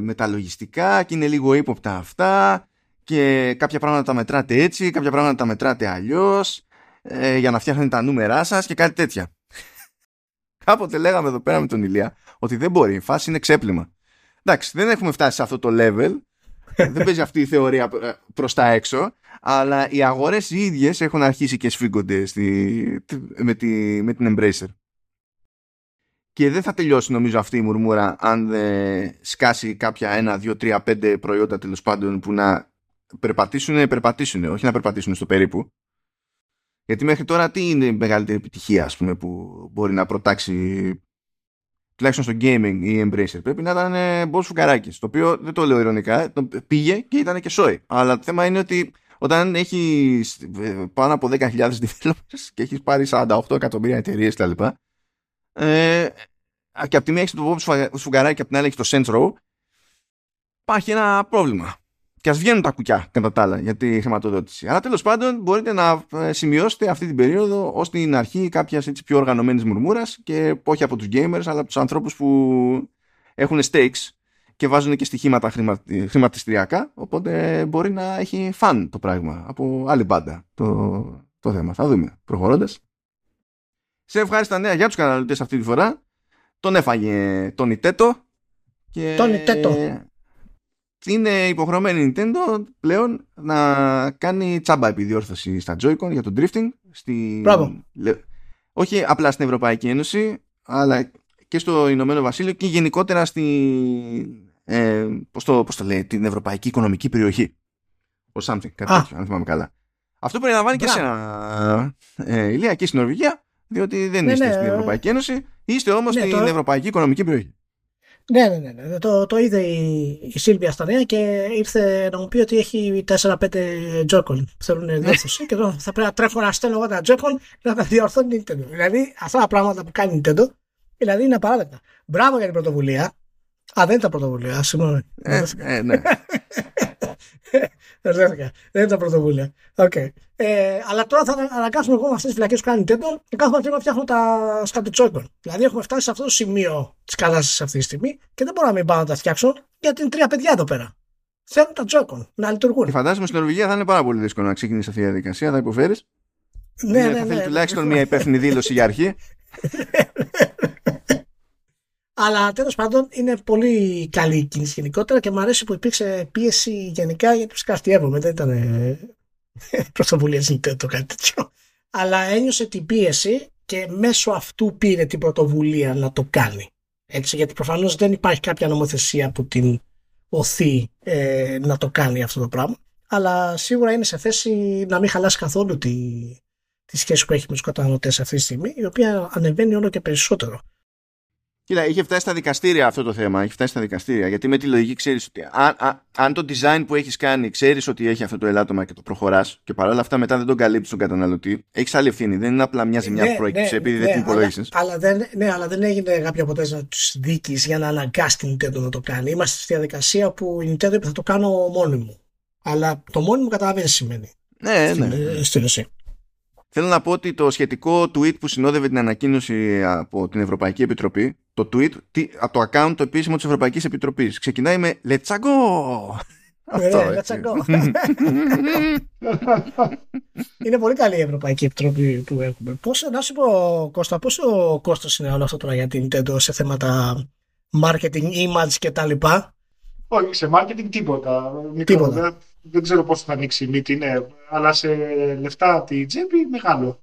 Speaker 1: με τα λογιστικά, και είναι λίγο ύποπτα αυτά, και κάποια πράγματα τα μετράτε έτσι, κάποια πράγματα τα μετράτε αλλιώς ε, για να φτιάχνετε τα νούμερά σας και κάτι τέτοια. Κάποτε λέγαμε εδώ πέρα με τον Ηλία ότι δεν μπορεί, η φάση είναι ξέπλυμα. Εντάξει, δεν έχουμε φτάσει σε αυτό το level, (laughs) δεν παίζει αυτή η θεωρία προς τα έξω, αλλά οι αγορές οι ίδιες έχουν αρχίσει και σφίγγονται στη, με, τη, με την Embracer. Και δεν θα τελειώσει νομίζω αυτή η μουρμούρα αν δεν σκάσει κάποια ένα, δύο, τρία, πέντε προϊόντα τέλος πάντων που να περπατήσουν, περπατήσουν, όχι να περπατήσουν στο περίπου. Γιατί μέχρι τώρα τι είναι η μεγαλύτερη επιτυχία ας πούμε, που μπορεί να προτάξει τουλάχιστον στο gaming η Embracer. Πρέπει να ήταν Boss Φουκαράκης, το οποίο δεν το λέω ηρωνικά, το πήγε και ήταν και σόι. Αλλά το θέμα είναι ότι όταν έχει πάνω από 10.000 developers και έχεις πάρει 48 εκατομμύρια εταιρείες κτλ. Ε, και από τη μία έχεις το Bob Σφουγγαράκη και από την άλλη έχει το Saints Row, υπάρχει ένα πρόβλημα. Και ας βγαίνουν τα κουκιά κατά τα άλλα για τη χρηματοδότηση. Αλλά τέλος πάντων μπορείτε να ε, σημειώσετε αυτή την περίοδο ως την αρχή κάποιας πιο οργανωμένης μουρμούρας και όχι από τους gamers αλλά από τους ανθρώπους που έχουν stakes και βάζουν και στοιχήματα χρηματιστηριακά. Οπότε μπορεί να έχει φαν το πράγμα από άλλη μπάντα το, το θέμα. Θα δούμε προχωρώντας. Σε ευχάριστα νέα για τους καταναλωτές αυτή τη φορά. Τον έφαγε τον Ιτέτο. Και...
Speaker 2: Τον Ιτέτο
Speaker 1: είναι υποχρεωμένη η Nintendo πλέον να κάνει τσάμπα επιδιόρθωση στα Joy-Con για το drifting. Στη...
Speaker 2: Μπράβο.
Speaker 1: Όχι απλά στην Ευρωπαϊκή Ένωση, αλλά και στο Ηνωμένο Βασίλειο και γενικότερα στη, ε, πώς, το, πώς το λέει, την Ευρωπαϊκή Οικονομική Περιοχή. Ο something, κάτι τέτοιο, αν θυμάμαι καλά. Αυτό περιλαμβάνει και σε ένα ε, ηλία και στην Νορβηγία, διότι δεν ναι, είστε ναι, στην Ευρωπαϊκή Ένωση, είστε όμως ναι, στην Ευρωπαϊκή Οικονομική Περιοχή.
Speaker 2: Ναι, ναι, ναι, ναι. Το, το είδε η, η Σίλβια στα νέα και ήρθε να μου πει ότι έχει 4-5 τζόκον που θέλουν διόρθωση και τώρα θα πρέπει να τρέχω να στέλνω εγώ τα τζόκον και να τα διορθώνει η Nintendo. Δηλαδή αυτά τα πράγματα που κάνει η Nintendo δηλαδή είναι απαράδεκτα. Μπράβο για την πρωτοβουλία. Α, δεν ήταν πρωτοβουλία, συγγνώμη.
Speaker 1: Ε, ε, ναι. (laughs) (laughs)
Speaker 2: Δεν ήταν πρωτοβουλία. Okay. Ε, αλλά τώρα θα αναγκάσουμε εγώ με αυτές τις φυλακές που κάνει Nintendo και κάθομαι και να φτιάχνω τα σκατουτσόκων. Δηλαδή έχουμε φτάσει σε αυτό το σημείο της κατάσταση αυτή τη στιγμή και δεν μπορώ να μην πάω να τα φτιάξω γιατί είναι τρία παιδιά εδώ πέρα. Θέλουν τα τζόκον να λειτουργούν. Και
Speaker 1: φαντάζομαι στην Νορβηγία θα είναι πάρα πολύ δύσκολο να ξεκινήσει αυτή η διαδικασία. Θα υποφέρεις.
Speaker 2: Ναι, ναι,
Speaker 1: θα θέλει
Speaker 2: ναι,
Speaker 1: τουλάχιστον μια υπεύθυνη δήλωση για αρχή. (laughs)
Speaker 2: Αλλά τέλος πάντων είναι πολύ καλή η κίνηση γενικότερα και μου αρέσει που υπήρξε πίεση γενικά γιατί φυσικά αστείευομαι. Δεν ήταν (laughs) πρωτοβουλία το κάτι τέτοιο. Αλλά ένιωσε την πίεση και μέσω αυτού πήρε την πρωτοβουλία να το κάνει. Έτσι, γιατί προφανώς δεν υπάρχει κάποια νομοθεσία που την οθεί ε, να το κάνει αυτό το πράγμα. Αλλά σίγουρα είναι σε θέση να μην χαλάσει καθόλου τη, τη σχέση που έχει με τους καταναλωτές αυτή τη στιγμή, η οποία ανεβαίνει όλο και περισσότερο.
Speaker 1: Κοίτα, είχε φτάσει στα δικαστήρια αυτό το θέμα. Έχει φτάσει στα δικαστήρια. Γιατί με τη λογική ξέρεις ότι αν, αν, το design που έχεις κάνει ξέρεις ότι έχει αυτό το ελάττωμα και το προχωράς και παρόλα αυτά μετά δεν τον καλύπτεις τον καταναλωτή, έχεις άλλη ευθύνη. Δεν είναι απλά μια ζημιά
Speaker 2: ναι,
Speaker 1: που προέκυψε
Speaker 2: ναι,
Speaker 1: επειδή
Speaker 2: ναι,
Speaker 1: δεν την υπολόγισε.
Speaker 2: Αλλά, δεν, ναι, αλλά δεν έγινε κάποια αποτέλεσμα της δίκης για να αναγκάσει την Nintendo να το κάνει. Είμαστε στη διαδικασία που η Nintendo είπε θα το κάνω μόνη μου. Αλλά το μόνη μου καταλαβαίνει σημαίνει.
Speaker 1: Ναι, στην, ναι.
Speaker 2: Στην ουσία.
Speaker 1: Θέλω να πω ότι το σχετικό tweet που συνόδευε την ανακοίνωση από την Ευρωπαϊκή Επιτροπή, το tweet από το account το επίσημο της Ευρωπαϊκής Επιτροπής, ξεκινάει με «Let's go!»
Speaker 2: Αυτό, ναι, let's go. είναι πολύ καλή η Ευρωπαϊκή Επιτροπή που έχουμε. Πώς, να σου πω, Κώστα, πόσο κόστος είναι όλο αυτό τώρα για την Nintendo σε θέματα marketing, image και τα λοιπά;
Speaker 3: Όχι, σε marketing τίποτα.
Speaker 2: Τίποτα
Speaker 3: δεν ξέρω πώς θα ανοίξει η μύτη, ναι, αλλά σε λεφτά τη τσέπη μεγάλο.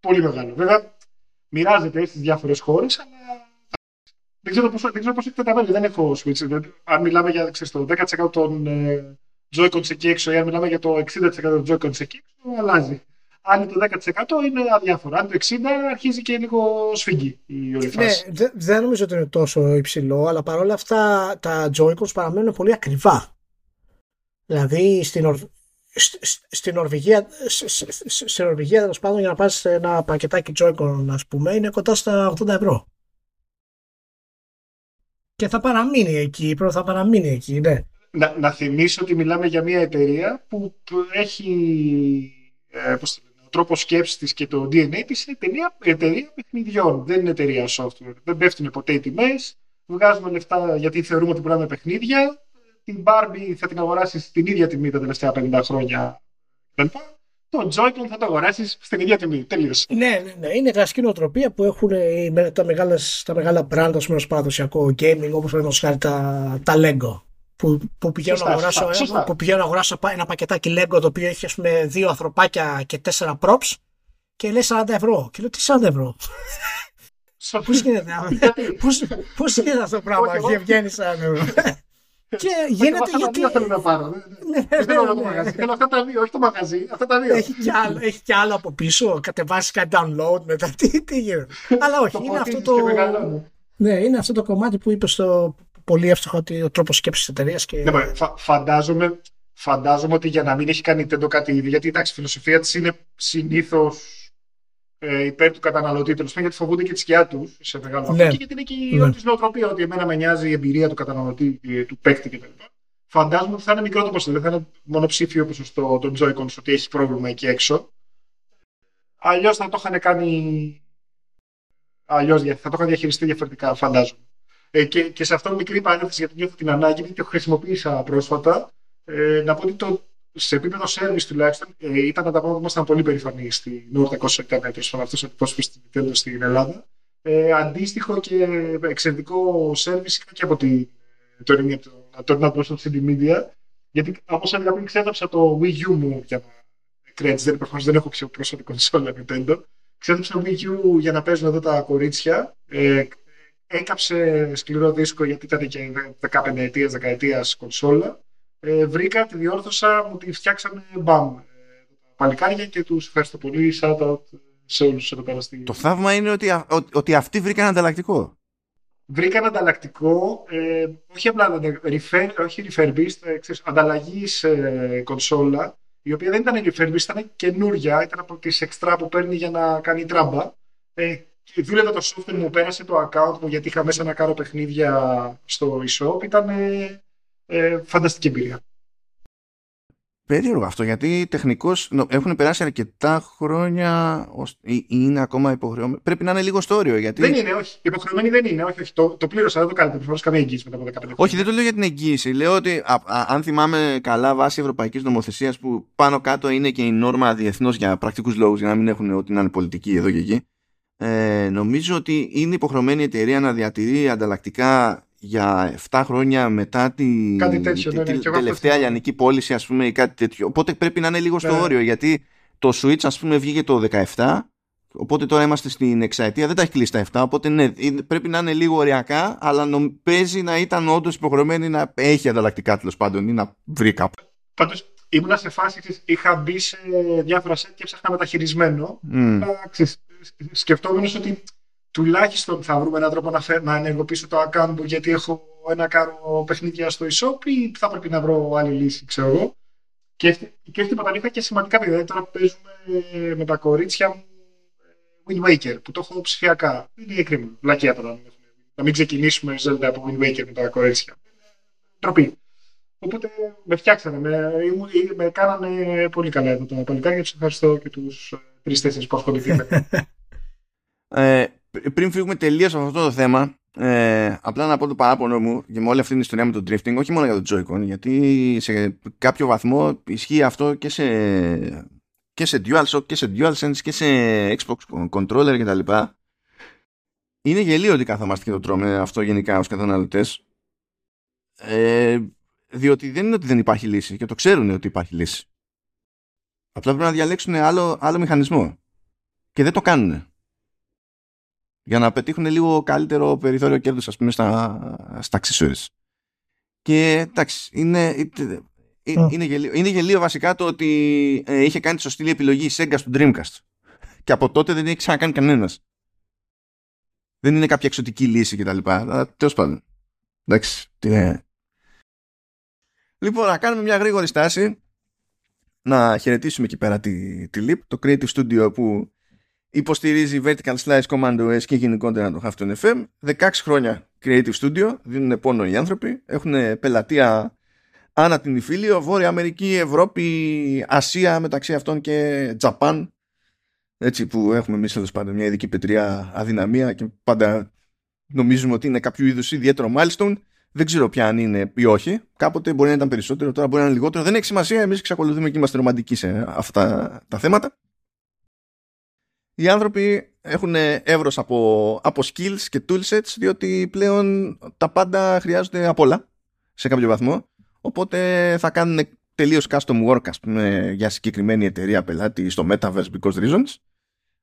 Speaker 3: Πολύ μεγάλο. Βέβαια, μοιράζεται στις διάφορες χώρες, αλλά δεν ξέρω πώς, δεν ξέρω πώς έχετε τα μέλη. Δεν έχω Switch. αν μιλάμε για ξέρεις, το 10% των ε, Joy-Con εκεί έξω ή αν μιλάμε για το 60% των Joy-Con εκεί έξω, αλλάζει. Αν είναι το 10% είναι αδιάφορο. Αν το 60% αρχίζει και λίγο σφίγγει η όλη
Speaker 2: ναι, φάση. Ναι, δεν νομίζω ότι είναι τόσο υψηλό, αλλά παρόλα αυτά τα Joy-Cons παραμένουν πολύ ακριβά. Δηλαδή στην, Ορ... στην Νορβηγία, στην Νορβηγία τέλος πάντων για να πάρει ένα πακετάκι Joy-Con ας πούμε είναι κοντά στα 80 ευρώ. Και θα παραμείνει εκεί, θα παραμείνει εκεί, ναι.
Speaker 3: Να, να θυμίσω ότι μιλάμε για μια εταιρεία που έχει ε, πώς το λένε, ο τρόπος σκέψης τη και το DNA της είναι εταιρεία, εταιρεία παιχνιδιών. Δεν είναι εταιρεία software. Δεν πέφτουν ποτέ οι τιμές. Βγάζουμε λεφτά γιατί θεωρούμε ότι πουλάμε παιχνίδια την Barbie θα την αγοράσεις στην ίδια τιμή τα τελευταία 50 χρόνια το Joy-Con θα το αγοράσεις στην ίδια τιμή. Τελείως.
Speaker 2: Ναι, ναι, ναι. Είναι κλασική νοοτροπία που έχουν τα, μεγάλες, τα μεγάλα brand ως παραδοσιακό gaming, όπως παραδείγματο χάρη τα, τα Lego. Που, που, πηγαίνω να αγοράσω, σωστά, που πηγαίνω να αγοράσω ένα πακετάκι Lego το οποίο έχει ας πούμε, δύο ανθρωπάκια και τέσσερα props και λέει 40 ευρώ. Και λέω τι 40 ευρώ; Πώς γίνεται, (laughs) πώς, γίνεται αυτό το πράγμα και βγαίνει 40 ευρώ; Και γίνεται γιατί.
Speaker 3: Αυτά θέλω να πάρω. Δεν θέλω το μαγαζί. Θέλω αυτά τα δύο, όχι το μαγαζί. Αυτά τα δύο.
Speaker 2: Έχει κι άλλο, έχει κι άλλο από πίσω. Κατεβάσεις κάτι download μετά. Τι, τι γίνεται. Αλλά όχι, είναι αυτό το. Ναι, είναι αυτό το κομμάτι που είπες στο πολύ εύστοχο ότι ο τρόπος σκέψης της εταιρείας. Και...
Speaker 3: Ναι, φαντάζομαι, φαντάζομαι ότι για να μην έχει κάνει τέτοιο κάτι ήδη, γιατί εντάξει, η φιλοσοφία της είναι συνήθως ε, υπέρ του καταναλωτή, τέλος πάντων, γιατί φοβούνται και τη σκιά τους σε μεγάλο βαθμό. Ναι. Και γιατί είναι και η ναι. νοοτροπία ότι εμένα με νοιάζει η εμπειρία του καταναλωτή, του παίκτη κτλ. Φαντάζομαι ότι θα είναι μικρό το ποσοστό, δεν θα είναι μονοψήφιο ποσοστό των Joy-Con ότι έχει πρόβλημα εκεί έξω. Αλλιώς θα το είχαν κάνει. Αλλιώς θα το είχαν διαχειριστεί διαφορετικά, φαντάζομαι. Ε, και, και σε αυτό μικρή παρένθεση γιατί νιώθω την ανάγκη, γιατί το χρησιμοποίησα πρόσφατα, ε, να πω ότι το, σε επίπεδο service τουλάχιστον ε, ήταν τα πράγματα που ήμασταν πολύ περήφανοι στην Nord 200 ήταν αυτός ο εκπρόσωπος στην Nintendo στην Ελλάδα. Ε, αντίστοιχο και εξαιρετικό service είχα και από την τωρινή από το CD Media. Γιατί όπω έλεγα πριν, ξέδαψα το Wii U μου για να. Credits, δεν, προφανώς δεν έχω πιο πρόσφατη κονσόλα Nintendo. Ξέδαψα το Wii U για να παίζουν εδώ τα κορίτσια. Ε, έκαψε σκληρό δίσκο γιατί ήταν και 15 ετίας, δεκαετίας κονσόλα ε, βρήκα, τη διόρθωσα, μου τη φτιάξανε μπαμ. Ε, παλικάρια και τους ευχαριστώ πολύ. Shout out σε όλους εδώ πέρα στη...
Speaker 1: Το θαύμα είναι ότι, ότι αυτοί βρήκαν ανταλλακτικό.
Speaker 3: Βρήκαν ανταλλακτικό, ε, όχι απλά refer, όχι refurbished, ε, ανταλλαγή ε, κονσόλα, η οποία δεν ήταν refurbished, ήταν καινούρια, ήταν από τις εξτρά που παίρνει για να κάνει τράμπα. Ε, δούλευε το software μου, πέρασε το account μου γιατί είχα μέσα να κάνω παιχνίδια στο e-shop. Ήταν ε, φανταστική εμπειρία.
Speaker 1: Περίεργο αυτό, γιατί τεχνικώς έχουν περάσει αρκετά χρόνια ή είναι ακόμα υποχρεωμένοι. Πρέπει να είναι λίγο στο όριο. Γιατί...
Speaker 3: Δεν είναι, όχι. Υποχρεωμένοι δεν είναι. Όχι, όχι. Το, το πλήρωσα, δεν το κάνετε προφανώς καμία εγγύηση μετά από 15
Speaker 1: Όχι, δεν το λέω για την εγγύηση. Λέω ότι α, α, αν θυμάμαι καλά βάσει ευρωπαϊκής νομοθεσίας που πάνω κάτω είναι και η νόρμα διεθνώς για πρακτικούς λόγους, για να μην έχουν ό,τι να είναι πολιτική εδώ και εκεί. Ε, νομίζω ότι είναι υποχρεωμένη η εταιρεία να διατηρεί ανταλλακτικά για 7 χρόνια μετά τη,
Speaker 3: τέτοιο, ναι,
Speaker 1: ναι, τελευταία λιανική πώληση ας πούμε ή κάτι τέτοιο. Οπότε πρέπει να είναι λίγο στο ναι. όριο γιατί το Switch ας πούμε βγήκε το 17 οπότε τώρα είμαστε στην εξαετία δεν τα έχει κλείσει τα 7 οπότε ναι πρέπει να είναι λίγο ωριακά αλλά νομ, παίζει να ήταν όντως υποχρεωμένη να έχει ανταλλακτικά τέλος πάντων ή να βρει κάπου.
Speaker 3: Πάντως ήμουν σε φάση, είχα μπει σε διάφορα σετ και έψαχνα μεταχειρισμένο mm. σκεφτόμενος ότι τουλάχιστον θα βρούμε έναν τρόπο να, φε... να ενεργοποιήσω το account μου γιατί έχω ένα κάρο παιχνίδια στο e-shop ή θα πρέπει να βρω άλλη λύση, ξέρω εγώ. Και, και όχι τίποτα, είχα και σημαντικά παιδιά. Δηλαδή τώρα παίζουμε με τα κορίτσια μου ε, Wind Waker που το έχω ψηφιακά. Είναι κρίμα. Βλακία τώρα. Να μην ξεκινήσουμε Zelda από Wind Waker με τα κορίτσια. Τροπή. Οπότε με φτιάξανε, με, με κάνανε πολύ καλά εδώ τα παλικάρια. Τους ευχαριστώ και τους ε, τρει-τέσσερι που ασχοληθήκαν. (laughs)
Speaker 1: ε, πριν φύγουμε τελείως από αυτό το θέμα, ε, απλά να πω το παράπονο μου για με όλη αυτή την ιστορία με το drifting, όχι μόνο για το Joy-Con, γιατί σε κάποιο βαθμό ισχύει αυτό και σε, και σε DualShock και σε DualSense και σε Xbox Controller κτλ. Είναι γελίο ότι καθόμαστε και το τρώμε αυτό γενικά ως καταναλωτές. Ε, διότι δεν είναι ότι δεν υπάρχει λύση και το ξέρουν ότι υπάρχει λύση. Απλά πρέπει να διαλέξουν άλλο, άλλο μηχανισμό. Και δεν το κάνουν για να πετύχουν λίγο καλύτερο περιθώριο κέρδους ας πούμε στα, στα accessories. Και εντάξει, είναι, είναι, γελίο, είναι γελίο βασικά το ότι ε, είχε κάνει τη σωστή επιλογή η Sega στο Dreamcast. Και από τότε δεν έχει ξανακάνει κανένας. Δεν είναι κάποια εξωτική λύση κτλ. Τέλος πάντων. Εντάξει. Τι είναι. Λοιπόν, να κάνουμε μια γρήγορη στάση. Να χαιρετήσουμε εκεί πέρα τη, τη LIP, το Creative Studio που υποστηρίζει Vertical Slice Command OS και γενικότερα το Halfton FM. 16 χρόνια Creative Studio, δίνουν πόνο οι άνθρωποι, έχουν πελατεία ανά την Ιφίλιο, Βόρεια Αμερική, Ευρώπη, Ασία μεταξύ αυτών και Τζαπάν. Έτσι που έχουμε εμείς εδώ πάντα μια ειδική πετριά αδυναμία και πάντα νομίζουμε ότι είναι κάποιο είδους ιδιαίτερο milestone. Δεν ξέρω ποια αν είναι ή όχι. Κάποτε μπορεί να ήταν περισσότερο, τώρα μπορεί να είναι λιγότερο. Δεν έχει σημασία. Εμείς εξακολουθούμε και είμαστε ρομαντικοί σε αυτά τα θέματα. Οι άνθρωποι έχουν εύρος από, από skills και toolsets διότι πλέον τα πάντα χρειάζονται από όλα σε κάποιο βαθμό. Οπότε θα κάνουν τελείως custom work ας πούμε, για συγκεκριμένη εταιρεία πελάτη στο Metaverse because reasons.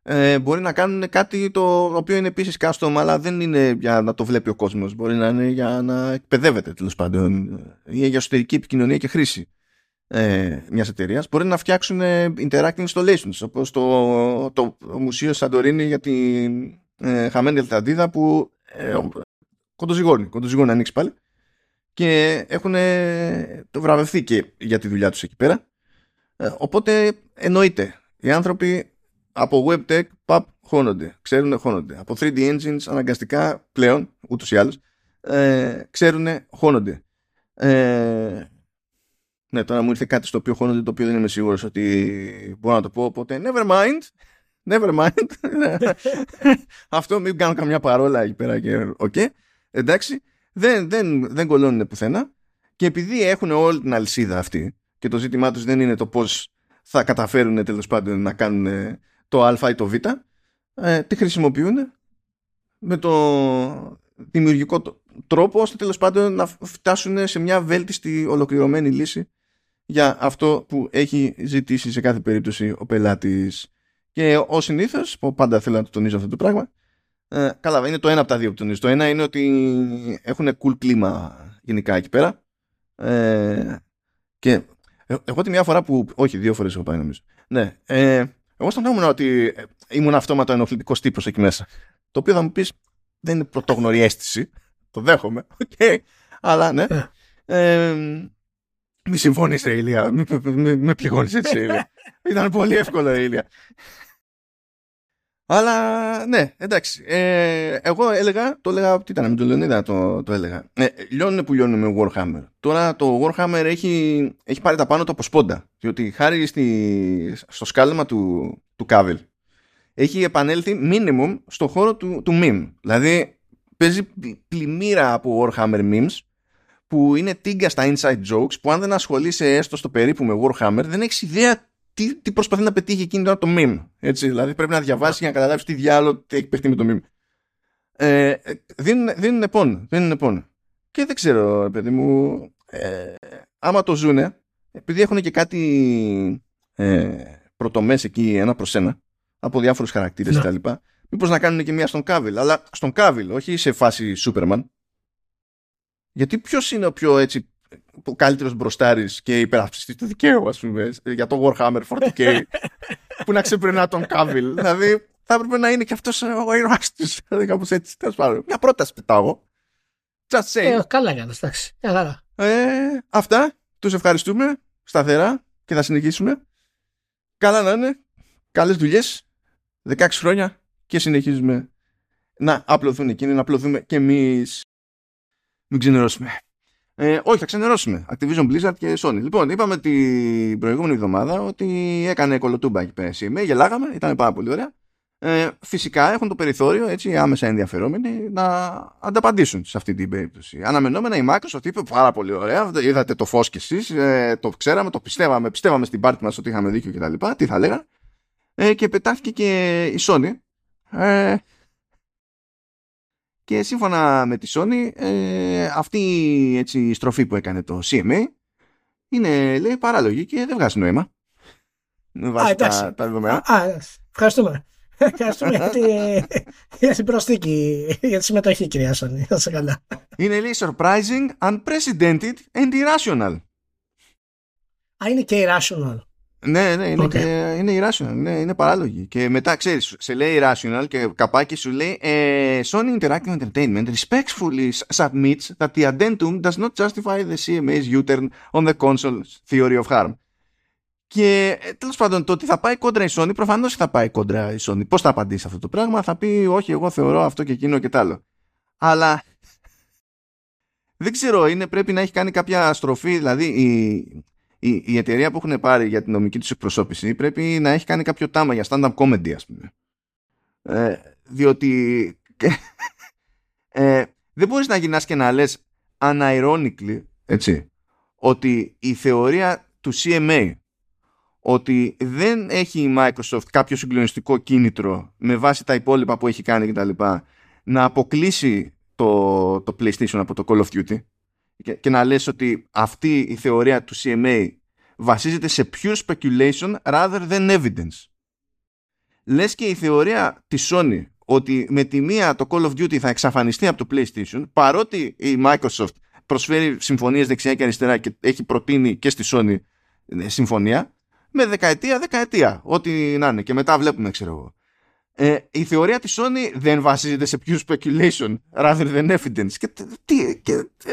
Speaker 1: Ε, μπορεί να κάνουν κάτι το οποίο είναι επίσης custom αλλά δεν είναι για να το βλέπει ο κόσμος. Μπορεί να είναι για να εκπαιδεύεται τέλος πάντων ή για εσωτερική επικοινωνία και χρήση ε, μιας εταιρείας μπορεί να φτιάξουν ε, interacting installations όπως το, το Μουσείο Σαντορίνη για τη ε, χαμένη Ελταντίδα που ε, κοντοζυγώνει, κοντοζυγώνει να ανοίξει πάλι και έχουν το βραβευτεί και για τη δουλειά τους εκεί πέρα. Ε, οπότε εννοείται, οι άνθρωποι από WebTech παπ χώνονται, ξέρουν χώνονται. Από 3D Engines αναγκαστικά πλέον, ούτως ή άλλως, ε, ξέρουν χώνονται. Ε, ναι, τώρα μου ήρθε κάτι στο οποίο χώνονται το οποίο δεν είμαι σίγουρος ότι μπορώ να το πω, οπότε never mind. Never mind. (laughs) Αυτό μην κάνω καμιά παρόλα εκεί πέρα και okay. Εντάξει δεν, δεν, δεν κολώνουν πουθενά και επειδή έχουν όλη την αλυσίδα αυτή και το ζήτημά τους δεν είναι το πώς θα καταφέρουν τέλος πάντων να κάνουν το α ή το β ε, τι χρησιμοποιούν με το δημιουργικό τρόπο ώστε τέλος πάντων να φτάσουν σε μια βέλτιστη ολοκληρωμένη λύση για αυτό που έχει ζητήσει σε κάθε περίπτωση ο πελάτης και ο συνήθως, που πάντα θέλω να το τονίζω αυτό το πράγμα ε, καλά, είναι το ένα από τα δύο που τονίζω. Το ένα είναι ότι έχουν cool κλίμα γενικά εκεί πέρα. Ε, και ε, εγώ τη μια φορά που. Όχι, δύο φορές έχω πάει νομίζω. Ναι. Ε, εγώ αισθανόμουν ότι ήμουν αυτόματο ενοχλητικός τύπος εκεί μέσα. Το οποίο θα μου πεις δεν είναι πρωτόγνωρη αίσθηση. Το δέχομαι. Okay. Αλλά ναι. Ε, μη συμφωνείς, Ηλία. Με πληγώνεις έτσι, Ηλία. (laughs) Ήταν πολύ εύκολο, Ηλία. Αλλά ναι, εντάξει. Ε, εγώ έλεγα, το έλεγα, τι ήταν, με τον Λεωνίδα το, το έλεγα. Ε, λιώνουν που λιώνουν με Warhammer. Τώρα το Warhammer έχει, έχει πάρει τα πάνω του από σπόντα. Διότι χάρη στη, στο σκάλεμα του, του Κάβελ έχει επανέλθει minimum στο χώρο του, του meme. Δηλαδή παίζει πλημμύρα από Warhammer memes που είναι τίγκα στα inside jokes που αν δεν ασχολείσαι έστω στο περίπου με Warhammer δεν έχεις ιδέα τι, τι προσπαθεί να πετύχει εκείνη τώρα το meme. Έτσι, δηλαδή πρέπει να διαβάσεις για να καταλάβεις τι διάλογο έχει παιχτεί με το meme. Ε, δίνουν, δίνουν πόνο. Δίνουν πόνο. Και δεν ξέρω, παιδί μου, ε, άμα το ζούνε, επειδή έχουν και κάτι ε, πρωτομές εκεί ένα προς ένα, από διάφορους χαρακτήρες κτλ. Ναι. Μήπως να κάνουν και μία στον Κάβιλ, αλλά στον Κάβιλ, όχι σε φάση Σούπερμαν. Γιατί ποιος είναι ο πιο έτσι ο καλύτερος μπροστάρης και υπερασπιστής του δικαίου, ας πούμε, για το Warhammer 40k, (laughs) που να ξεπερνά τον Κάβιλ. δηλαδή, θα έπρεπε να είναι και αυτός ο ήρωα του. Δηλαδή, κάπως έτσι. Τέλος πάντων, μια πρόταση πετάω. Just say.
Speaker 2: Ε, καλά για εντάξει.
Speaker 1: Ε, αυτά. Τους ευχαριστούμε σταθερά και θα συνεχίσουμε. Καλά να είναι. Καλές δουλειές. 16 χρόνια και συνεχίζουμε να απλωθούν εκείνοι, να απλωθούμε και εμείς. Μην ξενερώσουμε. Ε, όχι, θα ξενερώσουμε. Activision Blizzard και Sony. Λοιπόν, είπαμε την προηγούμενη εβδομάδα ότι έκανε κολοτούμπα εκεί πέρα με Γελάγαμε, ήταν πάρα πολύ ωραία. Ε, φυσικά έχουν το περιθώριο έτσι άμεσα ενδιαφερόμενοι να ανταπαντήσουν σε αυτή την περίπτωση. Αναμενόμενα η Microsoft είπε πάρα πολύ ωραία, είδατε το φως κι εσείς, ε, το ξέραμε, το πιστεύαμε, πιστεύαμε στην πάρτι μας ότι είχαμε δίκιο κτλ. Τι θα λέγανε. Ε, και πετάχτηκε και η Sony. Ε, και σύμφωνα με τη Sony, ε, αυτή έτσι, η στροφή που έκανε το CMA είναι λέει, παράλογη και δεν βγάζει νόημα.
Speaker 2: Βάζει τα, τα δεδομένα. Α, ευχαριστούμε. Ευχαριστούμε για, τη, για την προσθήκη, για τη συμμετοχή, κυρία Σόνη. Θα σε καλά.
Speaker 1: Είναι λέει surprising, unprecedented and irrational.
Speaker 2: Α, είναι και irrational.
Speaker 1: Ναι, ναι, είναι, okay. και, είναι irrational, ναι, είναι παράλογη. Και μετά, ξέρεις, σε λέει irrational και καπάκι σου λέει ε, Sony Interactive Entertainment respectfully submits that the addendum does not justify the CMA's U-turn on the console's theory of harm. Και ε, τέλος πάντων, το ότι θα πάει κόντρα η Sony, προφανώς θα πάει κόντρα η Sony. Πώς θα απαντήσει αυτό το πράγμα, θα πει Όχι, εγώ θεωρώ αυτό και εκείνο και τ' άλλο. Αλλά δεν ξέρω, είναι, πρέπει να έχει κάνει κάποια στροφή, δηλαδή η, η, η εταιρεία που έχουν πάρει για την νομική τους εκπροσώπηση πρέπει να έχει κάνει κάποιο τάμα για stand-up comedy, ας πούμε. Ε, διότι (laughs) ε, δεν μπορείς να γυρνάς και να λες unironically, έτσι, ότι η θεωρία του CMA ότι δεν έχει η Microsoft κάποιο συγκλονιστικό κίνητρο με βάση τα υπόλοιπα που έχει κάνει κτλ. να αποκλείσει το, το PlayStation από το Call of Duty και, και να λες ότι αυτή η θεωρία του CMA βασίζεται σε pure speculation rather than evidence. Λες και η θεωρία της Sony ότι με τη μία το Call of Duty θα εξαφανιστεί από το PlayStation παρότι η Microsoft προσφέρει συμφωνίες δεξιά και αριστερά και έχει προτείνει και στη Sony ε, συμφωνία με δεκαετία δεκαετία ό,τι να είναι. Και μετά βλέπουμε ξέρω εγώ. Ε, η θεωρία της Sony δεν βασίζεται σε pure speculation rather than evidence. Και τι, και, ε,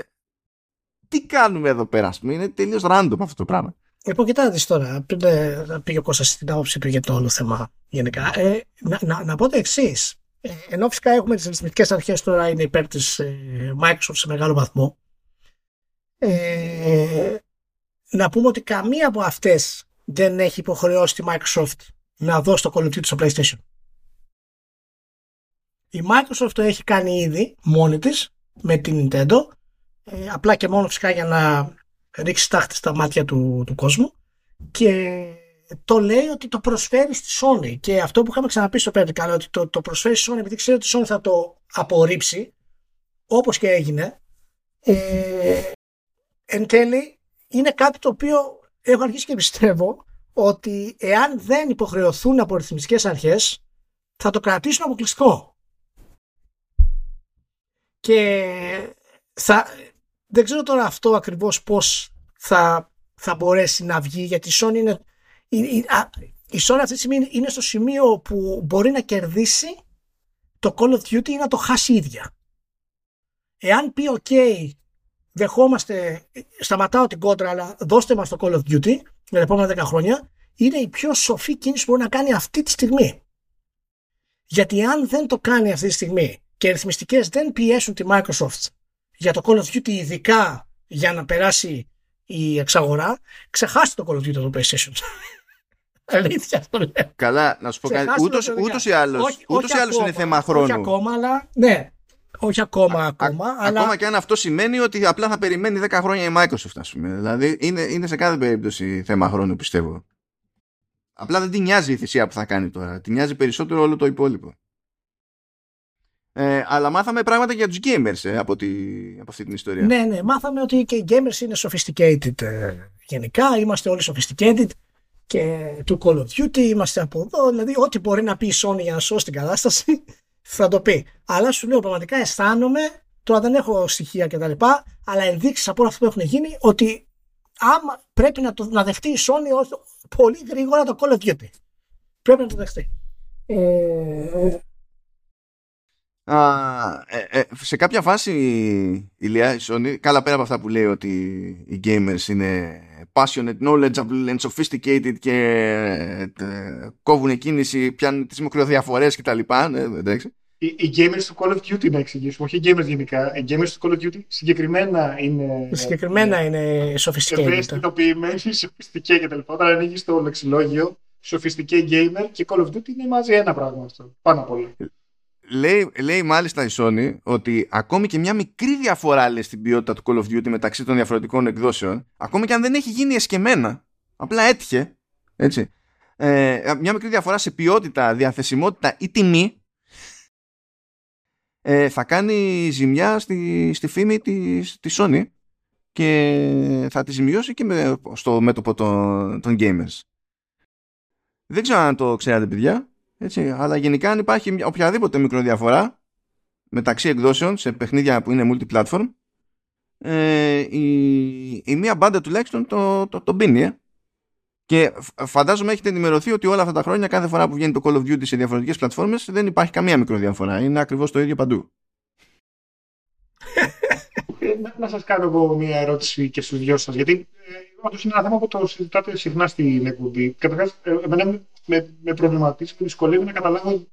Speaker 1: τι κάνουμε εδώ πέρα είναι τελείως random αυτό το πράγμα
Speaker 2: Λοιπόν, κοιτάξτε τώρα, πριν ε, πήγε ο Κώστας στην άποψη του για το όλο θέμα γενικά. Ε, να, να, να πω το εξής. Ε, ενώ φυσικά έχουμε τις ρυθμιστικές αρχές τώρα είναι υπέρ της ε, Microsoft σε μεγάλο βαθμό. Ε, να πούμε ότι καμία από αυτές δεν έχει υποχρεώσει τη Microsoft να δώσει το κολλητή του στο PlayStation. Η Microsoft το έχει κάνει ήδη μόνη της με την Nintendo ε, απλά και μόνο φυσικά για να ρίξεις τάχτη στα μάτια του, του κόσμου και το λέει ότι το προσφέρει στη Sony και αυτό που είχαμε ξαναπεί στο Pedical ότι το, το προσφέρει στη Sony επειδή ξέρει ότι η Sony θα το απορρίψει όπως και έγινε ε, εν τέλει είναι κάτι το οποίο έχω αρχίσει και πιστεύω ότι εάν δεν υποχρεωθούν από ρυθμιστικές αρχές θα το κρατήσουν αποκλειστικό. Και θα, δεν ξέρω τώρα αυτό ακριβώς πώς θα, θα μπορέσει να βγει γιατί η Sony είναι η, η, η Sony αυτή τη στιγμή είναι στο σημείο που μπορεί να κερδίσει το Call of Duty ή να το χάσει ίδια. Εάν πει ok δεχόμαστε, σταματάω την κόντρα αλλά δώστε μας το Call of Duty για τα επόμενα 10 χρόνια είναι η πιο σοφή κίνηση που μπορεί να κάνει αυτή τη στιγμή. Γιατί αν δεν το κάνει αυτή τη στιγμή και οι ρυθμιστικές δεν πιέσουν τη Microsoft για το Call of Duty ειδικά για να περάσει η εξαγορά, ξεχάστε το Call of Duty το PlayStation. Αλήθεια αυτό λέω.
Speaker 1: Καλά, να σου πω κάτι. Ούτως, ή άλλως, ούτως ή άλλως είναι θέμα χρόνου. Όχι
Speaker 2: ακόμα, αλλά ναι. Όχι ακόμα, ακόμα.
Speaker 1: Α,
Speaker 2: αλλά...
Speaker 1: Ακόμα και αν αυτό σημαίνει ότι απλά θα περιμένει 10 χρόνια η Microsoft, ας πούμε. Δηλαδή είναι, είναι σε κάθε περίπτωση θέμα χρόνου, πιστεύω. Απλά δεν την νοιάζει η θυσία που θα κάνει τώρα. Την νοιάζει περισσότερο όλο το υπόλοιπο. Ε, αλλά μάθαμε πράγματα για τους gamers ε, από, τη, από αυτή την ιστορία.
Speaker 2: Ναι, ναι. Μάθαμε ότι και οι gamers είναι sophisticated ε, γενικά. Είμαστε όλοι sophisticated και του Call of Duty είμαστε από εδώ. Δηλαδή ό,τι μπορεί να πει η Sony για να σώσει την κατάσταση (laughs) θα το πει. Αλλά σου λέω πραγματικά αισθάνομαι, τώρα δεν έχω στοιχεία κτλ. Αλλά ενδείξεις από όλα αυτά που έχουν γίνει ότι άμα πρέπει να, το, να δεχτεί η Sony πολύ γρήγορα το Call of Duty. Πρέπει να το δεχτεί. Ε,
Speaker 1: ε, ε, σε κάποια φάση η Λία, η Sony, καλά πέρα από αυτά που λέει ότι οι gamers είναι passionate, knowledgeable and sophisticated και ε, κόβουν κίνηση, πιάνουν τις μικροδιαφορές κτλ. Ναι, εντάξει.
Speaker 3: Οι, οι gamers του Call of Duty να εξηγήσουμε, όχι οι gamers γενικά. Οι gamers του Call of Duty συγκεκριμένα είναι.
Speaker 2: Συγκεκριμένα είναι, είναι sophisticated.
Speaker 3: Ευαισθητοποιημένοι, sophisticated κτλ. Όταν ανοίγεις το λεξιλόγιο, sophisticated gamer και Call of Duty είναι μαζί ένα πράγμα αυτό. Πάνω απ' όλα
Speaker 1: λέει, λέει μάλιστα η Sony ότι ακόμη και μια μικρή διαφορά λέει, στην ποιότητα του Call of Duty μεταξύ των διαφορετικών εκδόσεων, ακόμη και αν δεν έχει γίνει εσκεμένα, απλά έτυχε, έτσι, ε, μια μικρή διαφορά σε ποιότητα, διαθεσιμότητα ή τιμή, ε, θα κάνει ζημιά στη, στη φήμη της, της Sony και θα τη ζημιώσει και με, στο μέτωπο των, των gamers. Δεν ξέρω αν το ξέρατε παιδιά, έτσι, αλλά γενικά αν υπάρχει οποιαδήποτε μικροδιαφορά μεταξύ εκδόσεων σε παιχνίδια που είναι multi-platform ε, η, η μία μπάντα τουλάχιστον το, το, το μπίνει ε. και φαντάζομαι έχετε ενημερωθεί ότι όλα αυτά τα χρόνια κάθε φορά που βγαίνει το Call of Duty σε διαφορετικές πλατφόρμες δεν υπάρχει καμία μικροδιαφορά είναι ακριβώς το ίδιο παντού
Speaker 3: ε, (laughs) να, να σας κάνω εγώ μία ερώτηση και στους δυο σας γιατί ε, όντως είναι ένα θέμα που το συζητάτε συχνά στην εκπομπή καταρχάς ε, εμένα με, με προβληματίσει και δυσκολεύει να καταλάβω.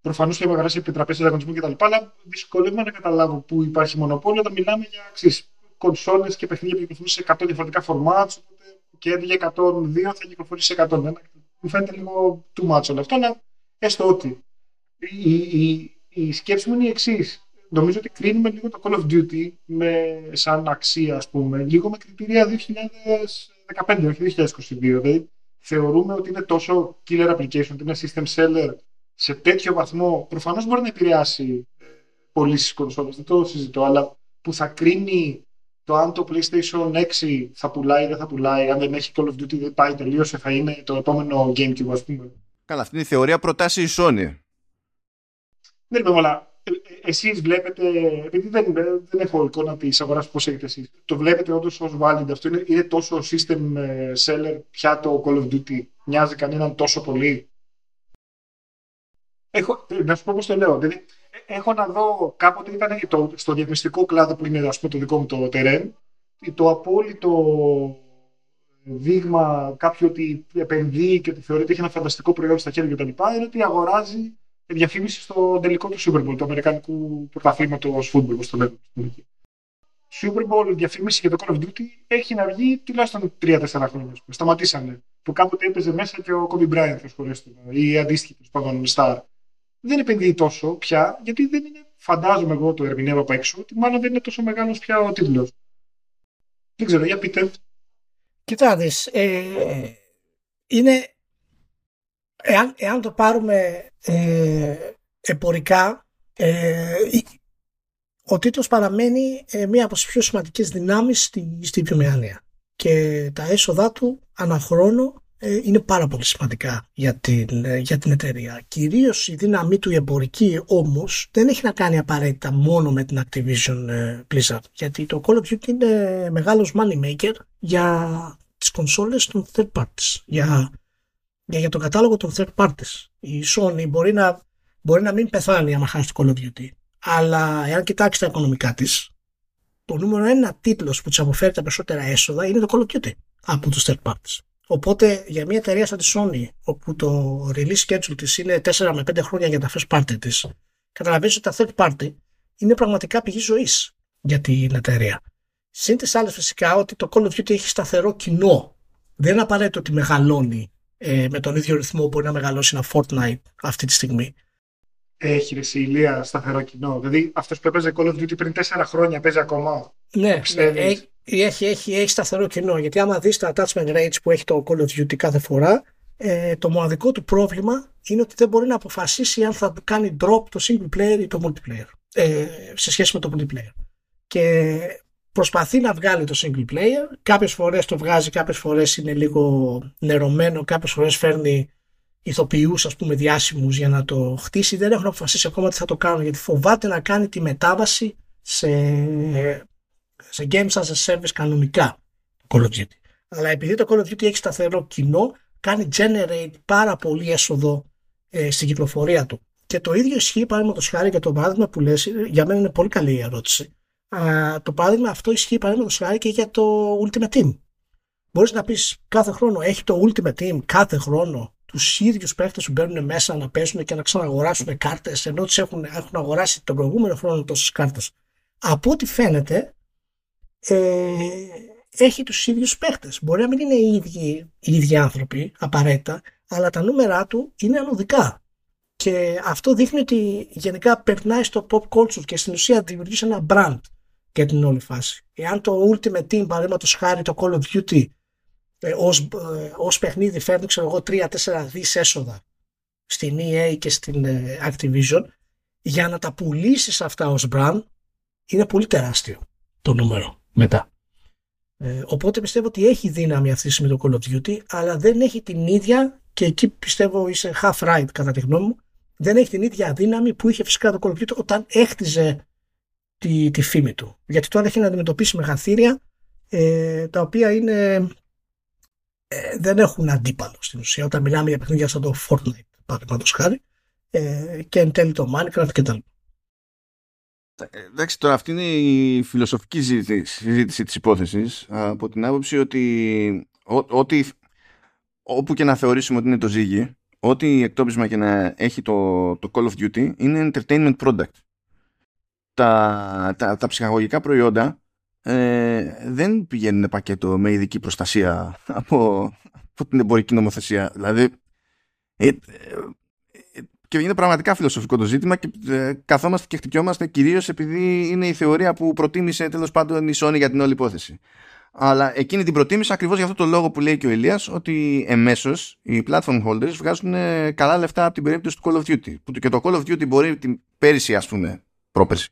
Speaker 3: Προφανώς και έχω γράψει επιτραπέ ανταγωνισμού κτλ. Αλλά δυσκολεύει να καταλάβω πού υπάρχει μονοπόλιο όταν μιλάμε για αξίε. Κονσόλες και παιχνίδια που κυκλοφορούν σε 100 διαφορετικά formats. Και αντί για 102 θα κυκλοφορήσει σε 101. Μου φαίνεται λίγο too much όλο αυτό, αλλά έστω ότι. Η, η, η σκέψη μου είναι η εξής. Νομίζω ότι κρίνουμε λίγο το Call of Duty με, σαν αξία, ας πούμε, λίγο με κριτήρια 2015, όχι 2022. Δηλαδή, θεωρούμε ότι είναι τόσο killer application, ότι είναι system seller σε τέτοιο βαθμό. Προφανώς μπορεί να επηρεάσει ε, πωλήσει κονσόλες, δεν το συζητώ, αλλά που θα κρίνει το αν το PlayStation 6 θα πουλάει ή δεν θα πουλάει, αν δεν έχει Call of Duty δεν πάει, τελείωσε, θα είναι το επόμενο GameCube, ας πούμε.
Speaker 1: Καλά, αυτή είναι η θεωρία προτάσει η Sony.
Speaker 3: Δεν είπαμε, αλλά ε, ε, εσείς βλέπετε, επειδή δεν, δεν έχω εικόνα της αγοράς πώς έχετε εσείς, το βλέπετε όντως ως valid αυτό. Είναι, είναι τόσο system ε, seller πια το Call of Duty. Μοιάζει κανέναν τόσο πολύ; Έχω, να σου πω πώς το λέω. Δηλαδή, έχω να δω κάποτε ήταν το, στο διαφημιστικό κλάδο που είναι ας πούμε, το δικό μου το terrain, το απόλυτο δείγμα κάποιου ότι επενδύει και ότι θεωρεί ότι έχει ένα φανταστικό προϊόν στα χέρια κτλ. είναι ότι αγοράζει διαφήμιση στο τελικό του Super Bowl, του Αμερικανικού πρωταθλήματος football, όπως το λέμε. Super Bowl διαφήμιση για το Call of Duty έχει να βγει τουλάχιστον 3-4 χρόνια. Σταματήσανε. Που κάποτε έπαιζε μέσα και ο Kobe Bryant, ή αντίστοιχη πάντων Star. Δεν επενδύει τόσο πια, γιατί δεν είναι, φαντάζομαι εγώ το ερμηνεύω από έξω, ότι μάλλον δεν είναι τόσο μεγάλος πια ο τίτλος. Δεν ξέρω, για πείτε.
Speaker 2: Κοιτάξτε, ε, είναι εάν, εάν το πάρουμε ε, εμπορικά, ε, ο τίτλος παραμένει ε, μία από τις πιο σημαντικές δυνάμεις στη, στη βιομηχανία και τα έσοδά του αναχρόνω ε, είναι πάρα πολύ σημαντικά για την, ε, για την εταιρεία. Κυρίως η δύναμή του εμπορική όμως δεν έχει να κάνει απαραίτητα μόνο με την Activision Blizzard γιατί το Call of Duty είναι μεγάλος money maker για τις κονσόλες των third parties, για για, για τον κατάλογο των third parties. Η Sony μπορεί να, μπορεί να μην πεθάνει άμα χάσει το Call of Duty. Αλλά εάν κοιτάξει τα οικονομικά της, το νούμερο ένα τίτλος που της αποφέρει τα περισσότερα έσοδα είναι το Call of Duty από τους third parties. Οπότε για μια εταιρεία σαν τη Sony, όπου το release schedule της είναι 4 με 5 χρόνια για τα first party της, καταλαβαίνεις ότι τα third party είναι πραγματικά πηγή ζωής για την εταιρεία. Συν τι άλλε φυσικά ότι το Call of Duty έχει σταθερό κοινό. Δεν είναι απαραίτητο ότι μεγαλώνει ε, με τον ίδιο ρυθμό μπορεί να μεγαλώσει ένα Fortnite αυτή τη στιγμή.
Speaker 3: Έχει ρε ηλία σταθερό κοινό. Δηλαδή αυτός που έπαιζε Call of Duty πριν 4 χρόνια παίζει ακόμα.
Speaker 2: Ναι, ναι έχει, έχει, έχει, έχει σταθερό κοινό. Γιατί άμα δεις τα attachment rates που έχει το Call of Duty κάθε φορά, ε, το μοναδικό του πρόβλημα είναι ότι δεν μπορεί να αποφασίσει αν θα κάνει drop το single player ή το multiplayer ε, σε σχέση με το multiplayer. Και προσπαθεί να βγάλει το single player. Κάποιες φορές το βγάζει, κάποιες φορές είναι λίγο νερωμένο, κάποιες φορές φέρνει ηθοποιούς ας πούμε διάσημους για να το χτίσει. Δεν έχουν αποφασίσει ακόμα τι θα το κάνουν γιατί φοβάται να κάνει τη μετάβαση σε, σε games as a service κανονικά Call of Duty. Αλλά επειδή το Call of Duty έχει σταθερό κοινό, κάνει generate πάρα πολύ έσοδο ε, στην κυκλοφορία του. Και το ίδιο ισχύει παραδείγματος χάρη για το παράδειγμα που λες, για μένα είναι πολύ καλή η ερώτηση το παράδειγμα αυτό ισχύει παραδείγματος χάρη και για το Ultimate Team. Μπορείς να πεις κάθε χρόνο έχει το Ultimate Team κάθε χρόνο τους ίδιους παίχτες που μπαίνουν μέσα να παίζουν και να ξαναγοράσουν κάρτες ενώ του έχουν, έχουν αγοράσει τον προηγούμενο χρόνο τόσες κάρτες. Από ό,τι φαίνεται, ε, έχει τους ίδιους παίχτες. Μπορεί να μην είναι οι ίδιοι, οι ίδιοι άνθρωποι απαραίτητα, αλλά τα νούμερά του είναι ανωδικά. Και αυτό δείχνει ότι γενικά περνάει στο pop culture και στην ουσία δημιουργείς ένα brand και την όλη φάση. Εάν το Ultimate Team παραδείγματος χάρη το Call of Duty ε, ως, ε, ως παιχνίδι φέρνει ξέρω εγώ 3-4 δις έσοδα στην EA και στην ε, Activision για να τα πουλήσεις αυτά ως brand είναι πολύ τεράστιο το νούμερο μετά. Ε, οπότε πιστεύω ότι έχει δύναμη αυτή τη στιγμή το Call of Duty αλλά δεν έχει την ίδια και εκεί πιστεύω είσαι half right κατά τη γνώμη μου δεν έχει την ίδια δύναμη που είχε φυσικά το Call of Duty όταν έχτιζε τη, τη φήμη του. Γιατί τώρα έχει να αντιμετωπίσει μεγαθύρια ε, τα οποία είναι, ε, δεν έχουν αντίπαλο στην ουσία. Όταν μιλάμε για παιχνίδια σαν το Fortnite, παραδείγματος χάρη, ε, και εν τέλει το Minecraft κτλ.
Speaker 1: Ε, εντάξει, τώρα αυτή είναι η φιλοσοφική συζήτηση της υπόθεσης από την άποψη ότι ό,τι όπου και να θεωρήσουμε ότι είναι το ζύγι ό,τι εκτόπισμα και να έχει το, το Call of Duty είναι entertainment product τα, τα, τα ψυχαγωγικά προϊόντα ε, δεν πηγαίνουν πακέτο με ειδική προστασία από, από την εμπορική νομοθεσία. Δηλαδή, ε, ε, και είναι πραγματικά φιλοσοφικό το ζήτημα και ε, καθόμαστε και χτυπιόμαστε κυρίως επειδή είναι η θεωρία που προτίμησε τέλος πάντων η Sony για την όλη υπόθεση. Αλλά εκείνη την προτίμησε ακριβώς για αυτό το λόγο που λέει και ο Ηλίας ότι εμέσως οι platform holders βγάζουν ε, καλά λεφτά από την περίπτωση του Call of Duty. Που και το Call of Duty μπορεί την πέρυσι, ας πούμε, πρόπερση,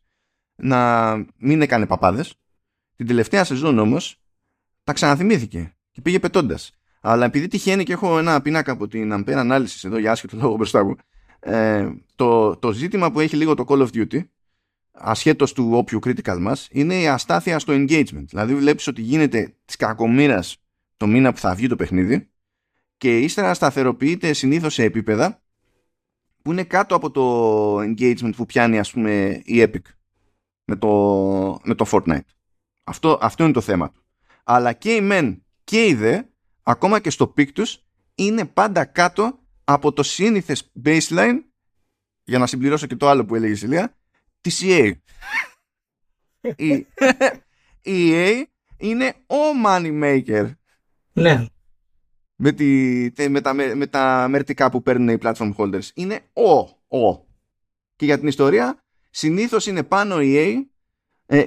Speaker 1: να μην έκανε παπάδες. Την τελευταία σεζόν όμως τα ξαναθυμήθηκε και πήγε πετώντας. Αλλά επειδή τυχαίνει και έχω ένα πίνακα από την Ampere Analysis εδώ για άσχετο λόγο μπροστά μου, ε, το, το ζήτημα που έχει λίγο το Call of Duty, ασχέτως του όποιου critical μας, είναι η αστάθεια στο engagement. Δηλαδή βλέπεις ότι γίνεται της κακομήρας το μήνα που θα βγει το παιχνίδι και ύστερα σταθεροποιείται συνήθως σε επίπεδα που είναι κάτω από το engagement που πιάνει ας πούμε η Epic με το, με το Fortnite. Αυτό, αυτό είναι το θέμα του. Αλλά και οι μεν και οι δε ακόμα και στο peak τους είναι πάντα κάτω από το σύνηθες baseline για να συμπληρώσω και το άλλο που έλεγε η Σιλία της EA. η, η EA είναι ο money maker.
Speaker 2: Ναι.
Speaker 1: Με, τη, με, τα, με, τα μερτικά που παίρνουν οι platform holders. Είναι ο, ο. Και για την ιστορία συνήθως είναι πάνω η EA ε,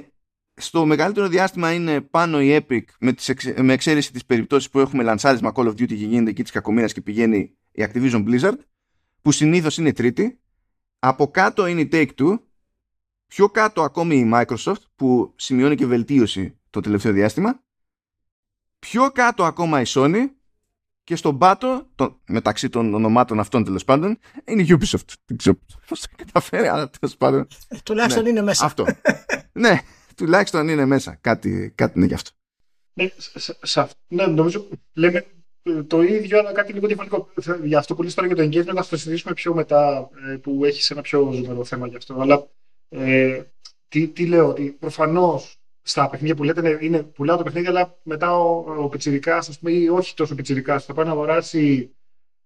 Speaker 1: στο μεγαλύτερο διάστημα είναι πάνω η Epic με, τις με εξαίρεση τις περιπτώσεις που έχουμε λανσάρισμα Call of Duty και γίνεται εκεί της κακομήρας και πηγαίνει η Activision Blizzard που συνήθως είναι τρίτη. Από κάτω είναι η Take-Two. Πιο κάτω ακόμη η Microsoft που σημειώνει και βελτίωση το τελευταίο διάστημα. Πιο κάτω ακόμα η Sony και στον πάτο, το, μεταξύ των ονομάτων αυτών τέλος πάντων, είναι η Ubisoft. Δεν ξέρω πώς θα καταφέρει, αλλά τέλος πάντων.
Speaker 2: Ε, τουλάχιστον ναι, είναι μέσα.
Speaker 1: Αυτό. ναι, τουλάχιστον είναι μέσα. Κάτι, κάτι είναι γι' αυτό.
Speaker 3: Ναι, ναι, νομίζω λέμε το ίδιο, αλλά κάτι λίγο διαφορετικό. Για αυτό που λες τώρα για το engagement, θα το συζητήσουμε πιο μετά, ε, που έχεις ένα πιο ζουμερό θέμα γι' αυτό. Αλλά ε, τι, τι λέω, ότι προφανώς στα παιχνίδια που λέτε είναι πουλάω το παιχνίδι, αλλά μετά ο, ο Πιτσυρικά, ας πούμε, ή όχι τόσο Πιτσυρικά, θα πάει να αγοράσει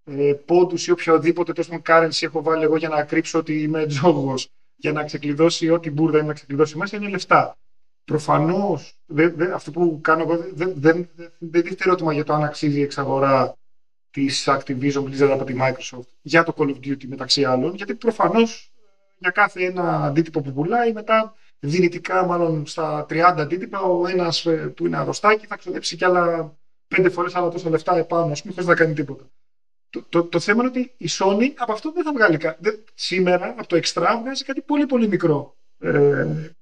Speaker 3: ε, πόντους ή οποιοδήποτε τόσο currency έχω βάλει εγώ για να κρύψω ότι είμαι τζόγος, για να ξεκλειδώσει ό,τι μπουρδα είναι να ξεκλειδώσει μέσα, είναι λεφτά. Προφανώς αυτό που κάνω εγώ δεν, δεν, δεν δείχνει ερώτημα για το αν αξίζει η εξαγορά της Activision Blizzard από τη Microsoft για το Call of Duty μεταξύ άλλων, γιατί προφανώς για κάθε ένα αντίτυπο που πουλάει μετά δυνητικά μάλλον στα 30 αντίτυπα ο ένας ε, που είναι αρρωστάκι θα ξοδέψει κι άλλα πέντε φορές άλλα τόσα λεφτά επάνω, ας πούμε, χωρίς να κάνει τίποτα. Το, το, το, θέμα είναι ότι η Sony από αυτό δεν θα βγάλει κάτι. Σήμερα από το Extra βγάζει κάτι πολύ πολύ μικρό. Ε,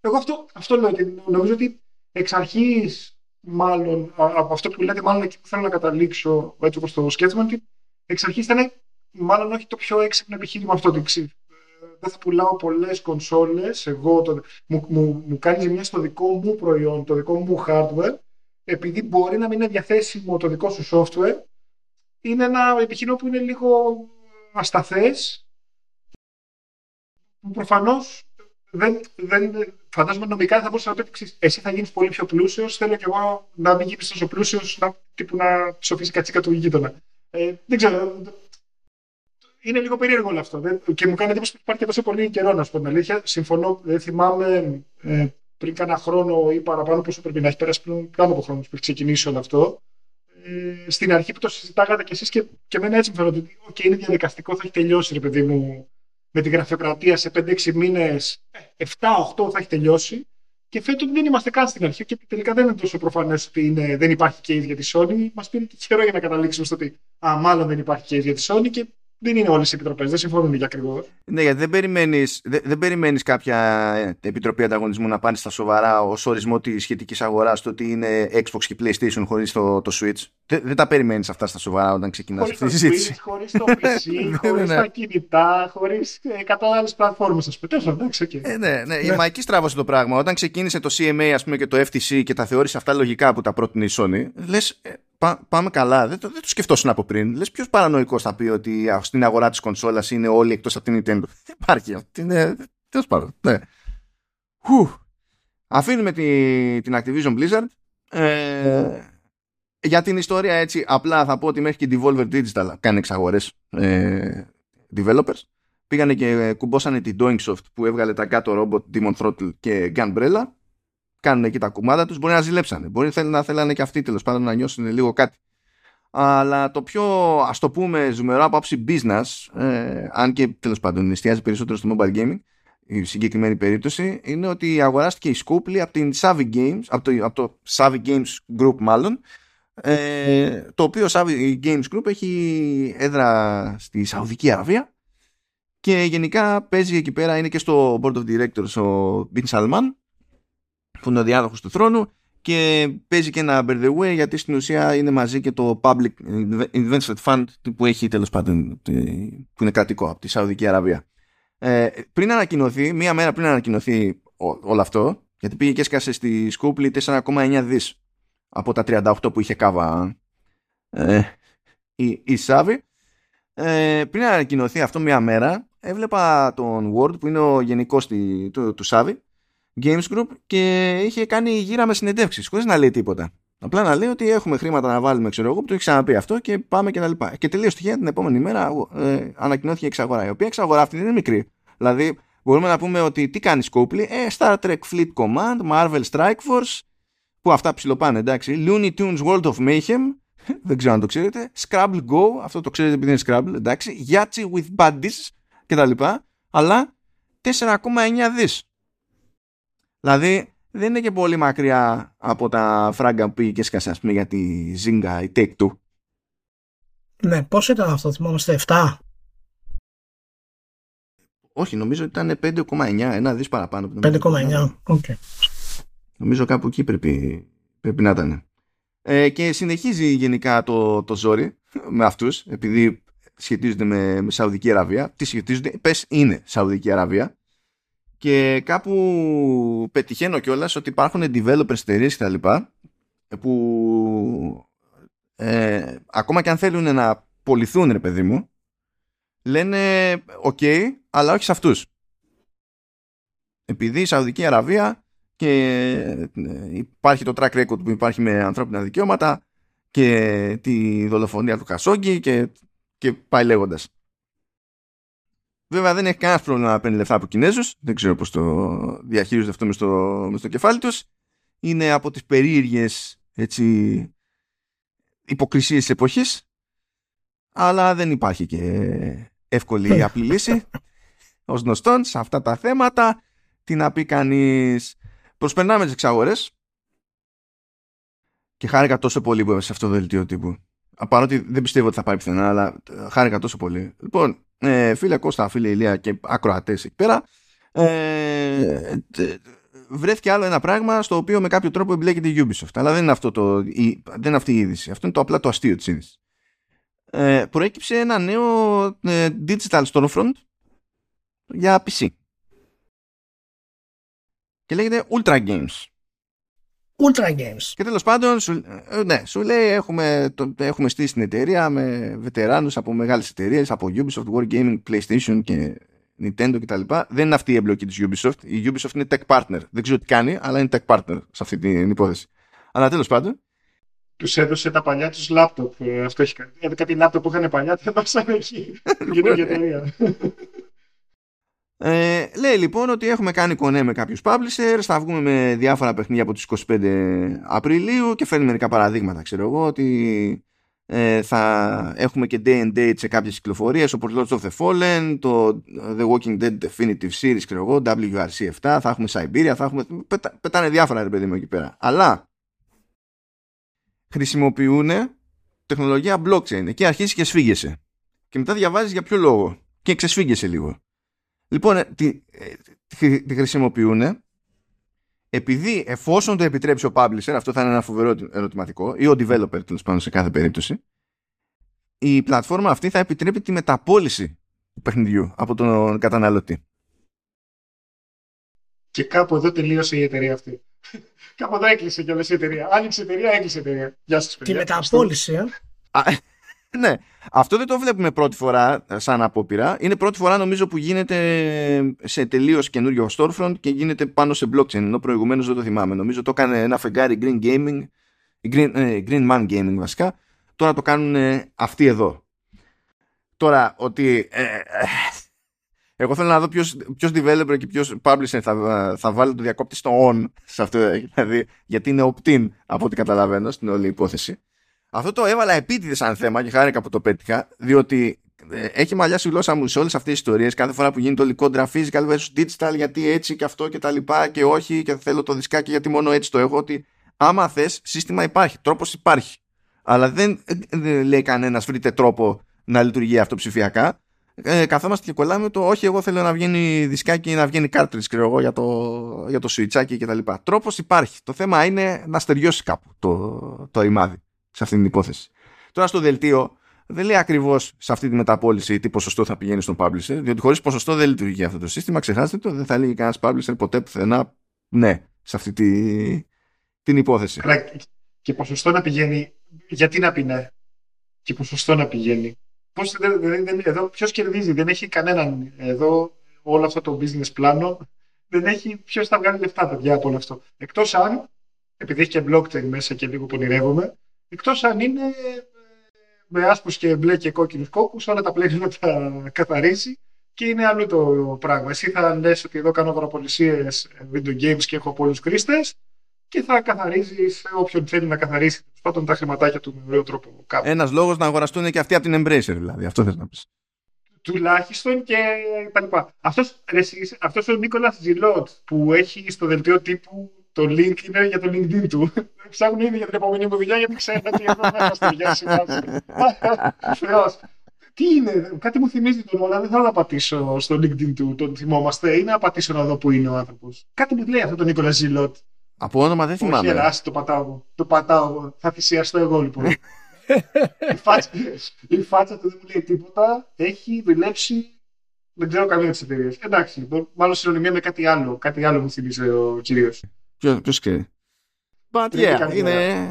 Speaker 3: εγώ αυτό, αυτό λέω ότι νομίζω ότι εξ αρχής, μάλλον από αυτό που λέτε, μάλλον εκεί που θέλω να καταλήξω, έτσι όπως το σκέφτομαι, ότι εξ αρχής ήταν μάλλον όχι το πιο έξυπνο επιχείρημα αυτό. Ότι δεν θα πουλάω πολλές κονσόλες. Εγώ το, μου, μου, μου κάνεις ζημιά στο δικό μου προϊόν, το δικό μου hardware, επειδή μπορεί να μην είναι διαθέσιμο το δικό σου software. Είναι ένα επιχείρημα που είναι λίγο ασταθές. Προφανώς δεν, δεν, φαντάζομαι νομικά θα μπορούσα να το πει εσύ θα γίνεις πολύ πιο πλούσιος. Θέλω και εγώ να μην γίνεις τόσο πλούσιος, να, τύπου να σοφίσει κατσίκα του γείτονα. Ε, δεν ξέρω. Είναι λίγο περίεργο όλο αυτό. Και μου κάνει εντύπωση που υπάρχει και τόσο πολύ καιρό, να σου πω την αλήθεια. Συμφωνώ, δεν θυμάμαι ε, πριν κάνα χρόνο ή παραπάνω πόσο πρέπει να έχει πέρασει πριν πάνω από χρόνο που έχει ξεκινήσει όλο αυτό. Ε, στην αρχή που το συζητάγατε κι εσείς και, και εμένα έτσι μου φαίνεται ότι okay, είναι διαδικαστικό, θα έχει τελειώσει, ρε παιδί μου, με τη γραφειοκρατία σε 5-6 μήνες, 7-8 θα έχει τελειώσει. Και φαίνεται ότι δεν είμαστε καν στην αρχή και τελικά δεν είναι τόσο προφανές ότι είναι, δεν υπάρχει και η ίδια τη Sony. Μας πήρε και καιρό για να καταλήξουμε στο ότι α, μάλλον δεν υπάρχει και η ίδια τη Sony και δεν είναι όλες οι επιτροπές, δεν συμφωνούν για ακριβώ.
Speaker 1: Ναι, γιατί δεν περιμένεις δεν, δεν περιμένεις κάποια επιτροπή ανταγωνισμού να πάρει στα σοβαρά ως ορισμό της σχετικής αγοράς το ότι είναι Xbox και PlayStation χωρίς το, το Switch. Δεν, δεν τα περιμένεις αυτά στα σοβαρά όταν ξεκινάς αυτή τη συζήτηση.
Speaker 3: Χωρίς το (laughs) PC, χωρίς τα κινητά, χωρίς 100 άλλε πλατφόρμες, ας πούμε. εντάξει, okay.
Speaker 1: ε, ναι, ναι, η ναι. μαϊκή στράβωσε το πράγμα. Όταν ξεκίνησε το CMA ας πούμε, και το FTC και τα θεώρησε αυτά λογικά που τα πρότεινε η Sony, λες, ε, πάμε καλά. Δεν το, δεν το σκεφτόσουν από πριν. Λες, ποιος παρανοϊκός θα πει ότι στην αγορά της κονσόλας είναι όλοι εκτός από την Nintendo. (laughs) Δεν υπάρχει. Είναι. Τέλος πάντων. Ναι. Αφήνουμε τη, την Activision Blizzard. Ε, για την ιστορία έτσι, απλά θα πω ότι μέχρι και Devolver Digital κάνει εξαγορές ε, developers. Πήγανε και κουμπόσανε την Doingsoft που έβγαλε τα κάτω robot Demon Throttle και Gunbrella κάνουν εκεί τα κουμάδα τους, μπορεί να ζηλέψανε. Μπορεί να θέλανε και αυτοί τέλος πάντων να νιώσουν λίγο κάτι. αλλά το πιο ας το πούμε ζουμερό από άψη business ε, αν και τέλος πάντων εστιάζει περισσότερο στο mobile gaming η συγκεκριμένη περίπτωση είναι ότι αγοράστηκε η Scopely από την Savvy Games από το, από το Savvy Games Group μάλλον ε, το οποίο Savvy Games Group έχει έδρα στη Σαουδική Αραβία και γενικά παίζει εκεί πέρα είναι και στο Board of Directors ο Bin Salman που είναι ο διάδοχος του θρόνου και παίζει και ένα by the way γιατί στην ουσία είναι μαζί και το Public Investment Fund που έχει τέλος πάντων που είναι κρατικό από τη Σαουδική Αραβία. Ε, πριν ανακοινωθεί, μία μέρα πριν ανακοινωθεί όλο αυτό, γιατί πήγε και έσκασε στη Σκούπλη 4,9 δις από τα 38 που είχε κάβα ε, η, η Σάβη. Ε, πριν ανακοινωθεί αυτό μία μέρα, έβλεπα τον Word που είναι ο γενικός του, του, του Σάβη Games Group και είχε κάνει γύρα με συνεντεύξεις χωρίς να λέει τίποτα. Απλά να λέει ότι έχουμε χρήματα να βάλουμε, ξέρω εγώ, που το έχει ξαναπεί αυτό και πάμε και τα λοιπά. Και τελείω τυχαία την επόμενη μέρα ε, ανακοινώθηκε η εξαγορά. Η οποία εξαγορά αυτή δεν είναι μικρή. Δηλαδή, μπορούμε να πούμε ότι τι κάνει Scopely, ε, Star Trek Fleet Command, Marvel Strike Force, που αυτά ψιλοπάνε, εντάξει. Looney Tunes World of Mayhem, (laughs) δεν ξέρω αν το ξέρετε. Scrabble Go, αυτό το ξέρετε επειδή είναι Scrabble, εντάξει. Yahtzee with Buddies κτλ. Αλλά 4,9 δις. Δηλαδή δεν είναι και πολύ μακριά από τα φράγκα που πήγες και σκάσε ας πούμε για τη Zynga η Take Two.
Speaker 2: Ναι, πώς ήταν αυτό, θυμόμαστε 7.
Speaker 1: Όχι, νομίζω ότι ήταν 5,9, ένα δις παραπάνω.
Speaker 2: 5,9, OK. Okay.
Speaker 1: Νομίζω κάπου εκεί πρέπει, πρέπει να ήταν. Ε, και συνεχίζει γενικά το, το ζόρι (laughs) με αυτούς, επειδή σχετίζονται με, με Σαουδική Αραβία. Τι σχετίζονται, πες είναι Σαουδική Αραβία και κάπου πετυχαίνω κιόλας ότι υπάρχουν developers εταιρείες και τα λοιπά που ε, ακόμα και αν θέλουν να πολιθούν ρε παιδί μου λένε ok αλλά όχι σε αυτούς επειδή η Σαουδική Αραβία και ε, υπάρχει το track record που υπάρχει με ανθρώπινα δικαιώματα και τη δολοφονία του Κασόγκη και, και πάει λέγοντας Βέβαια δεν έχει κανένα πρόβλημα να παίρνει λεφτά από Κινέζους. Δεν ξέρω πώς το διαχειρίζονται αυτό μες στο, μες στο κεφάλι τους. Είναι από τις περίεργες έτσι υποκρισίες της εποχής. Αλλά δεν υπάρχει και εύκολη απλή λύση. Ω γνωστόν, σε αυτά τα θέματα, τι να πει κανείς. Προσπερνάμε τις εξαγορές. Και χάρηκα τόσο πολύ που σε αυτό το δελτίο τύπου. Παρότι δεν πιστεύω ότι θα πάει πιθανά, αλλά χάρηκα τόσο πολύ. Λοιπόν, ε, φίλε Κώστα, φίλε Ηλία και ακροατές εκεί πέρα, ε, βρέθηκε άλλο ένα πράγμα στο οποίο με κάποιο τρόπο εμπλέκεται η Ubisoft. Αλλά δεν είναι, αυτό το, η, δεν είναι αυτή η είδηση. Αυτό είναι το απλά το αστείο της είδησης. Ε, προέκυψε ένα νέο ε, digital storefront για PC. Και λέγεται Ultra Games.
Speaker 2: Ultra Games.
Speaker 1: Και τέλος πάντων, σου, ε, ναι, σου λέει έχουμε, το, έχουμε στήσει την εταιρεία με βετεράνους από μεγάλες εταιρείες, από Ubisoft, Wargaming, PlayStation και Nintendo κτλ. Δεν είναι αυτή η εμπλοκή της Ubisoft. Η Ubisoft είναι tech partner. Δεν ξέρω τι κάνει, αλλά είναι tech partner σε αυτή την υπόθεση. Αλλά τέλος πάντων.
Speaker 3: Τους έδωσε τα παλιά τους λάπτοπ. Ε, αυτό έχει κάνει. Έδωκα την λάπτοπ που είχαν παλιά, τα έδωσαν εκεί. Καινούργια εταιρεία.
Speaker 1: Ε, λέει λοιπόν ότι έχουμε κάνει κονέ με κάποιους publishers, θα βγούμε με διάφορα παιχνίδια από τις 25 Απριλίου και φέρνει μερικά παραδείγματα, ξέρω εγώ, ότι ε, θα έχουμε και day and date σε κάποιες κυκλοφορίες, όπως Lords of the Fallen, το The Walking Dead Definitive Series, ξέρω εγώ, WRC 7, θα έχουμε Siberia, θα έχουμε... Πετα, πετάνε διάφορα ρε παιδί μου εκεί πέρα. Αλλά χρησιμοποιούν τεχνολογία blockchain. Εκεί αρχίζει και σφίγγεσαι. Και μετά διαβάζεις για ποιο λόγο. Και ξεσφίγγεσαι λίγο. Λοιπόν, ε, τη, ε, τη χρησιμοποιούν επειδή εφόσον το επιτρέψει ο publisher, αυτό θα είναι ένα φοβερό ερωτηματικό, ή ο developer τέλος πάντων σε κάθε περίπτωση, η πλατφόρμα αυτή θα επιτρέπει τη μεταπόληση του παιχνιδιού από τον καταναλωτή.
Speaker 3: Και κάπου εδώ τελείωσε η εταιρεία αυτή. (laughs) κάπου εδώ έκλεισε κιόλας η εταιρεία. Άνοιξε η εταιρεία, έκλεισε η εταιρεία. Γεια σας,
Speaker 2: παιδιά. Τη μεταπόληση, ε.
Speaker 1: Ναι, αυτό δεν το βλέπουμε πρώτη φορά σαν απόπειρα. Είναι πρώτη φορά νομίζω που γίνεται σε τελείως καινούριο storefront και γίνεται πάνω σε blockchain. Ενώ προηγουμένως δεν το θυμάμαι. Νομίζω το έκανε ένα φεγγάρι Green Gaming, Green, ε, green Man Gaming βασικά. Τώρα το κάνουν αυτοί εδώ. Τώρα ότι. Ε, ε, εγώ θέλω να δω ποιος, ποιος developer και ποιος publisher θα, θα βάλει το διακόπτη στο on σε αυτό, δηλαδή, γιατί είναι opt-in από ό,τι καταλαβαίνω στην όλη υπόθεση. Αυτό το έβαλα επίτηδες σαν θέμα και χάρηκα που το πέτυχα, διότι ε, έχει μαλλιάσει η γλώσσα μου σε όλες αυτές τις ιστορίες. Κάθε φορά που γίνεται το code physical versus digital, γιατί έτσι και αυτό και τα λοιπά και όχι, και θέλω το δισκάκι γιατί μόνο έτσι το έχω. Ότι άμα θες, σύστημα υπάρχει, τρόπος υπάρχει. Αλλά δεν, δεν λέει κανένας βρείτε τρόπο να λειτουργεί αυτό ψηφιακά. Ε, καθόμαστε και κολλάμε το όχι εγώ θέλω να βγαίνει δισκάκι ή να βγαίνει cartridge ξέρω εγώ για το, για το switchάκι και τα λοιπά. Τρόπος υπάρχει. Το θέμα είναι να στεριώσει κάπου το, το ρημάδι σε αυτή την υπόθεση. Τώρα στο δελτίο δεν λέει ακριβώς σε αυτή τη μεταπόληση τι ποσοστό θα πηγαίνει στον publisher, διότι χωρίς ποσοστό δεν λειτουργεί αυτό το σύστημα. Ξεχάστε το, δεν θα λέγει κανένας publisher ποτέ πουθενά ναι σε αυτή τη, την υπόθεση.
Speaker 3: Και ποσοστό να πηγαίνει, γιατί να πει ναι, και ποσοστό να πηγαίνει. Πώς, δεν, δεν, εδώ ποιος κερδίζει, δεν έχει κανέναν. Εδώ όλο αυτό το business πλάνο δεν έχει ποιος θα βγάλει λεφτά, παιδιά, από όλο αυτό. Εκτός αν, επειδή έχει και blockchain μέσα και λίγο πονηρεύομαι, εκτός αν είναι ε, με άσπρους και μπλε και κόκκινους κόκκους, όλα τα πλέον να τα καθαρίσει και είναι άλλο το πράγμα. Εσύ θα λες ότι εδώ κάνω αγοραπολισίε video games και έχω πολλούς χρήστες και θα καθαρίζει όποιον θέλει να καθαρίσει πάντων τα χρηματάκια του με ωραίο τρόπο.
Speaker 1: Ένας λόγος να αγοραστούν και αυτοί από την Embracer, δηλαδή. Αυτό θες να πεις.
Speaker 3: Τουλάχιστον και τα λοιπά. Αυτός, αυτός ο Νίκολας Ζιλότ που έχει στο δελτίο τύπου το link είναι για το LinkedIn του. (laughs) Ψάχνουν ήδη για την επόμενη μου δουλειά γιατί ξέρω ότι εδώ μέσα στο γεια Θεός. Τι είναι, κάτι μου θυμίζει τον αλλά δεν θέλω να πατήσω στο LinkedIn του, τον θυμόμαστε, ή να πατήσω να δω που είναι ο άνθρωπος. Κάτι μου λέει αυτό τον Νίκολα Ζιλότ.
Speaker 1: Από όνομα δεν θυμάμαι.
Speaker 3: Όχι, ελάσι, το πατάω. Το πατάω. Θα θυσιαστώ εγώ λοιπόν. (laughs) η, φάτσα, η φάτσα του δεν μου λέει τίποτα. Έχει δουλέψει. Δεν ξέρω καμία τη εταιρεία. Εντάξει, μάλλον συνωνυμία με κάτι άλλο. Κάτι άλλο μου θυμίζει ο κυρίω.
Speaker 1: Ποιο ξέρει. But yeah, είναι.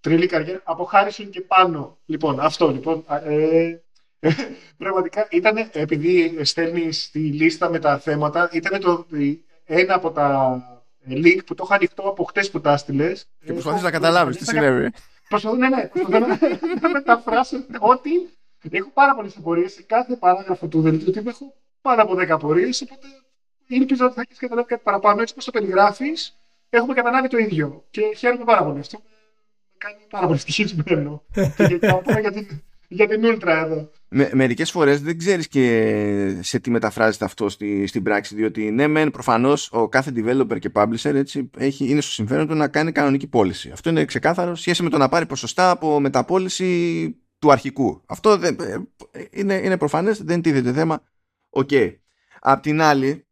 Speaker 3: Τρίλη καριέρα. Από Χάρισον και πάνω. Λοιπόν, αυτό λοιπόν. Ε, πραγματικά ήταν, επειδή στέλνει τη λίστα με τα θέματα, ήταν το, ένα από τα link που το είχα ανοιχτό από χτες που τα έστειλε.
Speaker 1: Και προσπαθείς να καταλάβεις τι συνέβη.
Speaker 3: Προσπαθώ, ναι, ναι, να μεταφράσω ότι έχω πάρα πολλές απορίες. Σε κάθε παράγραφο του δελτίου τύπου έχω πάρα από 10 απορίες. Οπότε ελπίζω ότι θα έχεις καταλάβει κάτι παραπάνω. Έτσι όπως το περιγράφεις, έχουμε καταλάβει το ίδιο. Και χαίρομαι πάρα πολύ. Αυτό με κάνει πάρα πολύ ευτυχισμένο. και για την, για την Ultra εδώ.
Speaker 1: Με, μερικές φορές δεν ξέρεις και σε τι μεταφράζεται αυτό στη, στην πράξη διότι ναι μεν προφανώς ο κάθε developer και publisher έτσι, έχει, είναι στο συμφέρον του να κάνει κανονική πώληση. Αυτό είναι ξεκάθαρο σχέση με το να πάρει ποσοστά από μεταπώληση του αρχικού. Αυτό δεν, ε, είναι, είναι προφανές, δεν τίθεται θέμα. OK. Okay. Απ' την άλλη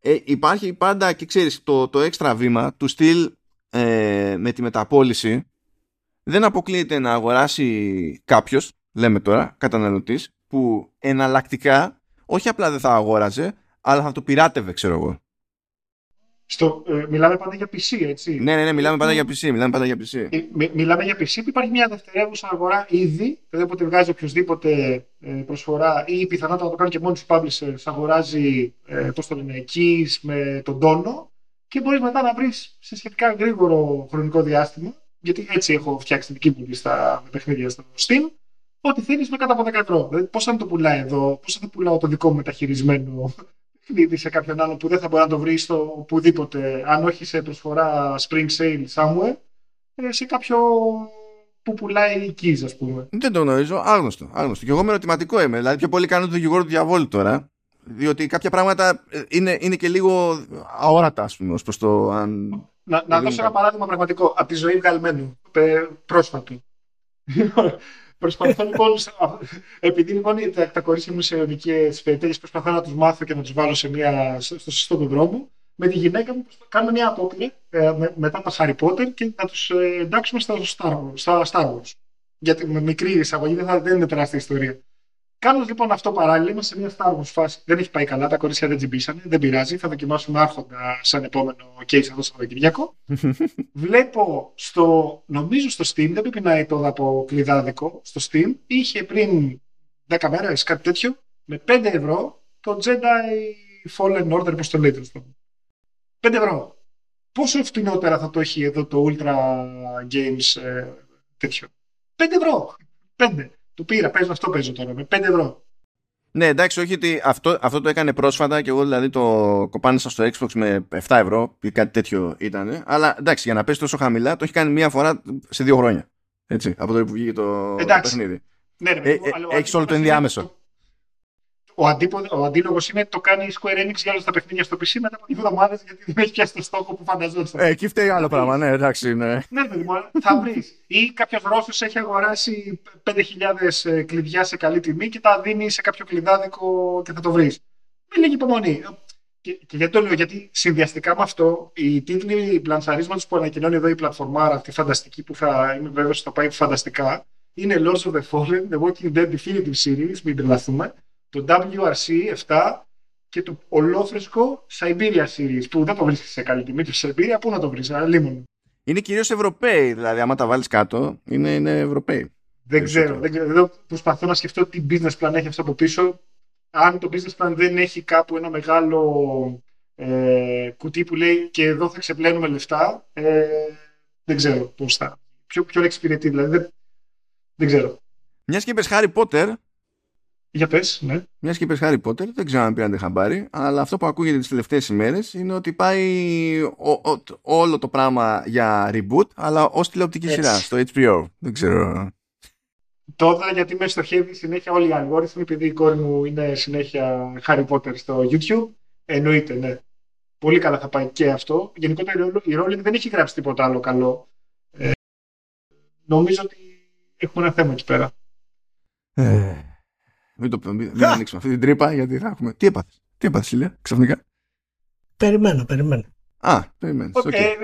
Speaker 1: ε, υπάρχει πάντα και ξέρεις το, το έξτρα βήμα του στυλ ε, με τη μεταπώληση δεν αποκλείεται να αγοράσει κάποιος λέμε τώρα, καταναλωτής, που εναλλακτικά όχι απλά δεν θα αγόραζε, αλλά θα το πειράτευε, ξέρω εγώ.
Speaker 3: Στο, ε, μιλάμε πάντα για PC, έτσι.
Speaker 1: Ναι, ναι, ναι, μιλάμε πάντα για PC. Μιλάμε, πάντα για PC.
Speaker 3: Ε, μιλάμε για PC που υπάρχει μια δευτερεύουσα αγορά ήδη, δηλαδή όποτε βγάζει οποιοδήποτε ε, προσφορά ή πιθανότατα να το κάνει και μόνος του publishers, αγοράζει ε, το λένε, με τον τόνο και μπορείς μετά να βρεις σε σχετικά γρήγορο χρονικό διάστημα, γιατί έτσι έχω φτιάξει την δική μου λίστα με παιχνίδια στο Steam, ό,τι θέλεις με κάτω από 10 ευρώ. Δηλαδή, πώς θα το πουλάει εδώ, πώς θα το πουλάω το δικό μου μεταχειρισμένο παιχνίδι σε κάποιον άλλο που δεν θα μπορεί να το βρει στο οπουδήποτε, αν όχι σε προσφορά spring sale somewhere, ε, σε κάποιο που πουλάει keys, ας πούμε.
Speaker 1: Δεν το γνωρίζω, άγνωστο. άγνωστο. Και εγώ με ερωτηματικό είμαι. Δηλαδή, πιο πολύ κάνω το δικηγόρο του διαβόλου τώρα. Διότι κάποια πράγματα ε, είναι, είναι και λίγο αόρατα, ας πούμε, ως προς το αν.
Speaker 3: Να, να δώσω ένα παράδειγμα πραγματικό από τη ζωή βγαλμένου, πρόσφατο. Προσπαθώ λοιπόν, επειδή λοιπόν τα, τα κορίτσια μου σε ερωτικέ περιπτώσει προσπαθώ να τους μάθω και να τους βάλω σε μια, στο σωστό του δρόμο, με τη γυναίκα μου κάνουμε μια απόπειρα ε, με, μετά τα Harry Potter και να τους ε, εντάξουμε στα Star, στα Star Wars. Γιατί με μικρή εισαγωγή δεν, θα, δεν είναι τεράστια ιστορία. Κάνω λοιπόν αυτό παράλληλα, είμαστε σε μια Star Wars φάση. Δεν έχει πάει καλά, τα κορίτσια δεν τσιμπήσανε, δεν πειράζει. Θα δοκιμάσουμε άρχοντα σαν επόμενο case αυτό το Σαββατοκύριακο. (laughs) Βλέπω στο, νομίζω στο Steam, δεν πρέπει να είναι το από κλειδάδικο, στο Steam είχε πριν 10 μέρες κάτι τέτοιο, με 5 ευρώ το Jedi Fallen Order, πώς το λέτε. 5 ευρώ. Πόσο φτηνότερα θα το έχει εδώ το Ultra Games ε, τέτοιο. 5 ευρώ. 5. Του πήρα, παίζω αυτό παίζω τώρα με 5 ευρώ.
Speaker 1: Ναι, εντάξει, όχι ότι αυτό, αυτό το έκανε πρόσφατα και εγώ δηλαδή το κοπάνισα στο Xbox με 7 ευρώ ή κάτι τέτοιο ήταν. Αλλά εντάξει, για να πέσει τόσο χαμηλά το έχει κάνει μία φορά σε δύο χρόνια. Έτσι, από το που βγήκε το,
Speaker 3: Εντάξει.
Speaker 1: παιχνίδι.
Speaker 3: Ναι, ρε,
Speaker 1: Ε,
Speaker 3: παιδί μου,
Speaker 1: ε,
Speaker 3: αλλά ο
Speaker 1: έχεις όλο το
Speaker 3: αντίποδος
Speaker 1: ενδιάμεσο.
Speaker 3: είναι το- Ο, αντίποδο, ο αντίλογος είναι το κάνει η Square Enix για όλα τα παιχνίδια στο PC μετά από δύο εβδομάδες γιατί δεν έχει πιάσει το στόχο που φανταζόταν.
Speaker 1: Ε, εκεί φταίει άλλο πράγμα, ναι, εντάξει, ναι.
Speaker 3: Ναι, παιδί μου, αλλά θα βρεις. Ή κάποιος Ρώσος έχει αγοράσει 5.000 κλειδιά σε καλή τιμή και τα δίνει σε κάποιο κλειδάδικο και θα το βρεις. Με λίγη υπομονή. Και, και γιατί το λέω, Γιατί συνδυαστικά με αυτό, οι τίτλοι πλανσαρίσματος που ανακοινώνει εδώ η πλατφορμάρα, αυτή φανταστική που θα είμαι βέβαιος ότι θα πάει φανταστικά, είναι Lords of the Fallen, The Walking Dead Definitive Series, μην τρελαθούμε, το WRC 7 και το ολόφρεσκο Siberia Series, που δεν το βρίσκεις σε καλή τιμή. Το Siberia, πού να το βρεις, αλίμονο.
Speaker 1: Είναι κυρίως Ευρωπαίοι, δηλαδή, άμα τα βάλεις κάτω, είναι, είναι Ευρωπαίοι.
Speaker 3: Δεν ξέρω.
Speaker 1: Περισσότερο.
Speaker 3: Δεν ξέρω. Εδώ προσπαθώ να σκεφτώ τι business plan έχει αυτό από πίσω. Αν το business plan δεν έχει κάπου ένα μεγάλο ε, κουτί που λέει και εδώ θα ξεπλένουμε λεφτά, ε, δεν ξέρω πώς θα. Ποιο, ποιον εξυπηρετεί, δηλαδή. Δεν, δεν ξέρω.
Speaker 1: Μιας και είπες Harry Potter,
Speaker 3: Για πες, ναι.
Speaker 1: μιας και είπες Harry Potter, δεν ξέρω αν πήρατε χαμπάρι, αλλά αυτό που ακούγεται τις τελευταίες ημέρες είναι ότι πάει ο- ο- όλο το πράγμα για reboot, αλλά ως τηλεοπτική
Speaker 3: Έτσι.
Speaker 1: σειρά στο HBO. Δεν ξέρω.
Speaker 3: Τώρα γιατί με στοχεύει συνέχεια όλοι οι αλγόριθμοι, επειδή η κόρη μου είναι συνέχεια Harry Potter στο YouTube. Εννοείται, ναι. Πολύ καλά θα πάει και αυτό. Γενικότερα η Rowling- η Rowling δεν έχει γράψει τίποτα άλλο καλό. Ε, νομίζω ότι έχουμε ένα θέμα εκεί πέρα.
Speaker 1: Ε, μην, το, μην, μην ανοίξουμε αυτή την τρύπα γιατί θα έχουμε. Τι έπαθες, τι έπαθες, Ηλία, ξαφνικά;
Speaker 2: Περιμένω, περιμένω.
Speaker 1: Α, περιμένεις.
Speaker 3: Ε, ε,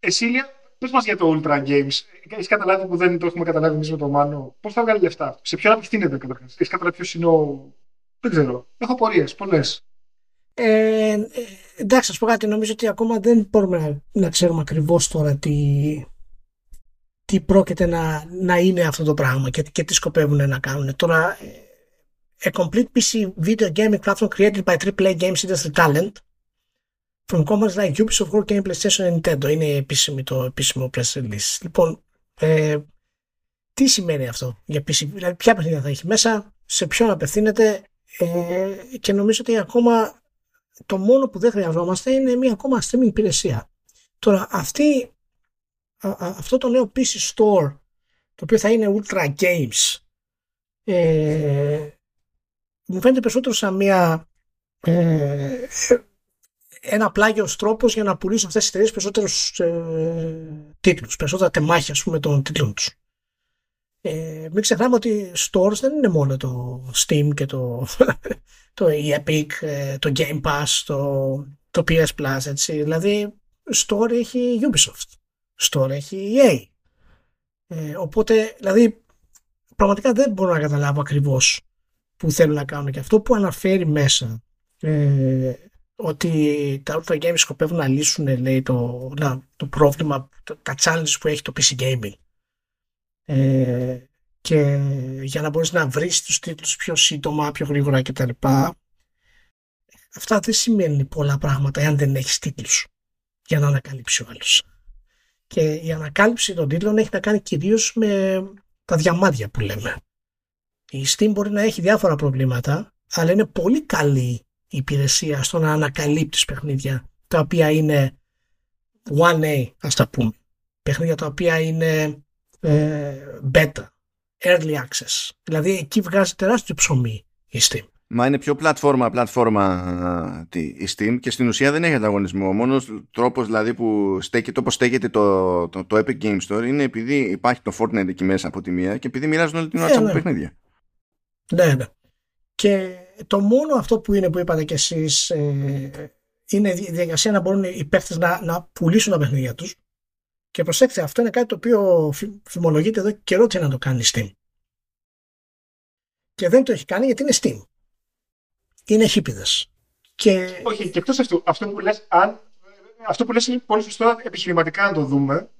Speaker 3: εσύ, Ηλία, πες μας για το Ultra Games. Έχεις καταλάβει που δεν το έχουμε καταλάβει εμείς με τον Μάνο; Πώς θα βγάλει λεφτά, σε ποιον απευθύνεται καταρχάς; Έχεις καταλάβει ποιος είναι ο. Δεν ξέρω. Έχω απορίε πολλές.
Speaker 2: Ε, ε, εντάξει, α πω κάτι. Νομίζω ότι ακόμα δεν μπορούμε να, να ξέρουμε ακριβώς τώρα τι, τι πρόκειται να, να είναι αυτό το πράγμα και, και τι σκοπεύουν να κάνουν. Τώρα, ε, a complete PC video gaming platform created by AAA games industry talent from companies like Ubisoft, World Game, PlayStation and Nintendo. Είναι επίσημη το επίσημο press release. Λοιπόν, ε, τι σημαίνει αυτό για PC, δηλαδή ποια παιχνίδια θα έχει μέσα, σε ποιον απευθύνεται ε, και νομίζω ότι ακόμα το μόνο που δεν χρειαζόμαστε είναι μια ακόμα streaming υπηρεσία. Τώρα αυτή, α- α- αυτό το νέο PC Store το οποίο θα είναι Ultra Games ε, μου φαίνεται περισσότερο σαν μια ε, ένα πλάγιος τρόπος για να πουλήσουν αυτές τις εταιρείες περισσότερους ε, τίτλους, περισσότερα τεμάχια ας πούμε των τίτλων τους. Ε, μην ξεχνάμε ότι stores δεν είναι μόνο το Steam και το, (laughs) το η Epic, ε, το Game Pass, το, το PS Plus, έτσι. Δηλαδή, store έχει Ubisoft, store έχει EA. Ε, οπότε, δηλαδή, πραγματικά δεν μπορώ να καταλάβω ακριβώς που θέλουν να κάνουν και αυτό που αναφέρει μέσα ε, ότι τα Ultra Games σκοπεύουν να λύσουν λέει, το, να, το πρόβλημα, το- τα challenges που έχει το PC Gaming. Ε, και για να μπορείς να βρεις τους τίτλους πιο σύντομα, πιο γρήγορα κτλ. Αυτά δεν σημαίνουν πολλά πράγματα εάν δεν έχεις τίτλους για να ανακαλύψει ο άλλος. Και η ανακάλυψη των τίτλων έχει να κάνει κυρίως με τα διαμάδια που λέμε. Η Steam μπορεί να έχει διάφορα προβλήματα, αλλά είναι πολύ καλή η υπηρεσία στο να ανακαλύπτεις παιχνίδια τα οποία είναι 1A, ας τα πούμε. Παιχνίδια τα οποία είναι ε, beta, early access. Δηλαδή εκεί βγάζει τεράστιο ψωμί η Steam.
Speaker 1: Μα είναι πιο πλατφόρμα, πλατφόρμα α, τι, η Steam και στην ουσία δεν έχει ανταγωνισμό. Ο μόνος τρόπος δηλαδή που στέκεται, όπως στέκεται το, το, το Epic Game Store είναι επειδή υπάρχει το Fortnite εκεί μέσα από τη μία και επειδή μοιράζουν όλη την ώρα
Speaker 2: Ε,
Speaker 1: yeah,
Speaker 2: ναι.
Speaker 1: παιχνίδια.
Speaker 2: Ναι, ναι. Και το μόνο αυτό που είναι που είπατε κι εσείς ε, είναι η διαδικασία να μπορούν οι παίχτες να, να πουλήσουν τα παιχνίδια τους και προσέξτε, αυτό είναι κάτι το οποίο φη- φημολογείται εδώ και καιρό τι να το κάνει η Steam. Και δεν το έχει κάνει γιατί είναι Steam. Είναι χίπιδες. Και
Speaker 3: Όχι, και εκτός αυτού, αυτό που λες, αν, αυτό που λες είναι πολύ σωστό επιχειρηματικά να το δούμε.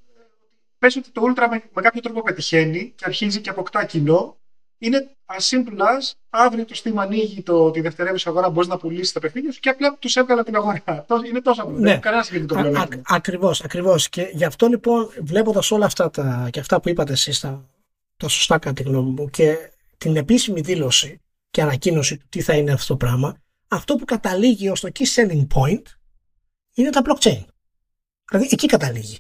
Speaker 3: Πες ότι το Ultra με, με κάποιο τρόπο πετυχαίνει και αρχίζει και αποκτά κοινό. Είναι as simple as αύριο το Steam ανοίγει το, τη δευτερεύουσα αγορά, μπορείς να πουλήσεις τα παιχνίδια σου και απλά τους έβγαλα την αγορά. (laughs) Τόσο- Είναι τόσο απλό.
Speaker 2: Ναι.
Speaker 3: Δεν έχει κανένα συγκεκριτικό
Speaker 2: Α, α,
Speaker 3: πλεονέκτημα.
Speaker 2: ακριβώς, ακριβώς. Και γι' αυτό λοιπόν βλέποντας όλα αυτά τα, και αυτά που είπατε εσείς τα, τα σωστά κατά τη γνώμη μου και την επίσημη δήλωση και ανακοίνωση του τι θα είναι αυτό το πράγμα, αυτό που καταλήγει ως το key selling point είναι τα blockchain. Δηλαδή εκεί καταλήγει.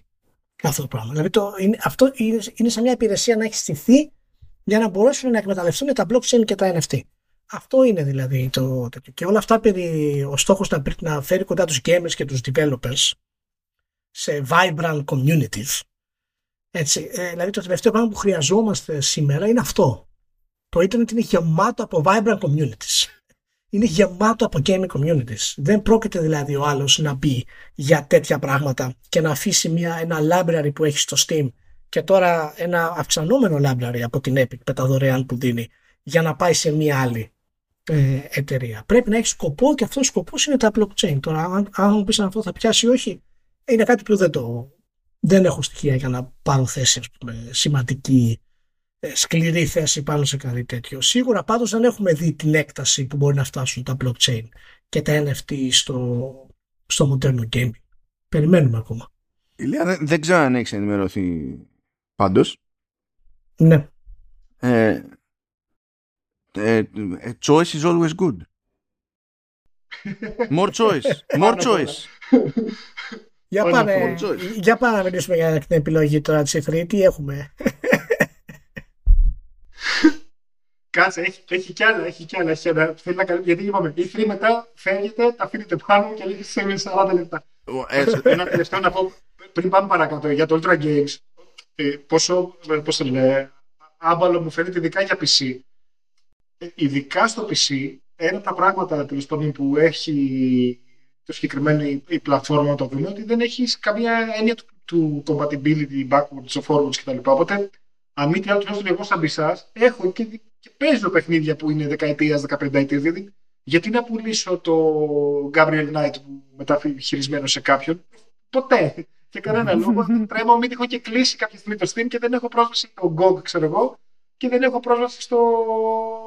Speaker 2: αυτό το πράγμα. Δηλαδή το, είναι, αυτό είναι, είναι σαν μια υπηρεσία να έχει στηθεί για να μπορέσουν να εκμεταλλευτούν τα blockchain και τα NFT. Αυτό είναι δηλαδή το τέτοιο. Και όλα αυτά περί ο στόχος να, να φέρει κοντά τους gamers και τους developers σε vibrant communities. Έτσι, ε, δηλαδή το τελευταίο πράγμα που χρειαζόμαστε σήμερα είναι αυτό. Το ίντερνετ είναι γεμάτο από vibrant communities. Είναι γεμάτο από gaming communities. Δεν πρόκειται δηλαδή ο άλλος να μπει για τέτοια πράγματα και να αφήσει μια, ένα library που έχει στο Steam και τώρα ένα αυξανόμενο library από την Epic με τα δωρεάν που δίνει για να πάει σε μια άλλη ε, εταιρεία. Πρέπει να έχει σκοπό και αυτός ο σκοπός είναι τα blockchain. Τώρα, αν, αν μου πεις αν αυτό θα πιάσει ή όχι, είναι κάτι που δεν το. Δεν έχω στοιχεία για να πάρω θέση πούμε, σημαντική, ε, σκληρή θέση πάνω σε κάτι τέτοιο. Σίγουρα πάντως δεν έχουμε δει την έκταση που μπορεί να φτάσουν τα blockchain και τα NFT στο, στο μοντέρνο gaming. Περιμένουμε ακόμα.
Speaker 1: Ηλία, δεν, δεν ξέρω αν έχεις ενημερωθεί πάντως.
Speaker 2: Ναι.
Speaker 1: Ε, ε, choice is always good. (laughs) More choice. More choice.
Speaker 2: Για
Speaker 3: Όχι,
Speaker 2: πάμε,
Speaker 1: George.
Speaker 2: για πάμε να μιλήσουμε για την επιλογή τώρα της E3. Τι έχουμε; (laughs)
Speaker 3: Κάτσε, έχει, έχει κι άλλα, έχει κι άλλα. Έχει κι άλλα. Θέλει να κάνει, γιατί είπαμε, η 3 μετά φεύγετε, τα αφήνετε πάνω και λέγεται σε 40 λεπτά.
Speaker 1: Έτσι. (laughs)
Speaker 3: Ένα τελευταίο να πω πριν πάμε παρακάτω για το Ultra Games. Ε, πόσο, ε, πώς το λένε, άμπαλο μου φαίνεται ειδικά για PC. Ε, ειδικά στο PC, ένα από τα πράγματα τέλος πάντων, που έχει το συγκεκριμένο η, η πλατφόρμα να το δούμε ότι δεν έχεις καμία έννοια του, του compatibility, backwards, forwards κτλ. Οπότε, αν μη τι άλλο, τουλάχιστον εγώ σαν πισά, έχω και, και παίζω παιχνίδια που είναι δεκαετίας, δεκαπενταετίας. Δηλαδή, γιατί να πουλήσω το Gabriel Knight που μεταχειρισμένο σε κάποιον, ποτέ. Και κανένα λόγο. Τρέμω μην τυχόν και κλείσει κάποια στιγμή το Steam και δεν έχω πρόσβαση στο GOG, ξέρω εγώ, και δεν έχω πρόσβαση στο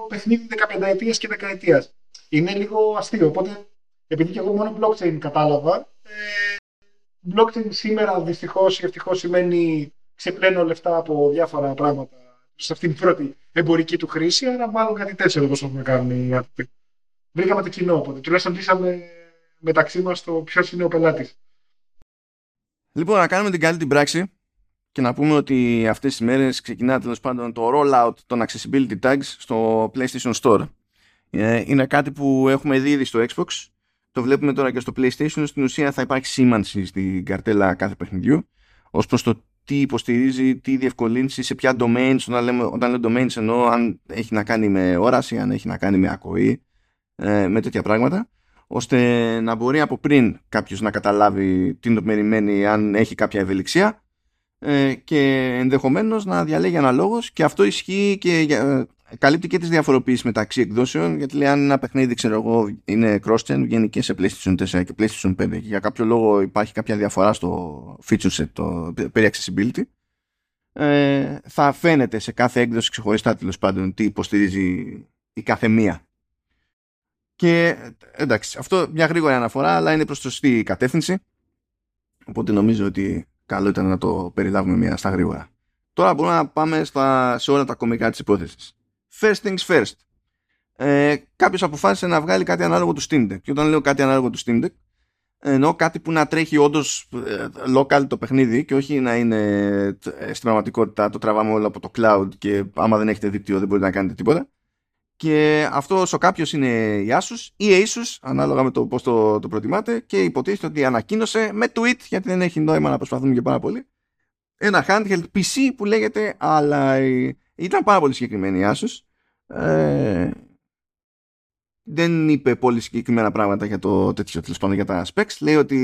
Speaker 3: παιχνίδι δεκαπενταετίας και δεκαετίας. Είναι λίγο αστείο. Οπότε, επειδή και εγώ μόνο blockchain κατάλαβα, ε, blockchain σήμερα δυστυχώς ή ευτυχώς σημαίνει ξεπλένω λεφτά από διάφορα πράγματα σε αυτήν την πρώτη εμπορική του χρήση, άρα μάλλον κάτι τέτοιο δεν μπορούσαμε να κάνουμε οι άνθρωποι. Βρήκαμε το κοινό, οπότε τουλάχιστον λύσαμε μεταξύ μας το ποιο είναι ο πελάτης.
Speaker 1: Λοιπόν, να κάνουμε την καλή την πράξη και να πούμε ότι αυτές τις μέρες ξεκινά τέλος πάντων το rollout των accessibility tags στο PlayStation Store. Ε, Είναι κάτι που έχουμε δει ήδη στο Xbox, το βλέπουμε τώρα και στο PlayStation. Στην ουσία θα υπάρχει σήμανση στην καρτέλα κάθε παιχνιδιού ως προς το τι υποστηρίζει, τι διευκολύνσει, σε ποια domains, όταν, λέμε, όταν λέω domains εννοώ αν έχει να κάνει με όραση, αν έχει να κάνει με ακοή, ε, με τέτοια πράγματα ώστε να μπορεί από πριν κάποιος να καταλάβει τι το περιμένει αν έχει κάποια ευελιξία ε, και ενδεχομένως να διαλέγει αναλόγως και αυτό ισχύει και για, ε, καλύπτει και τις διαφοροποίησεις μεταξύ εκδόσεων γιατί λέει αν ένα παιχνίδι ξέρω εγώ είναι cross-gen βγαίνει και σε PlayStation 4 και PlayStation 5 και για κάποιο λόγο υπάρχει κάποια διαφορά στο feature set το, περί accessibility ε, θα φαίνεται σε κάθε έκδοση ξεχωριστά τέλος πάντων τι υποστηρίζει η κάθε μία και εντάξει, αυτό μια γρήγορη αναφορά, αλλά είναι προς τη σωστή κατεύθυνση. Οπότε νομίζω ότι καλό ήταν να το περιλάβουμε μια στα γρήγορα. Τώρα μπορούμε να πάμε στα, σε όλα τα κομικά της υπόθεσης. First things first. Ε, Κάποιος αποφάσισε να βγάλει κάτι ανάλογο του Steam Deck. Και όταν λέω κάτι ανάλογο του Steam Deck, εννοώ κάτι που να τρέχει όντως local το παιχνίδι και όχι να είναι ε, στην πραγματικότητα το τραβάμε όλο από το cloud και άμα δεν έχετε δίκτυο δεν μπορείτε να κάνετε τίποτα. Και αυτό ο κάποιος είναι η Asus ή η Asus, ανάλογα με το πώς το, το προτιμάτε, και υποτίθεται ότι ανακοίνωσε με tweet, γιατί δεν έχει νόημα να προσπαθούμε και πάρα πολύ, ένα handheld PC που λέγεται Ally. Ήταν πάρα πολύ συγκεκριμένη η Asus. Ε, δεν είπε πολύ συγκεκριμένα πράγματα για το τέτοιο τέλος πάντων για τα specs. Λέει ότι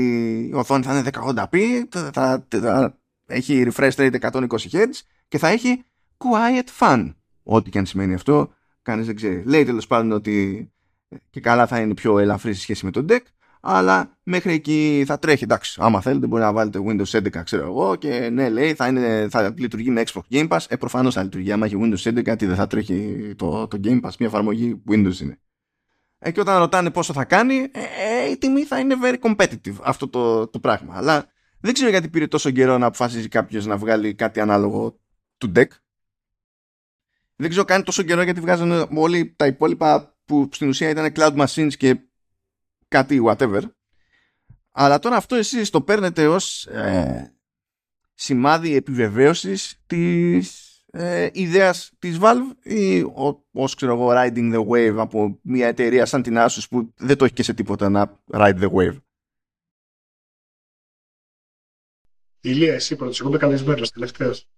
Speaker 1: η οθόνη θα είναι 1080p, θα, θα, θα έχει refresh rate 120 Hz και θα έχει quiet fun. Ό,τι και αν σημαίνει αυτό κανείς δεν ξέρει. Λέει τέλος πάντων ότι και καλά θα είναι πιο ελαφρύ σε σχέση με το deck, αλλά μέχρι εκεί θα τρέχει. Εντάξει, άμα θέλετε μπορεί να βάλετε Windows 11, ξέρω εγώ, και ναι, λέει θα, είναι, θα λειτουργεί με Xbox Game Pass. Ε, προφανώς θα λειτουργεί. Άμα έχει Windows 11, γιατί δεν θα τρέχει το, το Game Pass, μια εφαρμογή Windows είναι. Ε, και όταν ρωτάνε πόσο θα κάνει, ε, ε, η τιμή θα είναι very competitive αυτό το, το πράγμα. Αλλά δεν ξέρω γιατί πήρε τόσο καιρό να αποφασίσει κάποιος να βγάλει κάτι ανάλογο του deck δεν ξέρω κάνει τόσο καιρό γιατί βγάζανε όλοι τα υπόλοιπα που στην ουσία ήταν cloud machines και κάτι whatever. Αλλά τώρα αυτό εσείς το παίρνετε ως ε, σημάδι επιβεβαίωσης της ε, ιδέας της Valve ή ως ξέρω εγώ riding the wave από μια εταιρεία σαν την Asus που δεν το έχει και σε τίποτα να ride the wave;
Speaker 3: Ηλία, εσύ πρώτος, εγώ είμαι καλεσμένος τελευταίος.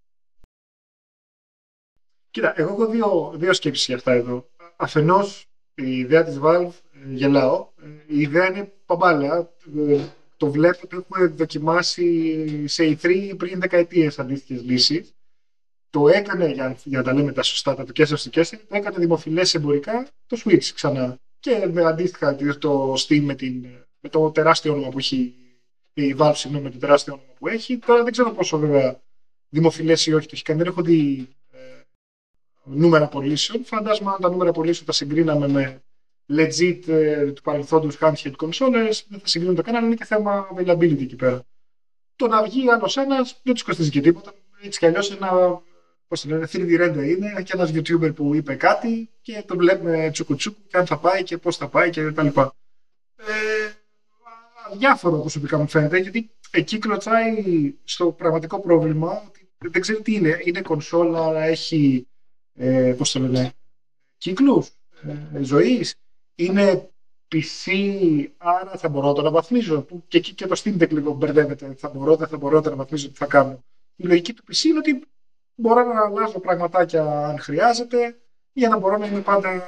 Speaker 3: Κοίτα, εγώ έχω δύο, δύο σκέψεις για αυτά εδώ. Αφενός, η ιδέα της Valve, ε, γελάω, ε, η ιδέα είναι παμπάλαια. Ε, το βλέπω ότι έχουμε δοκιμάσει σε E3 πριν δεκαετίες αντίστοιχες λύσεις το έκανε, για, για να τα λέμε τα σωστά, τα του Κέσσερ στο Κέσσερ, το έκανε δημοφιλές εμπορικά το Switch ξανά. Και με αντίστοιχα το Steam με, την, με το τεράστιο όνομα που έχει η Valve, συγγνώμη, με το τεράστιο όνομα που έχει. Τώρα δεν ξέρω πόσο βέβαια δημοφιλές ή όχι το έχει κάνει. Δεν έχω δει ε, νούμερα πωλήσεων. Φαντάζομαι αν τα νούμερα πωλήσεων τα συγκρίναμε με legit ε, του παρελθόντος handheld consoles, δεν θα συγκρίνουν το κανένα, είναι και θέμα availability εκεί πέρα. Το να βγει άλλος ένας δεν τους κοστίζει και τίποτα. Έτσι κι αλλιώς ένα Πώς το λένε, 3D render είναι και ένας YouTuber που είπε κάτι και το βλέπουμε τσουκουτσούκου και αν θα πάει και πώς θα πάει και τα λοιπά. Ε, διάφορο προσωπικά μου φαίνεται γιατί εκεί κλωτσάει στο πραγματικό πρόβλημα ότι δεν ξέρει τι είναι. Είναι κονσόλα, αλλά έχει ε, πώς το λένε, κύκλους ε, ζωής. Είναι PC, άρα θα μπορώ να το αναβαθμίζω. Και εκεί και το Steam Deck λίγο μπερδεύεται. Θα μπορώ, δεν θα μπορώ να το αναβαθμίζω, τι θα κάνω. Η λογική του PC είναι ότι μπορώ να αλλάζω πραγματάκια αν χρειάζεται για να μπορώ να είμαι πάντα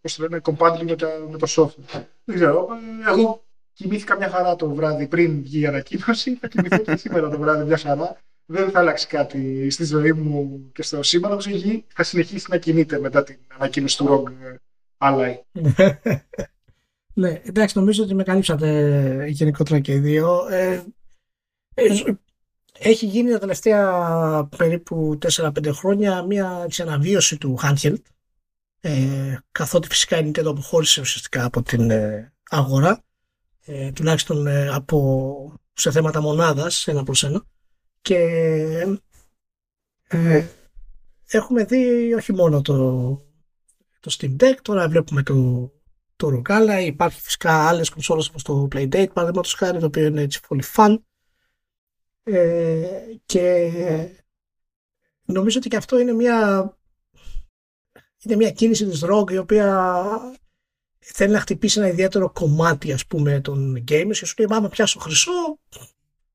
Speaker 3: πώς το λένε, compatible με, με το software. Δεν ξέρω. Εγώ κοιμήθηκα μια χαρά το βράδυ πριν βγει η ανακοίνωση. Θα κοιμηθώ και σήμερα το βράδυ μια χαρά. Δεν θα αλλάξει κάτι στη ζωή μου και στο σήμα. Νομίζω η γη θα συνεχίσει να κινείται μετά την ανακοίνωση του ROG Ally. (laughs)
Speaker 2: ναι, εντάξει, νομίζω ότι με καλύψατε γενικότερα και οι δύο. Ε, ε, έχει γίνει τα τελευταία περίπου 4-5 χρόνια μια ξαναβίωση του handheld ε, καθότι φυσικά η Nintendo αποχώρησε ουσιαστικά από την ε, αγορά ε, τουλάχιστον ε, από, σε θέματα μονάδας ένα προς ένα και ε, έχουμε δει όχι μόνο το, το Steam Deck τώρα βλέπουμε το, το Rogala υπάρχει φυσικά άλλες κονσόλες όπως το Playdate παραδείγματος χάρη το οποίο είναι έτσι πολύ fun. Ε, και νομίζω ότι και αυτό είναι μια είναι μια κίνηση της ROG η οποία θέλει να χτυπήσει ένα ιδιαίτερο κομμάτι ας πούμε των gamers και σου λέει άμα πιάσω χρυσό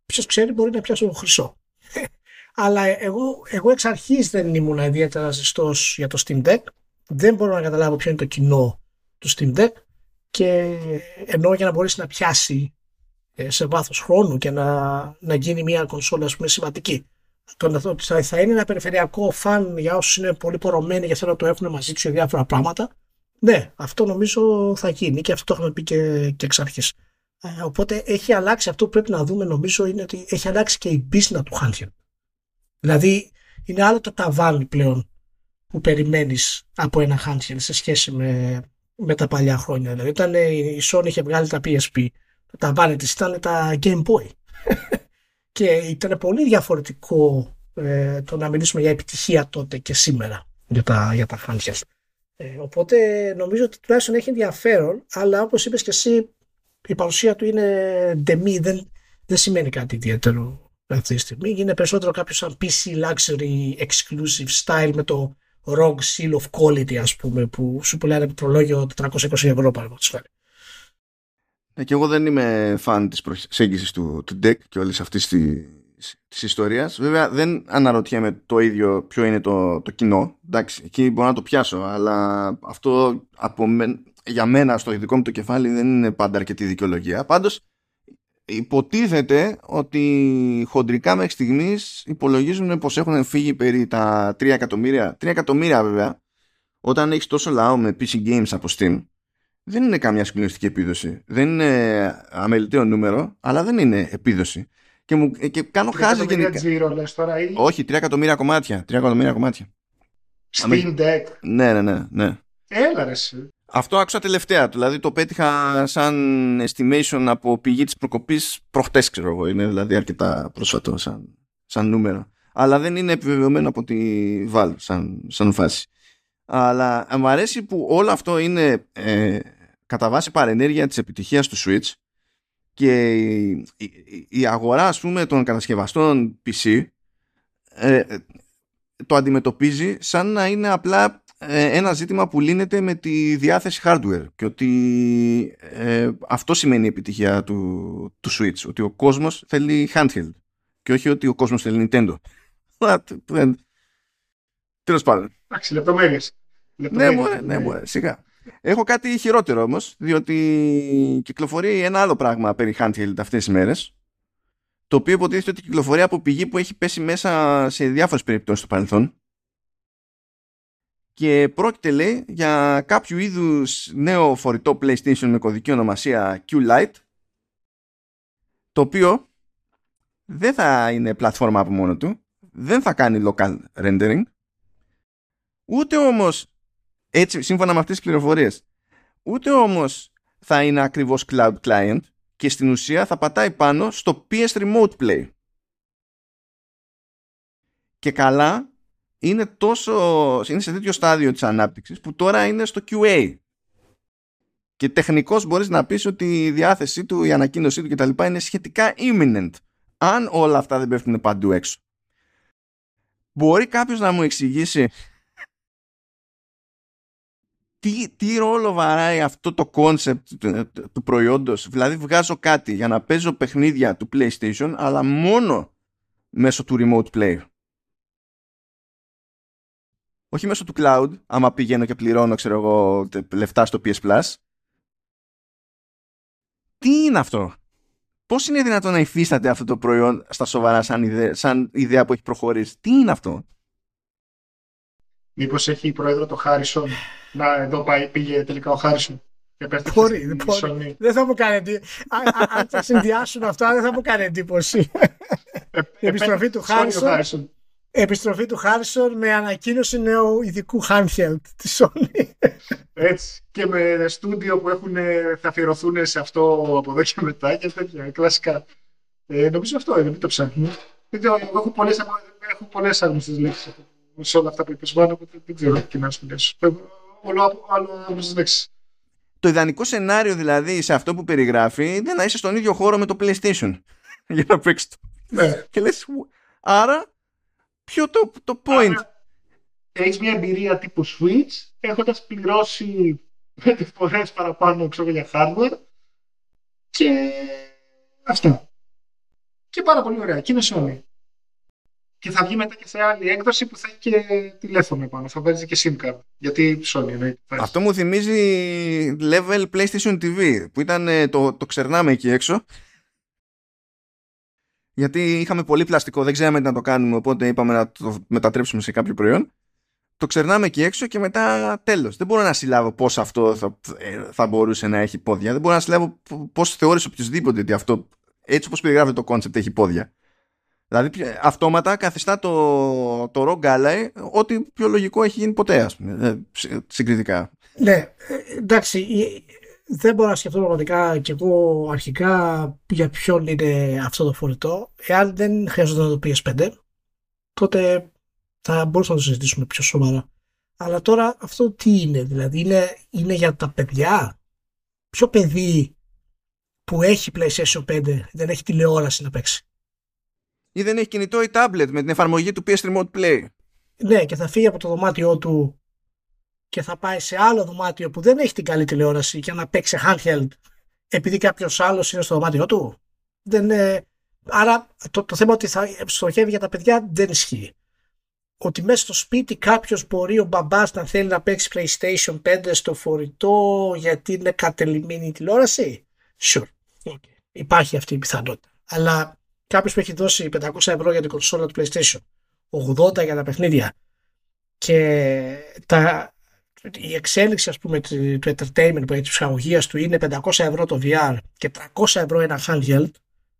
Speaker 2: ποιος ξέρει μπορεί να πιάσω χρυσό (laughs) αλλά εγώ, εγώ εξ αρχής δεν ήμουν ιδιαίτερα ζεστός για το Steam Deck δεν μπορώ να καταλάβω ποιο είναι το κοινό του Steam Deck και ενώ για να μπορέσει να πιάσει ε, σε βάθος χρόνου και να, να γίνει μια κονσόλα πούμε, σημαντική. Το να θα, θα είναι ένα περιφερειακό φαν για όσους είναι πολύ πορωμένοι και θέλουν να το έχουν μαζί τους για διάφορα πράγματα. Ναι, αυτό νομίζω θα γίνει και αυτό το έχουμε πει και, και εξ αρχής. Ε, οπότε έχει αλλάξει αυτό που πρέπει να δούμε νομίζω είναι ότι έχει αλλάξει και η πίσνα του handheld. Δηλαδή είναι άλλο το ταβάνι πλέον που περιμένεις από ένα handheld σε σχέση με, με τα παλιά χρόνια. Δηλαδή όταν η Sony είχε βγάλει τα PSP τα βάλε της ήταν τα Game Boy. (laughs) και ήταν πολύ διαφορετικό ε, το να μιλήσουμε για επιτυχία τότε και σήμερα για τα, για τα Ε, οπότε νομίζω ότι τουλάχιστον έχει ενδιαφέρον, αλλά όπως είπες και εσύ η παρουσία του είναι ντεμή, δεν, δεν σημαίνει κάτι ιδιαίτερο αυτή τη στιγμή. Είναι περισσότερο κάποιο σαν PC luxury exclusive style με το ROG seal of quality ας πούμε που σου πουλάνε πληκτρολόγιο 420 ευρώ παραδείγματος χάρη.
Speaker 1: Ε, και εγώ δεν είμαι φαν της προσέγγισης του, του deck και όλης αυτής της, της ιστορίας. Βέβαια δεν αναρωτιέμαι το ίδιο ποιο είναι το, το κοινό. Εντάξει, εκεί μπορώ να το πιάσω, αλλά αυτό από για μένα στο δικό μου το κεφάλι δεν είναι πάντα αρκετή δικαιολογία. Πάντως υποτίθεται ότι χοντρικά μέχρι στιγμής υπολογίζουν πως έχουν φύγει περί τα 3 εκατομμύρια. 3 εκατομμύρια βέβαια, όταν έχεις τόσο λαό με PC Games από Steam, δεν είναι καμιά συγκλονιστική επίδοση. Δεν είναι αμεληταίο νούμερο, αλλά δεν είναι επίδοση. Και, μου, και κάνω χάζι
Speaker 3: γενικά. τώρα ή...
Speaker 1: Όχι, 3 εκατομμύρια κομμάτια. 3 εκατομμύρια κομμάτια.
Speaker 3: Steam Deck.
Speaker 1: Ναι, ναι, ναι. ναι.
Speaker 3: Έλα ρε
Speaker 1: Αυτό άκουσα τελευταία. Δηλαδή το πέτυχα σαν estimation από πηγή της προκοπής προχτές ξέρω εγώ. Είναι δηλαδή αρκετά πρόσφατο σαν, σαν νούμερο. Αλλά δεν είναι επιβεβαιωμένο από τη Valve σαν, σαν φάση. Αλλά μου αρέσει που όλο αυτό είναι ε, κατά βάση παρενέργεια της επιτυχίας του Switch και η, αγορά ας πούμε των κατασκευαστών PC ε, το αντιμετωπίζει σαν να είναι απλά ε, ένα ζήτημα που λύνεται με τη διάθεση hardware και ότι ε, αυτό σημαίνει η επιτυχία του, του Switch ότι ο κόσμος θέλει handheld και όχι ότι ο κόσμος θέλει Nintendo (laughs) τέλος πάντων
Speaker 3: εντάξει λεπτομέρειες
Speaker 1: ναι, μωρέ, ναι, μωρέ, σιγά. Έχω κάτι χειρότερο όμως, διότι κυκλοφορεί ένα άλλο πράγμα περί handheld αυτές τις μέρες. Το οποίο υποτίθεται ότι κυκλοφορεί από πηγή που έχει πέσει μέσα σε διάφορες περιπτώσεις στο παρελθόν. Και πρόκειται λέει για κάποιο είδους νέο φορητό PlayStation με κωδική ονομασία Q-Lite το οποίο δεν θα είναι πλατφόρμα από μόνο του, δεν θα κάνει local rendering, ούτε όμως έτσι, σύμφωνα με αυτές τις πληροφορίες. Ούτε όμως θα είναι ακριβώς cloud client και στην ουσία θα πατάει πάνω στο PS Remote Play. Και καλά είναι τόσο, είναι σε τέτοιο στάδιο της ανάπτυξης που τώρα είναι στο QA. Και τεχνικώς μπορείς να πεις ότι η διάθεσή του, η ανακοίνωσή του κτλ. είναι σχετικά imminent. Αν όλα αυτά δεν πέφτουν παντού έξω. Μπορεί κάποιος να μου εξηγήσει τι, τι ρόλο βαράει αυτό το κόνσεπτ του, του προϊόντος. Δηλαδή βγάζω κάτι για να παίζω παιχνίδια του PlayStation αλλά μόνο μέσω του Remote Play. Όχι μέσω του cloud, άμα πηγαίνω και πληρώνω ξέρω εγώ λεφτά στο PS Plus. Τι είναι αυτό; Πώς είναι δυνατόν να υφίσταται αυτό το προϊόν στα σοβαρά σαν ιδέα, σαν ιδέα που έχει προχωρήσει; Τι είναι αυτό;
Speaker 3: Μήπως έχει η πρόεδρο το Χάρισον να εδώ πάει, πήγε τελικά ο Χάρισον.
Speaker 2: Μπορεί, μπορεί. Δεν θα μου κάνει εντύπωση. Αν τα συνδυάσουν αυτά, δεν θα μου κάνει εντύπωση.
Speaker 3: Ε, η επιστροφή του Χάρισον.
Speaker 2: Επιστροφή του Χάρισον με ανακοίνωση νέου ειδικού handheld της Sony.
Speaker 3: Έτσι. Και με στούντιο που έχουν, θα αφιερωθούν σε αυτό από εδώ και μετά και τέτοια κλασικά. Ε, νομίζω αυτό είναι, μην το ψάχνουμε. Έχω πολλές άγνωστες λέξεις σε όλα αυτά που είπες Μάνα, οπότε δεν ξέρω τι να σου λες. Όλο άλλο λέξεις.
Speaker 1: Το ιδανικό σενάριο δηλαδή σε αυτό που περιγράφει είναι να είσαι στον ίδιο χώρο με το PlayStation (laughs) για να παίξεις το.
Speaker 3: Ναι.
Speaker 1: Και λες, άρα ποιο το, το point;
Speaker 3: Έχεις μια εμπειρία τύπου Switch έχοντας πληρώσει πέντε φορές παραπάνω ξέρω, για hardware και αυτά. Και πάρα πολύ ωραία. Και είναι Sony και θα βγει μετά και σε άλλη έκδοση που θα έχει και τηλέφωνο πάνω. Θα παίζει και SIM card. Γιατί Sony εννοείται.
Speaker 1: Αυτό μου θυμίζει level PlayStation TV που ήταν ε, το, το ξερνάμε εκεί έξω. Γιατί είχαμε πολύ πλαστικό, δεν ξέραμε τι να το κάνουμε, οπότε είπαμε να το μετατρέψουμε σε κάποιο προϊόν. Το ξερνάμε εκεί έξω και μετά τέλος. Δεν μπορώ να συλλάβω πώς αυτό θα, ε, θα μπορούσε να έχει πόδια. Δεν μπορώ να συλλάβω πώς θεώρησε οποιοδήποτε ότι αυτό, έτσι όπως περιγράφεται το concept, έχει πόδια. Δηλαδή αυτόματα καθιστά το, το Rock Ally ό,τι πιο λογικό έχει γίνει ποτέ, ας πούμε, ε, συγκριτικά.
Speaker 2: Ναι, ε, εντάξει, δεν μπορώ να σκεφτώ πραγματικά και εγώ αρχικά για ποιον είναι αυτό το φορητό. Εάν δεν χρειαζόταν το PS5, τότε θα μπορούσαμε να το συζητήσουμε πιο σοβαρά. Αλλά τώρα αυτό τι είναι, δηλαδή είναι, είναι για τα παιδιά. Ποιο παιδί που έχει PlayStation 5 δεν έχει τηλεόραση να παίξει;
Speaker 1: Ή δεν έχει κινητό ή tablet με την εφαρμογή του PS Remote Play;
Speaker 2: Ναι, και θα φύγει από το δωμάτιό του και θα πάει σε άλλο δωμάτιο που δεν έχει την καλή τηλεόραση για να παίξει handheld επειδή κάποιος άλλος είναι στο δωμάτιό του. Δεν, άρα το, το θέμα ότι θα στοχεύει για τα παιδιά δεν ισχύει. Ότι μέσα στο σπίτι κάποιος μπορεί ο μπαμπάς να θέλει να παίξει PlayStation 5 στο φορητό γιατί είναι κατελημένη η τηλεόραση; Sure. Okay. Υπάρχει αυτή η πιθανότητα. Αλλά κάποιος που έχει δώσει 500 ευρώ για την κονσόλα του PlayStation, 80 για τα παιχνίδια και τα, η εξέλιξη ας πούμε του entertainment που έχει της ψυχαγωγίας του είναι 500 ευρώ το VR και 300 ευρώ ένα handheld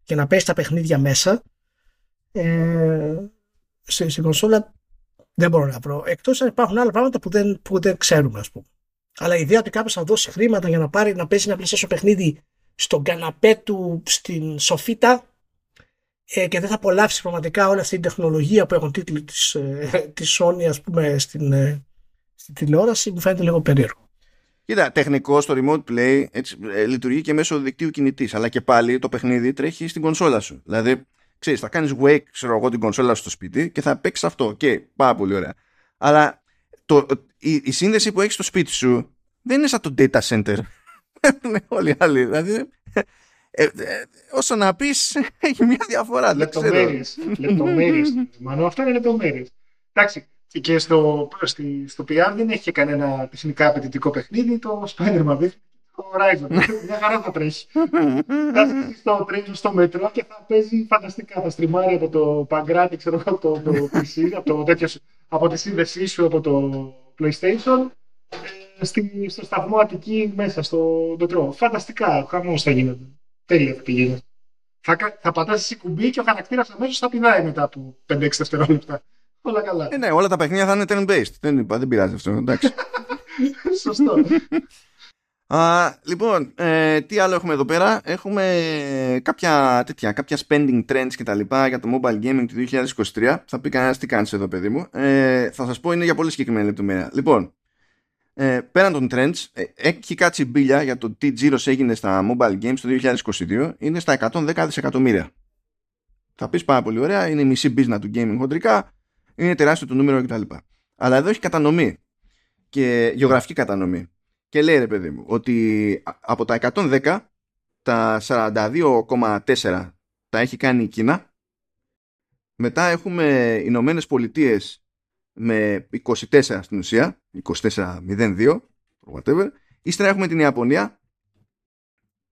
Speaker 2: και να παίζει τα παιχνίδια μέσα ε, στην, κονσόλα δεν μπορώ να βρω. Εκτός αν υπάρχουν άλλα πράγματα που δεν, που δεν ξέρουμε, ας πούμε. Αλλά η ιδέα ότι κάποιος θα δώσει χρήματα για να πάρει να παίζει ένα PlayStation παιχνίδι στον καναπέ του στην σοφίτα ε, και δεν θα απολαύσει πραγματικά όλη αυτή την τεχνολογία που έχουν τίτλοι της, ε, (laughs) της Sony ας πούμε στην, ε, στην τηλεόραση μου φαίνεται λίγο περίεργο.
Speaker 1: Κοίτα, τεχνικό στο remote play έτσι, ε, λειτουργεί και μέσω δικτύου κινητής. Αλλά και πάλι το παιχνίδι τρέχει στην κονσόλα σου. Δηλαδή, ξέρεις, θα κάνεις wake, ξέρω εγώ, την κονσόλα σου στο σπίτι και θα παίξεις αυτό. Και πάρα πολύ ωραία. Αλλά το, η, η σύνδεση που έχεις στο σπίτι σου δεν είναι σαν το data center. (laughs) Είναι όλοι οι άλλοι. Δηλαδή, ε, ε, όσο να πεις, (laughs) έχει μια διαφορά.
Speaker 3: Λεπτομέρειες. Λεπτομέρειες. Μανώ, αυτά είναι λεπτομέρειες. Εντάξει, και στο, στη, στο PR δεν έχει και κανένα τεχνικά απαιτητικό παιχνίδι. Το Spider-Man δείχνει το Horizon. (laughs) Μια χαρά θα τρέχει. θα στο τρένο στο μέτρο και θα παίζει φανταστικά. Θα στριμάρει από το Pancrati, ξέρω από το, (laughs) το PC, από, το τέτοιος, από τη σύνδεσή σου από το PlayStation. Ε, στη, στο σταθμό Αττική μέσα στο μετρό. Φανταστικά, χαμός θα γίνεται. Τέλεια θα πηγαίνει. Θα, θα πατάς εσύ κουμπί και ο χαρακτήρας αμέσως θα πηδάει μετά από 5-6 δευτερόλεπτα. Όλα καλά.
Speaker 1: Ε, ναι, όλα τα παιχνίδια θα είναι turn-based. Δεν, είπα, δεν πειράζει αυτό. Εντάξει. (laughs)
Speaker 3: Σωστό.
Speaker 1: Α, λοιπόν, ε, τι άλλο έχουμε εδώ πέρα; Έχουμε κάποια, τέτοια, κάποια spending trends και τα λοιπά για το mobile gaming του 2023. Θα πει κανένας τι κάνεις εδώ παιδί μου. Ε, θα σας πω είναι για πολύ συγκεκριμένη λεπτομέρεια. Λοιπόν, ε, πέραν των trends, ε, έχει κάτσει μπίλια για το τι τζίρος έγινε στα mobile games το 2022. Είναι στα 110 δισεκατομμύρια. Θα πεις πάρα πολύ ωραία, είναι η μισή business του gaming χοντρικά είναι τεράστιο το νούμερο κτλ. Αλλά εδώ έχει κατανομή και γεωγραφική κατανομή. Και λέει ρε παιδί μου ότι από τα 110 τα 42,4 τα έχει κάνει η Κίνα. Μετά έχουμε Ηνωμένες Πολιτείες με 24 στην ουσία, 24,02, whatever. Ύστερα έχουμε την Ιαπωνία,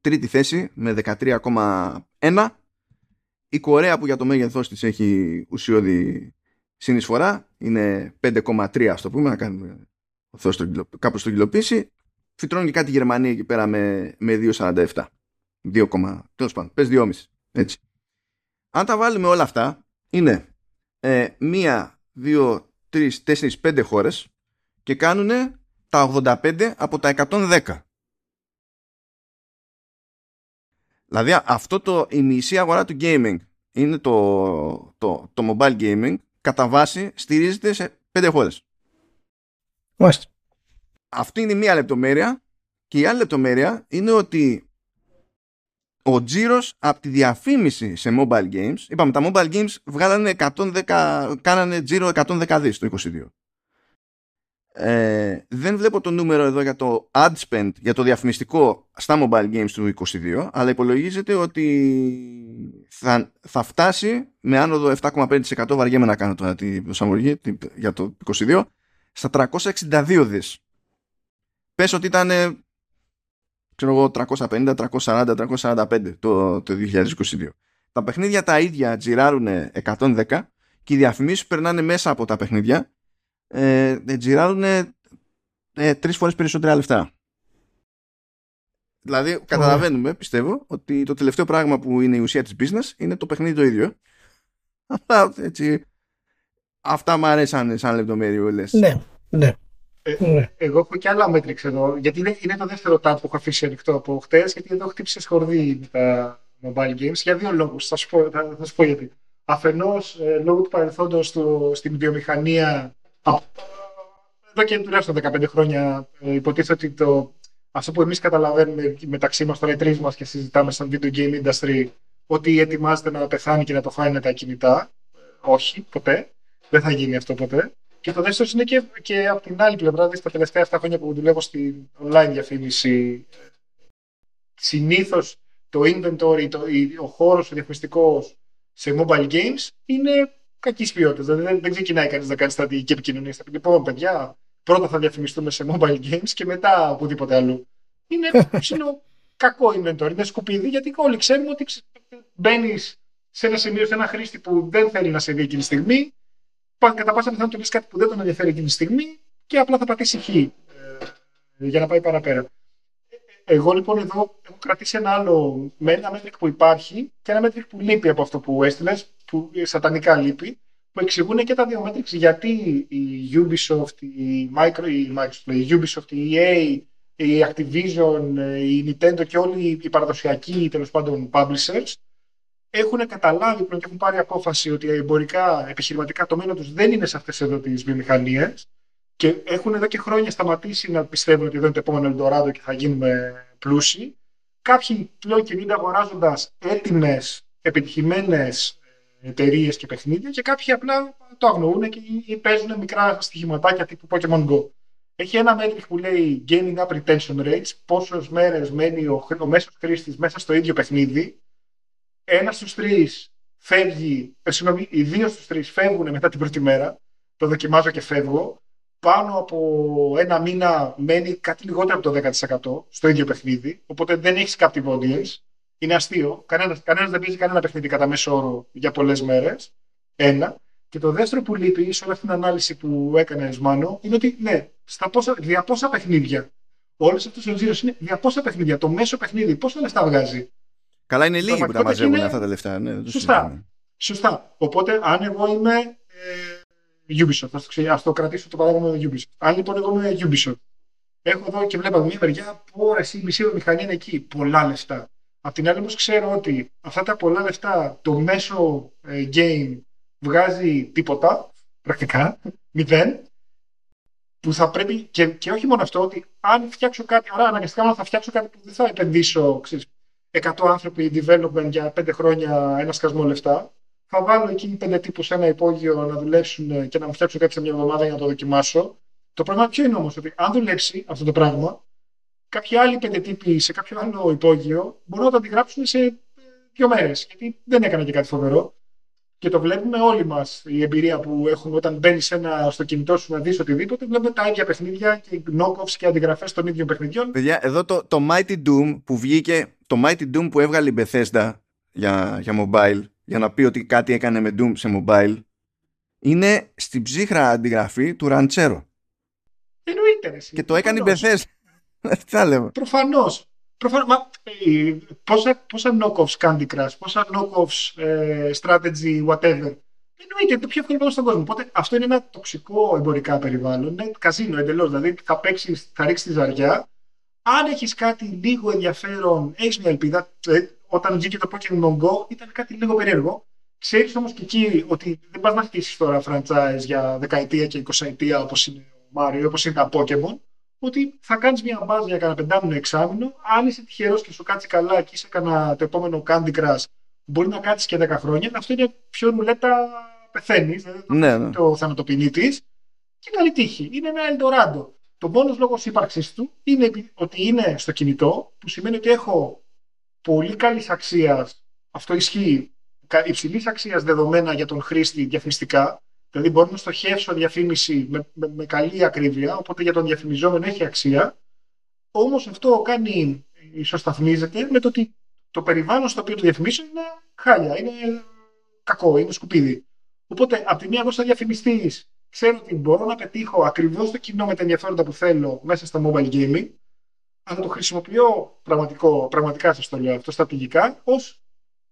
Speaker 1: τρίτη θέση με 13,1. Η Κορέα που για το μέγεθός της έχει ουσιώδη συνεισφορά είναι 5,3 ας το πούμε να κάνουμε κάπως στο κυλοποίηση. Φυτρώνει και κάτι η Γερμανία εκεί πέρα με, με 2,47 2, τέλος πάντων πες 2,5 έτσι. Αν τα βάλουμε όλα αυτά είναι ε, 1, 2, 3, 4, 5 χώρες και κάνουν τα 85 από τα 110 Δηλαδή αυτό το, η μισή αγορά του gaming είναι το, το, το mobile gaming κατά βάση στηρίζεται σε πέντε χώρες.
Speaker 2: Μάλιστα.
Speaker 1: Αυτή είναι η μία λεπτομέρεια και η άλλη λεπτομέρεια είναι ότι ο τζίρος από τη διαφήμιση σε mobile games, είπαμε τα mobile games βγάλανε 110, κάνανε τζίρο 110 δις το 22. Ε, δεν βλέπω το νούμερο εδώ για το ad spend, για το διαφημιστικό στα mobile games του 22, αλλά υπολογίζεται ότι θα, θα φτάσει με άνοδο 7,5% βαριέμαι να κάνω τώρα την προσαρμογή για το 22 στα 362 δις. Πες ότι ήταν ξέρω εγώ 350, 340, 345 το, το 2022. Τα παιχνίδια τα ίδια τζιράρουν 110 και οι διαφημίσεις περνάνε μέσα από τα παιχνίδια ε, τζιράρουν ε, τρεις φορές περισσότερα λεφτά. Δηλαδή, καταλαβαίνουμε, πιστεύω, ότι το τελευταίο πράγμα που είναι η ουσία της business είναι το παιχνίδι το ίδιο. Αυτά, έτσι, αυτά μου αρέσαν σαν λεπτομέρειες.
Speaker 2: Ναι, ναι.
Speaker 3: Ε, ναι. Εγώ έχω και άλλα μέτρηξ εδώ, γιατί είναι, είναι το δεύτερο tab που έχω αφήσει ανοιχτό από χτες, γιατί εδώ χτύπησες σχορδί με τα mobile games για δύο λόγους. Θα, σου πω, θα, θα σου πω γιατί. Αφενός, ε, λόγω του παρελθόντος στην βιομηχανία εδώ και τουλάχιστον 15 χρόνια ε, υποτίθεται ότι το, αυτό που εμείς καταλαβαίνουμε μεταξύ μας, τώρα οι τρεις μας και συζητάμε σαν video game industry, ότι ετοιμάζεται να πεθάνει και να το φάει τα κινητά. Όχι, ποτέ. Δεν θα γίνει αυτό ποτέ. Και το δεύτερο είναι και, και από την άλλη πλευρά, δηλαδή στα τελευταία 7 χρόνια που δουλεύω στην online διαφήμιση, συνήθως το inventory, το, ο χώρος ο διαφημιστικός σε mobile games είναι κακής ποιότητας. Δηλαδή δεν, ξεκινάει κανείς να κάνει στρατηγική επικοινωνία. Θα πει λοιπόν, παιδιά, πρώτα θα διαφημιστούμε σε mobile games και μετά οπουδήποτε αλλού. Είναι (laughs) ψηλό κακό inventory, είναι σκουπίδι, γιατί όλοι ξέρουμε ότι μπαίνεις σε ένα σημείο, σε ένα χρήστη που δεν θέλει να σε δει εκείνη τη στιγμή. Κατά πάσα πιθανότητα του πει κάτι που δεν τον ενδιαφέρει εκείνη τη στιγμή και απλά θα πατήσει χ ε, για να πάει παραπέρα. Εγώ λοιπόν εδώ έχω κρατήσει ένα άλλο, με ένα μέτρικ που υπάρχει και ένα μέτρικ που λείπει από αυτό που έστειλες, που σατανικά λείπει, που εξηγούν και τα δύο μέτρικ γιατί η Ubisoft, η, Micro, η, Microsoft, η Ubisoft, η EA, η Activision, η Nintendo και όλοι οι παραδοσιακοί τέλος πάντων publishers έχουν καταλάβει πλέον και έχουν πάρει απόφαση ότι εμπορικά, επιχειρηματικά το μέλλον τους δεν είναι σε αυτές εδώ τις βιομηχανίες και έχουν εδώ και χρόνια σταματήσει να πιστεύουν ότι εδώ είναι το επόμενο Eldorado και θα γίνουμε πλούσιοι. Κάποιοι πλέον κινούνται αγοράζοντας έτοιμες, επιτυχημένες εταιρείες και παιχνίδια και κάποιοι απλά το αγνοούν και ή παίζουν μικρά στοιχηματάκια τύπου Pokemon Go. Έχει ένα μέτρη που λέει Gaming Up Retention Rates, πόσες μέρες μένει ο, ο μέσος χρήστης μέσα στο ίδιο παιχνίδι. Ένας στους τρεις φεύγει, ε, συγγνώμη, οι δύο στους τρεις φεύγουν μετά την πρώτη μέρα. Το δοκιμάζω και φεύγω. Πάνω από ένα μήνα μένει κάτι λιγότερο από το 10% στο ίδιο παιχνίδι. Οπότε δεν έχεις captive audience. Είναι αστείο. Κανένας κανένας δεν παίζει κανένα παιχνίδι κατά μέσο όρο για πολλές μέρες. Ένα. Και το δεύτερο που λείπει σε όλη αυτή την ανάλυση που έκανες Μάνο είναι ότι ναι, στα πόσα, δια πόσα παιχνίδια. Όλες αυτές οι ζήρε είναι δια πόσα παιχνίδια. Το μέσο παιχνίδι πόσα λεφτά βγάζει.
Speaker 1: Καλά, είναι λίγοι που τα μαζεύουν είναι... αυτά τα λεφτά. Ναι,
Speaker 3: Σωστά. Σωστά. Οπότε, αν εγώ είμαι ε, Ubisoft, α το, ας το κρατήσω το παράδειγμα με Ubisoft. Αν λοιπόν εγώ είμαι Ubisoft, έχω εδώ και βλέπω μια μεριά που εσύ η μισή μηχανή είναι εκεί. Πολλά λεφτά. Απ' την άλλη όμως ξέρω ότι αυτά τα πολλά λεφτά το μέσο ε, game βγάζει τίποτα, πρακτικά, μηδέν, που θα πρέπει, και, και όχι μόνο αυτό, ότι αν φτιάξω κάτι, άρα αναγκαστικά θα φτιάξω κάτι που δεν θα επενδύσω, ξέρεις, 100 άνθρωποι development για 5 χρόνια ένα σκασμό λεφτά, θα βάλω εκεί 5 τύπους σε ένα υπόγειο να δουλέψουν και να μου φτιάξουν κάτι σε μια εβδομάδα για να το δοκιμάσω. Το πρόβλημα ποιο είναι όμως, ότι αν δουλέψει αυτό το πράγμα, κάποιοι άλλοι πέντε τύποι σε κάποιο άλλο υπόγειο μπορούν να το αντιγράψουν σε ε, δύο μέρες. Γιατί δεν έκανα και κάτι φοβερό. Και το βλέπουμε όλοι μας η εμπειρία που έχουμε όταν μπαίνει στο κινητό σου να δεις οτιδήποτε. Βλέπουμε τα ίδια παιχνίδια και knockoffs και αντιγραφές των ίδιων παιχνιδιών.
Speaker 1: Παιδιά, εδώ το, το Mighty Doom που βγήκε, το Mighty Doom που έβγαλε η Bethesda για, για mobile, για να πει ότι κάτι έκανε με Doom σε mobile, είναι στην ψύχρα αντιγραφή του Ranchero.
Speaker 3: Εννοείται.
Speaker 1: Και το έκανε η Bethesda. (laughs) Τι θα λέμε.
Speaker 3: Προφανώς. Προφανώς, μα, ε, πόσα, πόσα knockoffs Candy Crush, πόσα knockoffs ε, strategy, whatever. Εννοείται το πιο εύκολο στον κόσμο. Οπότε αυτό είναι ένα τοξικό εμπορικά περιβάλλον. Είναι καζίνο εντελώς. Δηλαδή θα παίξεις, θα ρίξεις τη ζαριά. Αν έχεις κάτι λίγο ενδιαφέρον, έχεις μια ελπίδα. Ε, όταν βγήκε το Pokemon Go ήταν κάτι λίγο περίεργο. Ξέρεις όμως και εκεί ότι δεν πας να χτίσεις τώρα franchise για δεκαετία και εικοσαετία όπως είναι ο Mario, όπως είναι τα Pokemon ότι θα κάνεις μια μπάζα για κανένα πεντάμινο εξάμεινο. Αν είσαι τυχερός και σου κάτσει καλά και είσαι κανένα το επόμενο Candy Crush, μπορεί να κάτσεις και 10 χρόνια. Αυτό είναι πιο ρουλέτα πεθαίνεις. Δηλαδή ναι, ναι. το θανατοποιητή της. Και καλή τύχη. Είναι ένα Eldorado. Το μόνος λόγος ύπαρξής του είναι ότι είναι στο κινητό, που σημαίνει ότι έχω πολύ καλής αξίας. Αυτό ισχύει. Υψηλής αξίας δεδομένα για τον χρήστη διαφημιστικά. Δηλαδή μπορώ να στοχεύσω διαφήμιση με, με, με καλή ακρίβεια, οπότε για τον διαφημιζόμενο έχει αξία. Όμως αυτό κάνει, ισοσταθμίζεται με το ότι το περιβάλλον στο οποίο το διαφημίσω είναι χάλια, είναι κακό, είναι σκουπίδι. Οπότε, από τη μία, εγώ σαν διαφημιστής, ξέρω ότι μπορώ να πετύχω ακριβώς το κοινό με τα ενδιαφέροντα που θέλω μέσα στα mobile gaming, αλλά το χρησιμοποιώ πραγματικό, πραγματικά σας το λέω αυτό, στρατηγικά, ως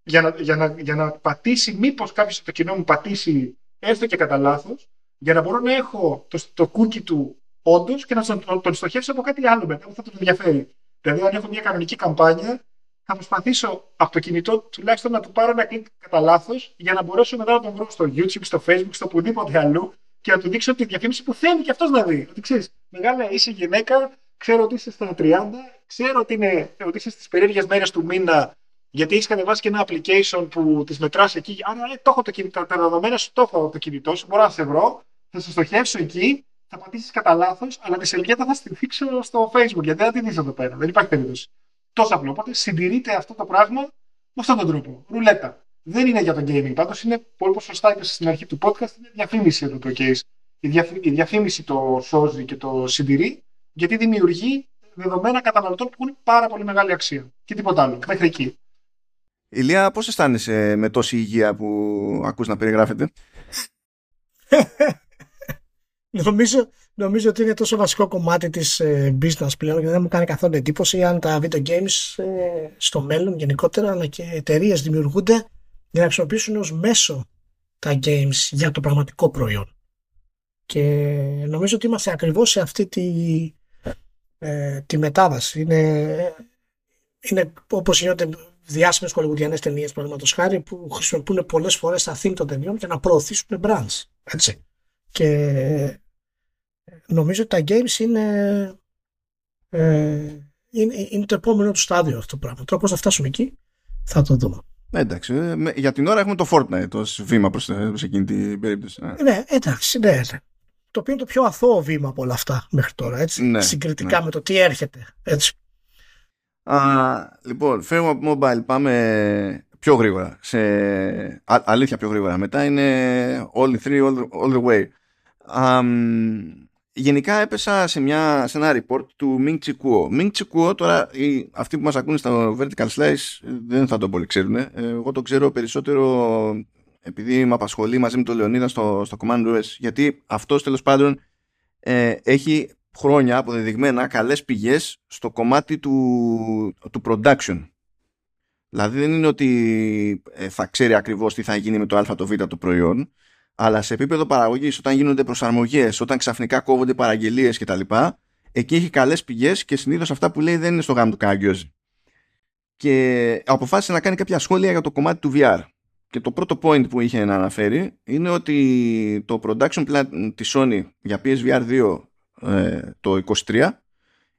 Speaker 3: για να, για, να, για να πατήσει, μήπως κάποιος από το κοινό μου πατήσει έστω και κατά λάθος, για να μπορώ να έχω το, το κούκι του όντως και να τον, τον στοχεύσω από κάτι άλλο μετά που θα τον ενδιαφέρει. Δηλαδή, αν έχω μια κανονική καμπάνια, θα προσπαθήσω από το κινητό τουλάχιστον να του πάρω ένα κλικ κατά λάθος για να μπορέσω μετά να τον βρω στο YouTube, στο Facebook, στο οπουδήποτε αλλού και να του δείξω τη διαφήμιση που θέλει και αυτός να δει. Ότι ξέρεις, μεγάλα είσαι γυναίκα, ξέρω ότι είσαι στα 30, ξέρω ότι, είναι, ότι είσαι στις περίεργες μέρες του μήνα γιατί έχεις κατεβάσει και ένα application που τις μετράς εκεί. Άρα, ε, το έχω το κινητό, τα δεδομένα σου το έχω το κινητό σου, μπορώ να σε βρω, θα σε στοχεύσω εκεί, θα πατήσεις κατά λάθος, αλλά τη σελίδα θα στη δείξω στο Facebook. Γιατί δεν τη δεις εδώ πέρα. Δεν υπάρχει περίπτωση. Τόσο απλό. Οπότε συντηρείται αυτό το πράγμα με αυτόν τον τρόπο. Ρουλέτα. Δεν είναι για το gaming. Πάντως είναι πολύ σωστά είπες στην αρχή του podcast, είναι διαφήμιση εδώ το case. Η, η διαφήμιση το σώζει και το συντηρεί, γιατί δημιουργεί δεδομένα καταναλωτών που έχουν πάρα πολύ μεγάλη αξία. Και τίποτα άλλο. Μέχρι εκεί.
Speaker 1: Ηλία, πώς αισθάνεσαι με τόση υγεία που ακούς να περιγράφεται; (laughs)
Speaker 2: νομίζω, νομίζω ότι είναι τόσο βασικό κομμάτι της ε, business πλέον και δεν μου κάνει καθόλου εντύπωση αν τα video games ε, στο μέλλον γενικότερα αλλά και εταιρείες δημιουργούνται για να χρησιμοποιήσουν ως μέσο τα games για το πραγματικό προϊόν. Και νομίζω ότι είμαστε ακριβώς σε αυτή τη, ε, τη μετάβαση. Είναι, είναι όπως γίνονται διάσημες κολεγουδιανέ ταινίες, παραδείγματος χάρη, που χρησιμοποιούν πολλές φορές τα theme των ταινιών για να προωθήσουν brands. Έτσι. Και νομίζω ότι τα games είναι, ε, είναι, είναι το επόμενο του στάδιο αυτό το πράγμα. Τώρα πώς θα φτάσουμε εκεί θα το δούμε.
Speaker 1: Εντάξει, ε, για την ώρα έχουμε το Fortnite ως βήμα προς, προς εκείνη την περίπτωση.
Speaker 2: Ναι, εντάξει, ναι, ναι. Το οποίο είναι το πιο αθώο βήμα από όλα αυτά μέχρι τώρα, έτσι,
Speaker 1: Ναι,
Speaker 2: συγκριτικά
Speaker 1: ναι.
Speaker 2: με το τι έρχεται. Έτσι.
Speaker 1: Α, λοιπόν, φεύγουμε από mobile, πάμε πιο γρήγορα. Σε, α, αλήθεια πιο γρήγορα. Μετά είναι all three, all, all the way. Α, μ, γενικά έπεσα σε, μια, σε ένα report του Ming Chi Kuo. Ming Chi Kuo, τώρα οι, αυτοί που μας ακούνε στο Vertical Slice δεν θα το πολύ ξέρουν. Ε, Εγώ το ξέρω περισσότερο επειδή με απασχολεί μαζί με τον Λεωνίδα στο, στο Command OS. Γιατί αυτός τέλος πάντων ε, έχει χρόνια αποδεδειγμένα καλές πηγές στο κομμάτι του, του production. Δηλαδή δεν είναι ότι ε, θα ξέρει ακριβώς τι θα γίνει με το α το β το προϊόν, αλλά σε επίπεδο παραγωγής όταν γίνονται προσαρμογές, όταν ξαφνικά κόβονται παραγγελίες κτλ. Εκεί έχει καλές πηγές και συνήθως αυτά που λέει δεν είναι στο γάμο του Καραγκιόζη. Και αποφάσισε να κάνει κάποια σχόλια για το κομμάτι του VR. Και το πρώτο point που είχε να αναφέρει είναι ότι το production plan της Sony για PSVR 2 ε, το 23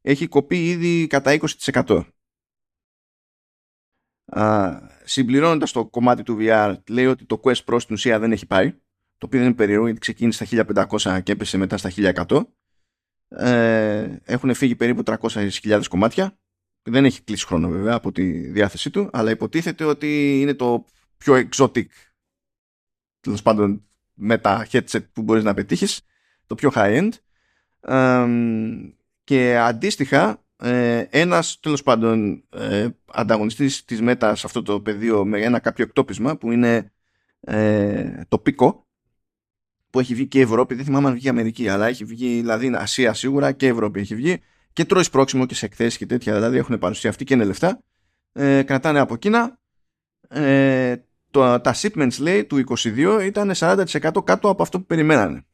Speaker 1: έχει κοπεί ήδη κατά 20%. Α, συμπληρώνοντας το κομμάτι του VR λέει ότι το Quest Pro στην ουσία δεν έχει πάει το οποίο δεν είναι περίεργο γιατί ξεκίνησε στα 1500 και έπεσε μετά στα 1100 ε, έχουν φύγει περίπου 300.000 κομμάτια δεν έχει κλείσει χρόνο βέβαια από τη διάθεσή του αλλά υποτίθεται ότι είναι το πιο exotic τέλος πάντων με τα headset που μπορείς να πετύχεις το πιο high end και αντίστοιχα ε, ένας τέλος πάντων ε, ανταγωνιστής της Meta σε αυτό το πεδίο με ένα κάποιο εκτόπισμα που είναι ε, το Pico που έχει βγει και η Ευρώπη, δεν θυμάμαι αν βγει η Αμερική αλλά έχει βγει δηλαδή Ασία σίγουρα και Ευρώπη έχει βγει και τρώει πρόξιμο και σε εκθέσεις και τέτοια δηλαδή έχουν παρουσιαστεί και είναι λεφτά. Ε, κρατάνε από Κίνα. Ε, το, τα shipments λέει του 22 ήταν 40% κάτω από αυτό που περιμένανε.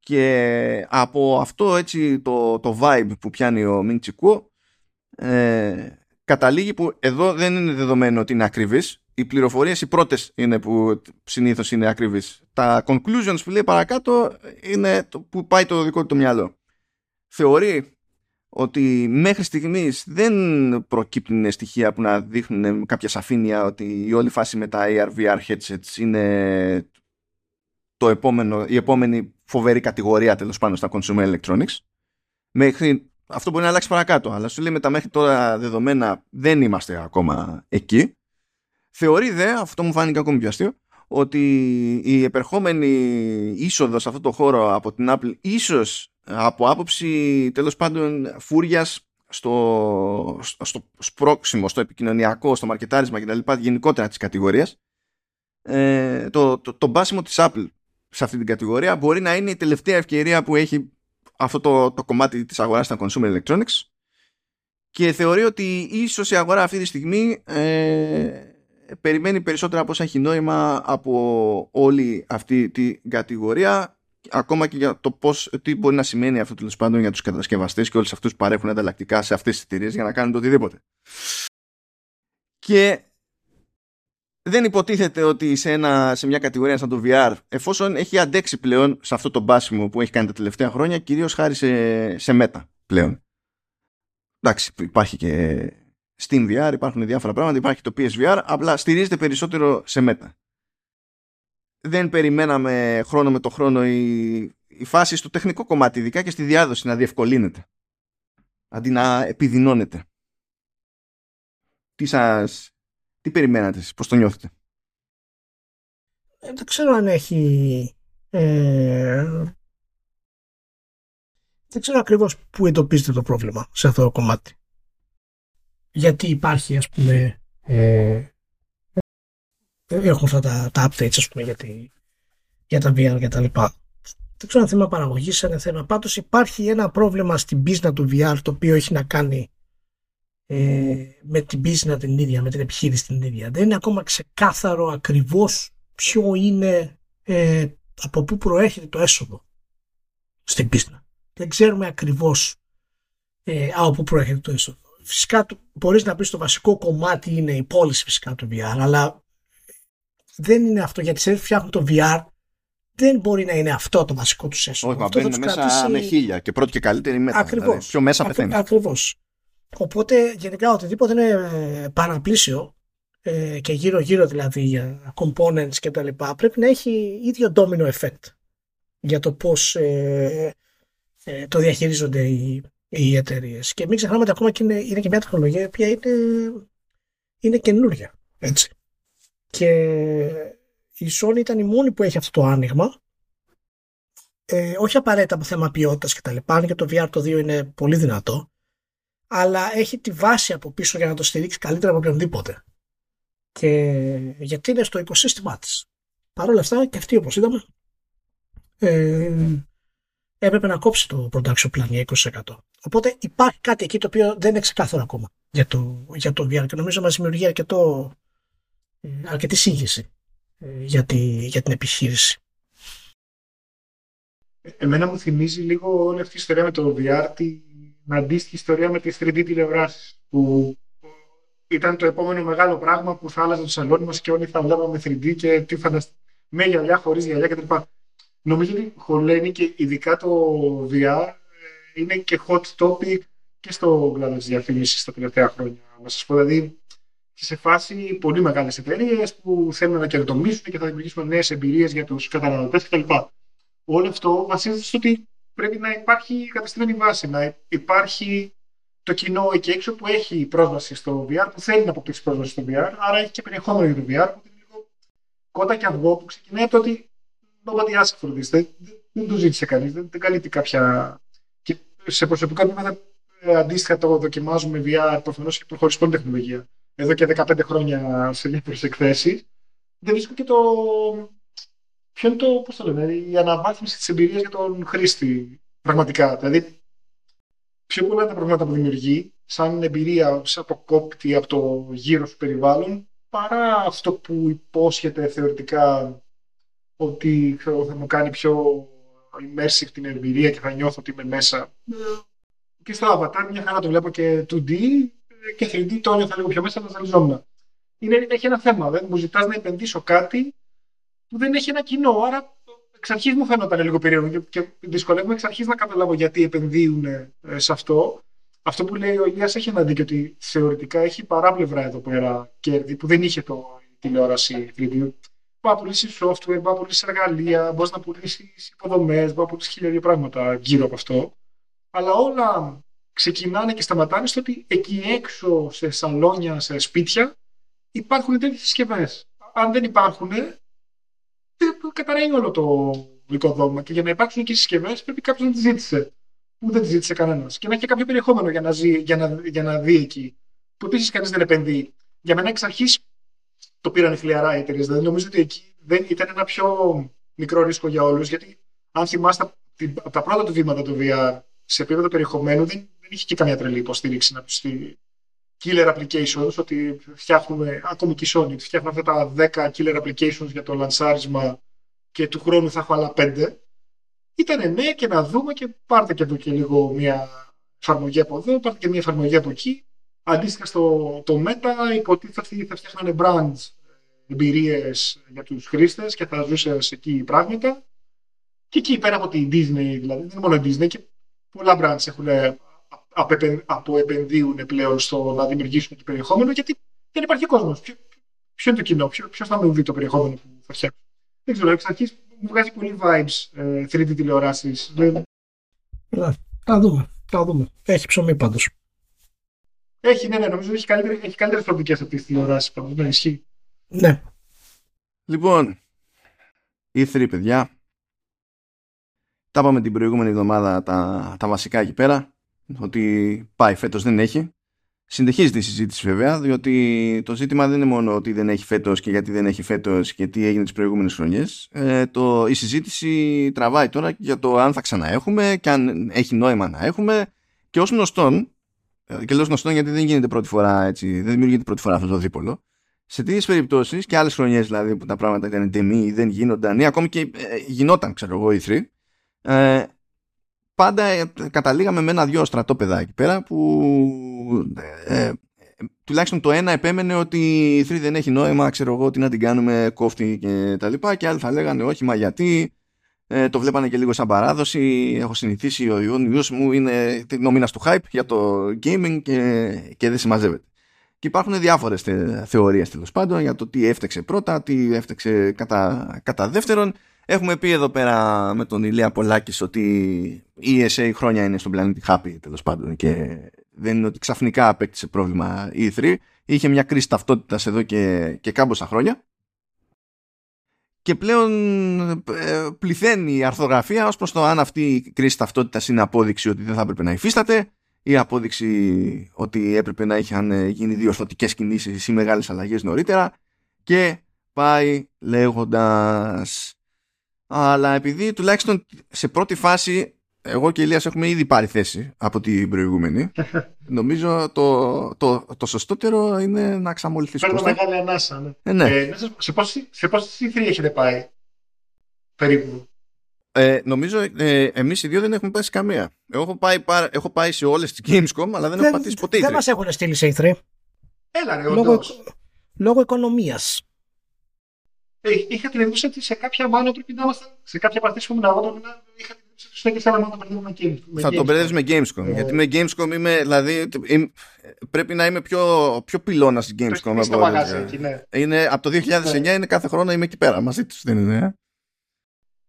Speaker 1: Και από αυτό έτσι το, το vibe που πιάνει ο Μιν Τσικούο ε, καταλήγει που εδώ δεν είναι δεδομένο ότι είναι ακριβής. Οι πληροφορίες οι πρώτες είναι που συνήθως είναι ακριβείς τα conclusions που λέει παρακάτω είναι το που πάει το δικό του το μυαλό. Θεωρεί ότι μέχρι στιγμής δεν προκύπτουν στοιχεία που να δείχνουν κάποια σαφήνεια ότι η όλη φάση με τα AR-VR headsets είναι το επόμενο, η επόμενη φοβερή κατηγορία τέλος πάντων στα consumer electronics. Μέχρι, αυτό μπορεί να αλλάξει παρακάτω, αλλά σου λέει με τα μέχρι τώρα δεδομένα δεν είμαστε ακόμα εκεί. Θεωρεί δε, αυτό μου φάνηκε ακόμη πιο αστείο, ότι η επερχόμενη είσοδος σε αυτό το χώρο από την Apple ίσως από άποψη τέλος πάντων φούριας στο, στο σπρόξιμο, στο επικοινωνιακό, στο μαρκετάρισμα κτλ. γενικότερα της κατηγορίας ε, το, το, το μπάσιμο της Apple σε αυτή την κατηγορία μπορεί να είναι η τελευταία ευκαιρία που έχει αυτό το, το κομμάτι της αγοράς στα consumer electronics και θεωρεί ότι ίσως η αγορά αυτή τη στιγμή ε, περιμένει περισσότερα από όσα έχει νόημα από όλη αυτή την κατηγορία ακόμα και για το πώς, τι μπορεί να σημαίνει αυτό τέλος πάντων για τους κατασκευαστές και όλους αυτούς που παρέχουν ανταλλακτικά σε αυτές τις εταιρείες για να κάνουν το οτιδήποτε. Και δεν υποτίθεται ότι σε, ένα, σε μια κατηγορία σαν το VR, εφόσον έχει αντέξει πλέον σε αυτό το μπάσιμο που έχει κάνει τα τελευταία χρόνια, κυρίως χάρη σε, σε Meta πλέον. Εντάξει, υπάρχει και Steam VR, υπάρχουν διάφορα πράγματα, υπάρχει το PSVR, απλά στηρίζεται περισσότερο σε Meta. Δεν περιμέναμε χρόνο με το χρόνο η, η φάση στο τεχνικό κομμάτι, ειδικά και στη διάδοση, να διευκολύνεται. Αντί να επιδεινώνεται. Τι σας τι περιμένατε εσείς, πώς το νιώθετε;
Speaker 2: Ε, δεν ξέρω αν έχει... Ε, δεν ξέρω ακριβώς πού εντοπίζεται το πρόβλημα σε αυτό το κομμάτι. Γιατί υπάρχει, ας πούμε... Ε, έχουν αυτά τα, τα updates, ας πούμε, για, τη, για τα VR και τα λοιπά. Δεν ξέρω αν θέμα παραγωγής, αν είναι θέμα. Πάντως υπάρχει ένα πρόβλημα στην πίσνα του VR, το οποίο έχει να κάνει ε, με την business την ίδια, με την επιχείρηση την ίδια. Δεν είναι ακόμα ξεκάθαρο ακριβώς ποιο είναι, ε, από πού προέρχεται το έσοδο στην business. Δεν ξέρουμε ακριβώς ε, από πού προέρχεται το έσοδο. Φυσικά μπορείς να πεις το βασικό κομμάτι είναι η πώληση φυσικά του VR, αλλά δεν είναι αυτό γιατί σε φτιάχνουν το VR δεν μπορεί να είναι αυτό το βασικό του session.
Speaker 1: Όχι, μα
Speaker 2: Αυτό θα
Speaker 1: μπαίνουν
Speaker 2: τους
Speaker 1: μέσα
Speaker 2: κρατήσει-
Speaker 1: με χίλια και πρώτη και καλύτερη μετά.
Speaker 2: Ακριβώς.
Speaker 1: Δηλαδή, πιο μέσα
Speaker 2: Ακρι-
Speaker 1: πεθαίνει.
Speaker 2: Ακριβώς. Οπότε γενικά οτιδήποτε είναι ε, παραπλήσιο ε, και γύρω-γύρω δηλαδή για components και τα λοιπά πρέπει να έχει ίδιο domino effect για το πώς ε, ε, το διαχειρίζονται οι, οι εταιρείες. Και μην ξεχνάμε ότι ακόμα και είναι, είναι και μια τεχνολογία η οποία είναι, είναι καινούρια. Έτσι. Και η Sony ήταν η μόνη που έχει αυτό το άνοιγμα ε, όχι απαραίτητα από θέμα ποιότητας και τα λοιπά, αν και το VR το 2 είναι πολύ δυνατό, αλλά έχει τη βάση από πίσω για να το στηρίξει καλύτερα από οποιονδήποτε. Και γιατί είναι στο οικοσύστημά της. Παρ' όλα αυτά και αυτή όπως είδαμε ε, έπρεπε να κόψει το production plan για 20%. Οπότε υπάρχει κάτι εκεί το οποίο δεν είναι ξεκάθαρο ακόμα για το, για το VR και νομίζω μας δημιουργεί αρκετό, ε, αρκετή σύγχυση ε, για, τη, για την επιχείρηση.
Speaker 3: Εμένα μου θυμίζει λίγο όλη αυτή η ιστορία με το VR την αντίστοιχη ιστορία με τις 3D τηλεοράσεις που ήταν το επόμενο μεγάλο πράγμα που θα άλλαζε το σαλόνι μας και όλοι θα βλέπαμε 3D και τι φανταστεί με γυαλιά, χωρίς γυαλιά κτλ. Νομίζω ότι χωλαίνει και ειδικά το VR ε, είναι και hot topic και στο κλάδο της διαφήμισης τα τελευταία χρόνια. Να σας πω δηλαδή και σε φάση πολύ μεγάλες εταιρείες που θέλουν να καινοτομήσουν και θα δημιουργήσουν νέες εμπειρίες για τους καταναλωτές κτλ όλο αυτό βασίζεται στο ότι πρέπει να υπάρχει καταστημένη βάση, να υπάρχει το κοινό εκεί έξω που έχει πρόσβαση στο VR, που θέλει να αποκτήσει πρόσβαση στο VR, άρα έχει και περιεχόμενο για το VR, που είναι λίγο κότα και αυγό που ξεκινάει από το ότι nobody asked for this, δεν, δεν το ζήτησε κανείς, δεν, δεν καλύπτει κάποια... Και σε προσωπικό επίπεδο ε, αντίστοιχα το δοκιμάζουμε VR, προφανώς έχει προχωρήσει πολύ τεχνολογία, εδώ και 15 χρόνια σε διάφορες εκθέσεις, δεν βρίσκω και το, ποιο είναι το, πώς το λένε, η αναβάθμιση της εμπειρίας για τον χρήστη πραγματικά. Δηλαδή, πιο πολλά τα προβλήματα που δημιουργεί, σαν εμπειρία, σαν αποκόπτη από το γύρο σου περιβάλλον, παρά αυτό που υπόσχεται θεωρητικά ότι ξέρω, θα μου κάνει πιο immersive την εμπειρία και θα νιώθω ότι είμαι μέσα. Και στο Avatar μια χαρά το βλέπω και 2D και 3D το νιώθω λίγο πιο μέσα, αλλά ζαλιζόμουν. Είναι, έχει ένα θέμα, δεν μου ζητάς να επενδύσω κάτι που δεν έχει ένα κοινό. Άρα εξ αρχής μου φαίνονταν λίγο περίεργο και, και δυσκολεύομαι εξ αρχής να καταλάβω γιατί επενδύουν ε, σε αυτό. Αυτό που λέει ο Ηλίας έχει ένα δίκιο ότι θεωρητικά έχει παράπλευρα εδώ πέρα κέρδη που δεν είχε το η τηλεόραση 3D. Μπορεί να πουλήσει software, μπορεί να πουλήσει εργαλεία, μπορεί να πουλήσει υποδομές, μπορεί να πουλήσει χίλια δύο πράγματα γύρω από αυτό. Αλλά όλα ξεκινάνε και σταματάνε στο ότι εκεί έξω σε σαλόνια, σε σπίτια υπάρχουν τέτοιες συσκευές. Αν δεν υπάρχουν, καταραίει όλο το οικοδόμημα και για να υπάρξουν και συσκευές πρέπει κάποιος να τις ζήτησε. Που δεν τις ζήτησε κανένας. Και να έχει κάποιο περιεχόμενο για να, ζει, για να, για να δει εκεί. Που επίσης κανείς δεν επενδύει. Για μένα εξ αρχής το πήραν οι φλιαρά οι εταιρείες. Δηλαδή νομίζω ότι εκεί δεν ήταν ένα πιο μικρό ρίσκο για όλους. Γιατί αν θυμάστε από τα πρώτα του βήματα του VR σε επίπεδο περιεχομένου δεν, δεν είχε και καμία τρελή υποστήριξη να πει στη killer applications, ότι φτιάχνουμε, ακόμη και η Sony, φτιάχνουμε αυτά τα 10 killer applications για το λανσάρισμα και του χρόνου θα έχω άλλα 5. Ήτανε ναι και να δούμε και πάρτε και εδώ και λίγο μια εφαρμογή από εδώ, πάρτε και μια εφαρμογή από εκεί. Αντίστοιχα στο το Meta υποτίθεται ότι θα φτιάχνανε brands εμπειρίες για τους χρήστες και θα ζούσες εκεί πράγματα. Και εκεί πέρα από τη Disney, δηλαδή δεν είναι μόνο η Disney και πολλά brands έχουν αποεπενδύουν πλέον στο να δημιουργήσουν το περιεχόμενο γιατί δεν υπάρχει κόσμος. Ποιο, ποιο, είναι το κοινό, ποιο, ποιος θα με δει το περιεχόμενο που θα φτιάξω. Δεν ξέρω, εξ αρχής μου βγάζει πολύ vibes ε, 3D τηλεοράσεις.
Speaker 2: Ναι, θα δούμε. Θα δούμε. Έχει ψωμί πάντως.
Speaker 3: Έχει, ναι, ναι, νομίζω έχει, καλύτερη, έχει καλύτερες προοπτικέ από τις τηλεοράσεις. Ναι, ισχύει.
Speaker 2: Ναι.
Speaker 1: Λοιπόν, E3 παιδιά. Τα είπαμε την προηγούμενη εβδομάδα τα, τα βασικά εκεί πέρα. Ότι πάει φέτος δεν έχει. Συνεχίζεται η συζήτηση βέβαια, διότι το ζήτημα δεν είναι μόνο ότι δεν έχει φέτος και γιατί δεν έχει φέτος και τι έγινε τις προηγούμενες χρονιές. Ε, το, η συζήτηση τραβάει τώρα για το αν θα ξαναέχουμε και αν έχει νόημα να έχουμε. Και ως γνωστόν, και λέω γνωστόν γιατί δεν γίνεται πρώτη φορά έτσι, δεν δημιουργείται πρώτη φορά αυτό το δίπολο, σε τέτοιε περιπτώσεις και άλλες χρονιές δηλαδή που τα πράγματα ήταν τεμή ή δεν γίνονταν ή ακόμη και ε, γινόταν, ξέρω εγώ, η 3, ε, πάντα ε, καταλήγαμε με ένα-δυο στρατόπεδα εκεί πέρα που ε, ε, τουλάχιστον το ένα επέμενε ότι η 3 δεν έχει νόημα, ξέρω εγώ, τι να την κάνουμε κόφτη και τα λοιπά και άλλοι θα λέγανε όχι, μα γιατί Ε, το βλέπανε και λίγο σαν παράδοση. Έχω συνηθίσει ο Ιούνιος μου είναι ο μήνα του hype για το gaming και, και δεν συμμαζεύεται. Και υπάρχουν διάφορες θεωρίες τέλος πάντων για το τι έφταξε πρώτα, τι έφταξε κατά, κατά δεύτερον. Έχουμε πει εδώ πέρα με τον Ηλία Πολάκης ότι η ESA χρόνια είναι στον πλανήτη Happy τέλος πάντων και δεν είναι ότι ξαφνικά απέκτησε πρόβλημα η E3. Είχε μια κρίση ταυτότητας εδώ και, και κάμποσα χρόνια και πλέον ε, πληθαίνει η αρθογραφία ως προς το αν αυτή η κρίση ταυτότητας είναι απόδειξη ότι δεν θα έπρεπε να υφίσταται ή απόδειξη ότι έπρεπε να είχαν γίνει διορθωτικές κινήσεις ή μεγάλες αλλαγές νωρίτερα. Και πάει λέγοντας. Αλλά επειδή τουλάχιστον σε πρώτη φάση εγώ και η Ηλίας έχουμε ήδη πάρει θέση από την προηγούμενη. (laughs) Νομίζω το, το, το σωστότερο είναι να ξαμολυθείς.
Speaker 3: Παίρνω μεγάλη ανάσα. Ναι.
Speaker 1: Ε, ναι.
Speaker 3: Ε, σε πόση σε πόση C3 έχετε πάει περίπου;
Speaker 1: Ε, νομίζω ε, εμείς οι δύο δεν έχουμε πάει σε καμία. Εγώ έχω πάει, έχω πάει σε όλες τις Gamescom, αλλά δεν, δεν έχω πατήσει ποτέ.
Speaker 2: Δεν μας έχουν στείλει σε E3.
Speaker 3: Έλα, ρε,
Speaker 2: λόγω, λόγω οικονομίας.
Speaker 3: Ε, είχα την εντύπωση ότι σε κάποια μάλλον πρέπει να είμαστε. Σε κάποια παρτίση που ήμουν εγώ, είχα την
Speaker 1: θα τον μπερδεύει με Gamescom. Ε. Γιατί με Gamescom είμαι, δηλαδή, πρέπει να είμαι πιο, πιο πυλώνας στην Gamescom.
Speaker 3: Από, μαγάζι, εκεί, ναι.
Speaker 1: είναι, από το 2009 ναι. είναι κάθε χρόνο είμαι εκεί πέρα μαζί τους. Δεν είναι. Ε;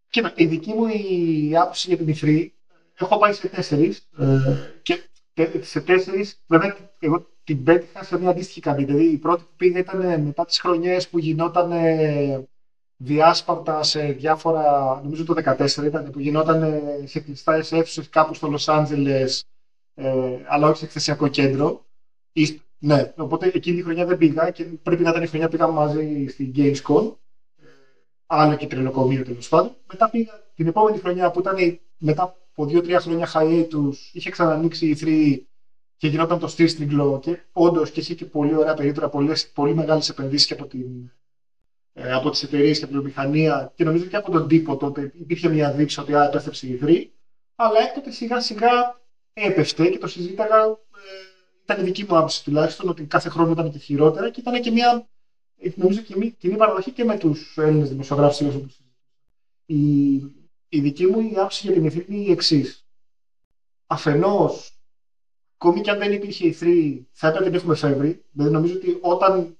Speaker 3: Κοίτα, η δική μου η άποψη για την E3, έχω πάει σε τέσσερις. Ε, και σε τέσσερις, βέβαια, εγώ την πέτυχα σε μια αντίστοιχη καμπή. Δηλαδή, η πρώτη που πήγα ήταν μετά τις χρονιές που γινόταν διάσπαρτα σε διάφορα, νομίζω το 2014 ήταν, που γινόταν σε κλειστά αίθουσες κάπου στο Λος Άντζελες, ε, αλλά όχι σε εκθεσιακό κέντρο. Ή, ναι, οπότε εκείνη τη χρονιά δεν πήγα και πρέπει να ήταν η χρονιά που πήγαμε μαζί στην Gamescom. Ε, άλλο και τρελοκομείο τέλος πάντων. Μετά πήγα την επόμενη χρονιά που ήταν μετά από δύο-τρία χρόνια hiatus, είχε ξανανοίξει η 3 και γινόταν το στήρστριγκλο και όντως και είχε και πολύ ωραία περίπτωρα, πολύ μεγάλες επενδύσεις και από την ε, από τις εταιρείες και από την βιομηχανία και νομίζω και από τον τύπο τότε υπήρχε μια δείξη ότι επέστρεψε η Γρή. Αλλά έκτοτε σιγά σιγά έπεφτε και το συζήταγα. Ε, ήταν η δική μου άποψη τουλάχιστον ότι κάθε χρόνο ήταν και χειρότερα και ήταν και μια νομίζω κοινή, κοινή παραδοχή και με τους Έλληνες δημοσιογράφους η, η δική μου η άποψη για την ηθρή είναι η εξής. Αφενός, ακόμη και αν δεν υπήρχε η 3, θα έπρεπε να έχουμε φεύγει. Δηλαδή, νομίζω ότι όταν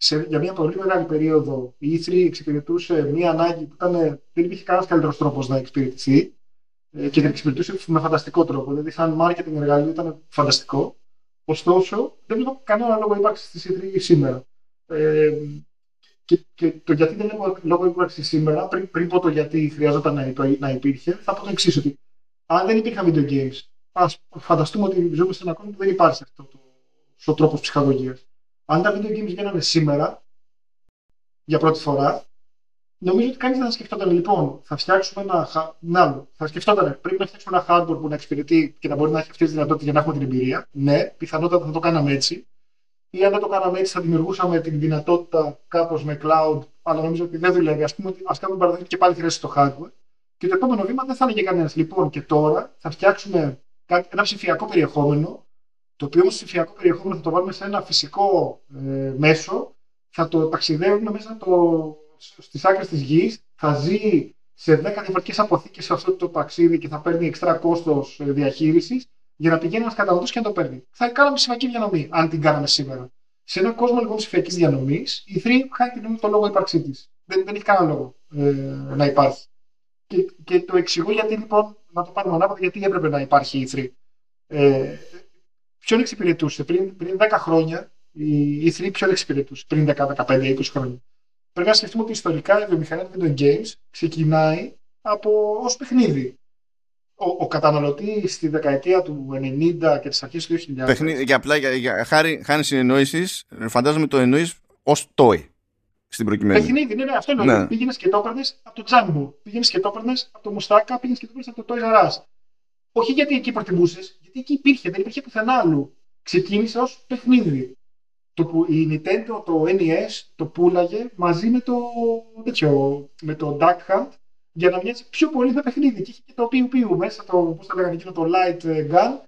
Speaker 3: σε, για μια πολύ μεγάλη περίοδο η E3 εξυπηρετούσε μια ανάγκη που ήταν, δεν υπήρχε κανένας καλύτερος τρόπος να εξυπηρετηθεί ε, και την εξυπηρετούσε με φανταστικό τρόπο. Δηλαδή, σαν marketing εργαλείο ήταν φανταστικό. Ωστόσο, δεν βλέπω κανένα λόγο ύπαρξης της E3 σήμερα. Ε, και, και, το γιατί δεν έχω λόγο ύπαρξης σήμερα, πριν, πριν πω το γιατί χρειαζόταν να, να υπήρχε, θα πω το εξής: Ότι αν δεν υπήρχαν video games, ας φανταστούμε ότι ζούμε σε ένα κόσμο που δεν υπάρχει αυτό το, ο τρόπο ψυχαγωγίας αν τα video games γίνανε σήμερα, για πρώτη φορά, νομίζω ότι κανείς δεν θα σκεφτόταν λοιπόν, θα φτιάξουμε ένα. Να, θα σκεφτόταν, πρέπει να φτιάξουμε ένα hardware που να εξυπηρετεί και να μπορεί να έχει αυτές τις δυνατότητες για να έχουμε την εμπειρία. Ναι, πιθανότατα θα το κάναμε έτσι. Ή αν δεν το κάναμε έτσι, θα δημιουργούσαμε την δυνατότητα κάπως με cloud, αλλά νομίζω ότι δεν δουλεύει. Α πούμε ότι ας κάνουμε παραδείγμα και πάλι χρειάζεται το hardware. Και το επόμενο βήμα δεν θα είναι για κανένας. Λοιπόν, και τώρα θα φτιάξουμε ένα ψηφιακό περιεχόμενο το οποίο όμως ψηφιακό περιεχόμενο θα το βάλουμε σε ένα φυσικό ε, μέσο, θα το ταξιδεύουμε μέσα το, στις άκρες της γης, θα ζει σε 10 διαφορετικές αποθήκες σε αυτό το ταξίδι και θα παίρνει εξτρά κόστος ε, διαχείρισης για να πηγαίνει ένας καταναλωτής και να το παίρνει. Θα κάναμε ψηφιακή διανομή, αν την κάναμε σήμερα. Σε έναν κόσμο λοιπόν ψηφιακής διανομής, η 3 χάνει την το λόγο ύπαρξή της. Δεν, δεν έχει κανένα λόγο ε, να υπάρχει. Και, και το εξηγώ γιατί λοιπόν, να το πάρουμε ανάποδα, γιατί έπρεπε να υπάρχει η 3. Ε, ποιον εξυπηρετούσε. Πριν, πριν 10 χρόνια η E3 ποιον εξυπηρετούσε. Πριν 10, 15, 20 χρόνια; Πρέπει να σκεφτούμε ότι ιστορικά η βιομηχανία των games ξεκινάει από ως παιχνίδι. Ο, ο καταναλωτής στη δεκαετία του 90 και τις αρχές του 2000.
Speaker 1: Παιχνίδι, για απλά, για, για, χάρη, χάρη συνεννόησης, φαντάζομαι το εννοείς ως toy στην προκειμένη.
Speaker 3: Παιχνίδι, ναι, ναι, αυτό εννοεί. Ναι. Πήγαινες και το έπαιρνες από το Τζάμπο. Πήγαινες και το έπαιρνες από το Μουστάκα, πήγαινες και το έπαιρνες από το Toys R Us. Όχι γιατί εκεί προτιμούσες, γιατί εκεί υπήρχε, δεν υπήρχε πουθενά άλλου. Ξεκίνησε ως παιχνίδι. Το που η Nintendo, το NES, το πουλάγε μαζί με το, τέτοιο, με το Duck Hunt για να μοιάζει πιο πολύ με παιχνίδι. Και είχε και το Piu Piu μέσα, το, πώς το λέγανε εκείνο, το Light Gun.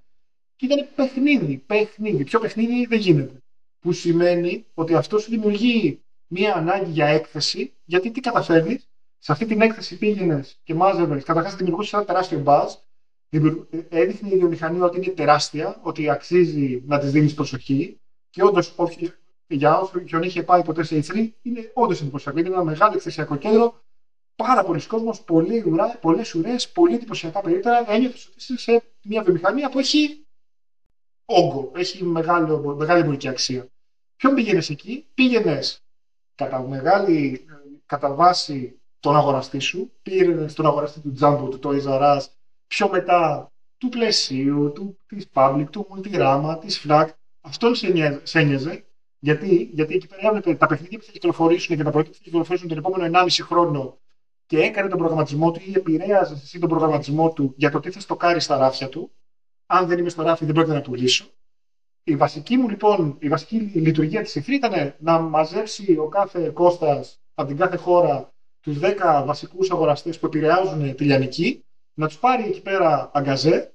Speaker 3: Και ήταν παιχνίδι, παιχνίδι. Πιο παιχνίδι δεν γίνεται. Που σημαίνει ότι αυτό σου δημιουργεί μία ανάγκη για έκθεση, γιατί τι καταφέρνεις, σε αυτή την έκθεση πήγαινες και μάζευες, καταρχάς δημιουργούσες ένα τεράστιο μπαζ. Έδειχνε η βιομηχανία ότι είναι τεράστια, ότι αξίζει να της δίνεις προσοχή. Και όντως, για όσον είχε πάει ποτέ σε E3, είναι όντως εντυπωσιακό. Είναι ένα μεγάλο εκθεσιακό κέντρο. Πάρα πολλοί κόσμοι, πολλές ουρές, πολύ εντυπωσιακά περίπτερα. Ένιωθες ότι είσαι σε μια βιομηχανία που έχει όγκο, έχει μεγάλο, μεγάλη εμπορική αξία. Ποιον πήγαινες εκεί, πήγαινες κατά μεγάλη κατά βάση τον αγοραστή σου, πήγαινες στον αγοραστή του Jumbo, του Toys R Us, πιο μετά του πλαισίου, του, της Public, του Multirama, της FLAG. Αυτό σε ένοιαζε. Γιατί, γιατί εκεί πέρα έβλεπε τα παιχνίδια που θα κυκλοφορήσουν και τα προϊόντα που θα κυκλοφορήσουν τον επόμενο 1,5 χρόνο και έκανε τον προγραμματισμό του ή επηρέαζε εσύ τον προγραμματισμό του για το τι θα στοκάρει στα ράφια του. Αν δεν είμαι στο ράφι, δεν πρόκειται να πουλήσω. Η βασική μου λοιπόν, η βασική λειτουργία της ΕΦΡΗ ήταν να μαζέψει ο κάθε Κώστας από την κάθε χώρα τους 10 βασικούς αγοραστές που επηρεάζουν τη Λιανική, να τους πάρει εκεί πέρα αγκαζέ,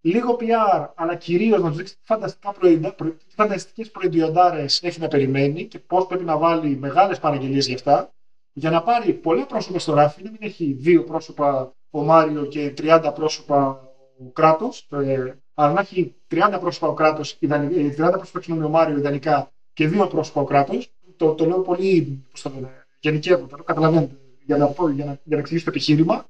Speaker 3: λίγο PR, αλλά κυρίως να τους δείξει τι φανταστικά προϊόντα, τι φανταστικές προϊόντάρε έχει να περιμένει και πώς πρέπει να βάλει μεγάλες παραγγελίες γι' αυτά, για να πάρει πολλά πρόσωπα στο ράφι, να μην έχει δύο πρόσωπα ο Μάριο και 30 πρόσωπα ο κράτος, ε, αλλά να έχει 30 πρόσωπα ο κράτος, 30 ε, πρόσωπα ο Μάριο ιδανικά και δύο πρόσωπα ο κράτος. Το, το λέω πολύ, πώς το λένε, γενικεύω, το καταλαβαίνετε, για να, για, να, για να εξηγήσω το επιχείρημα.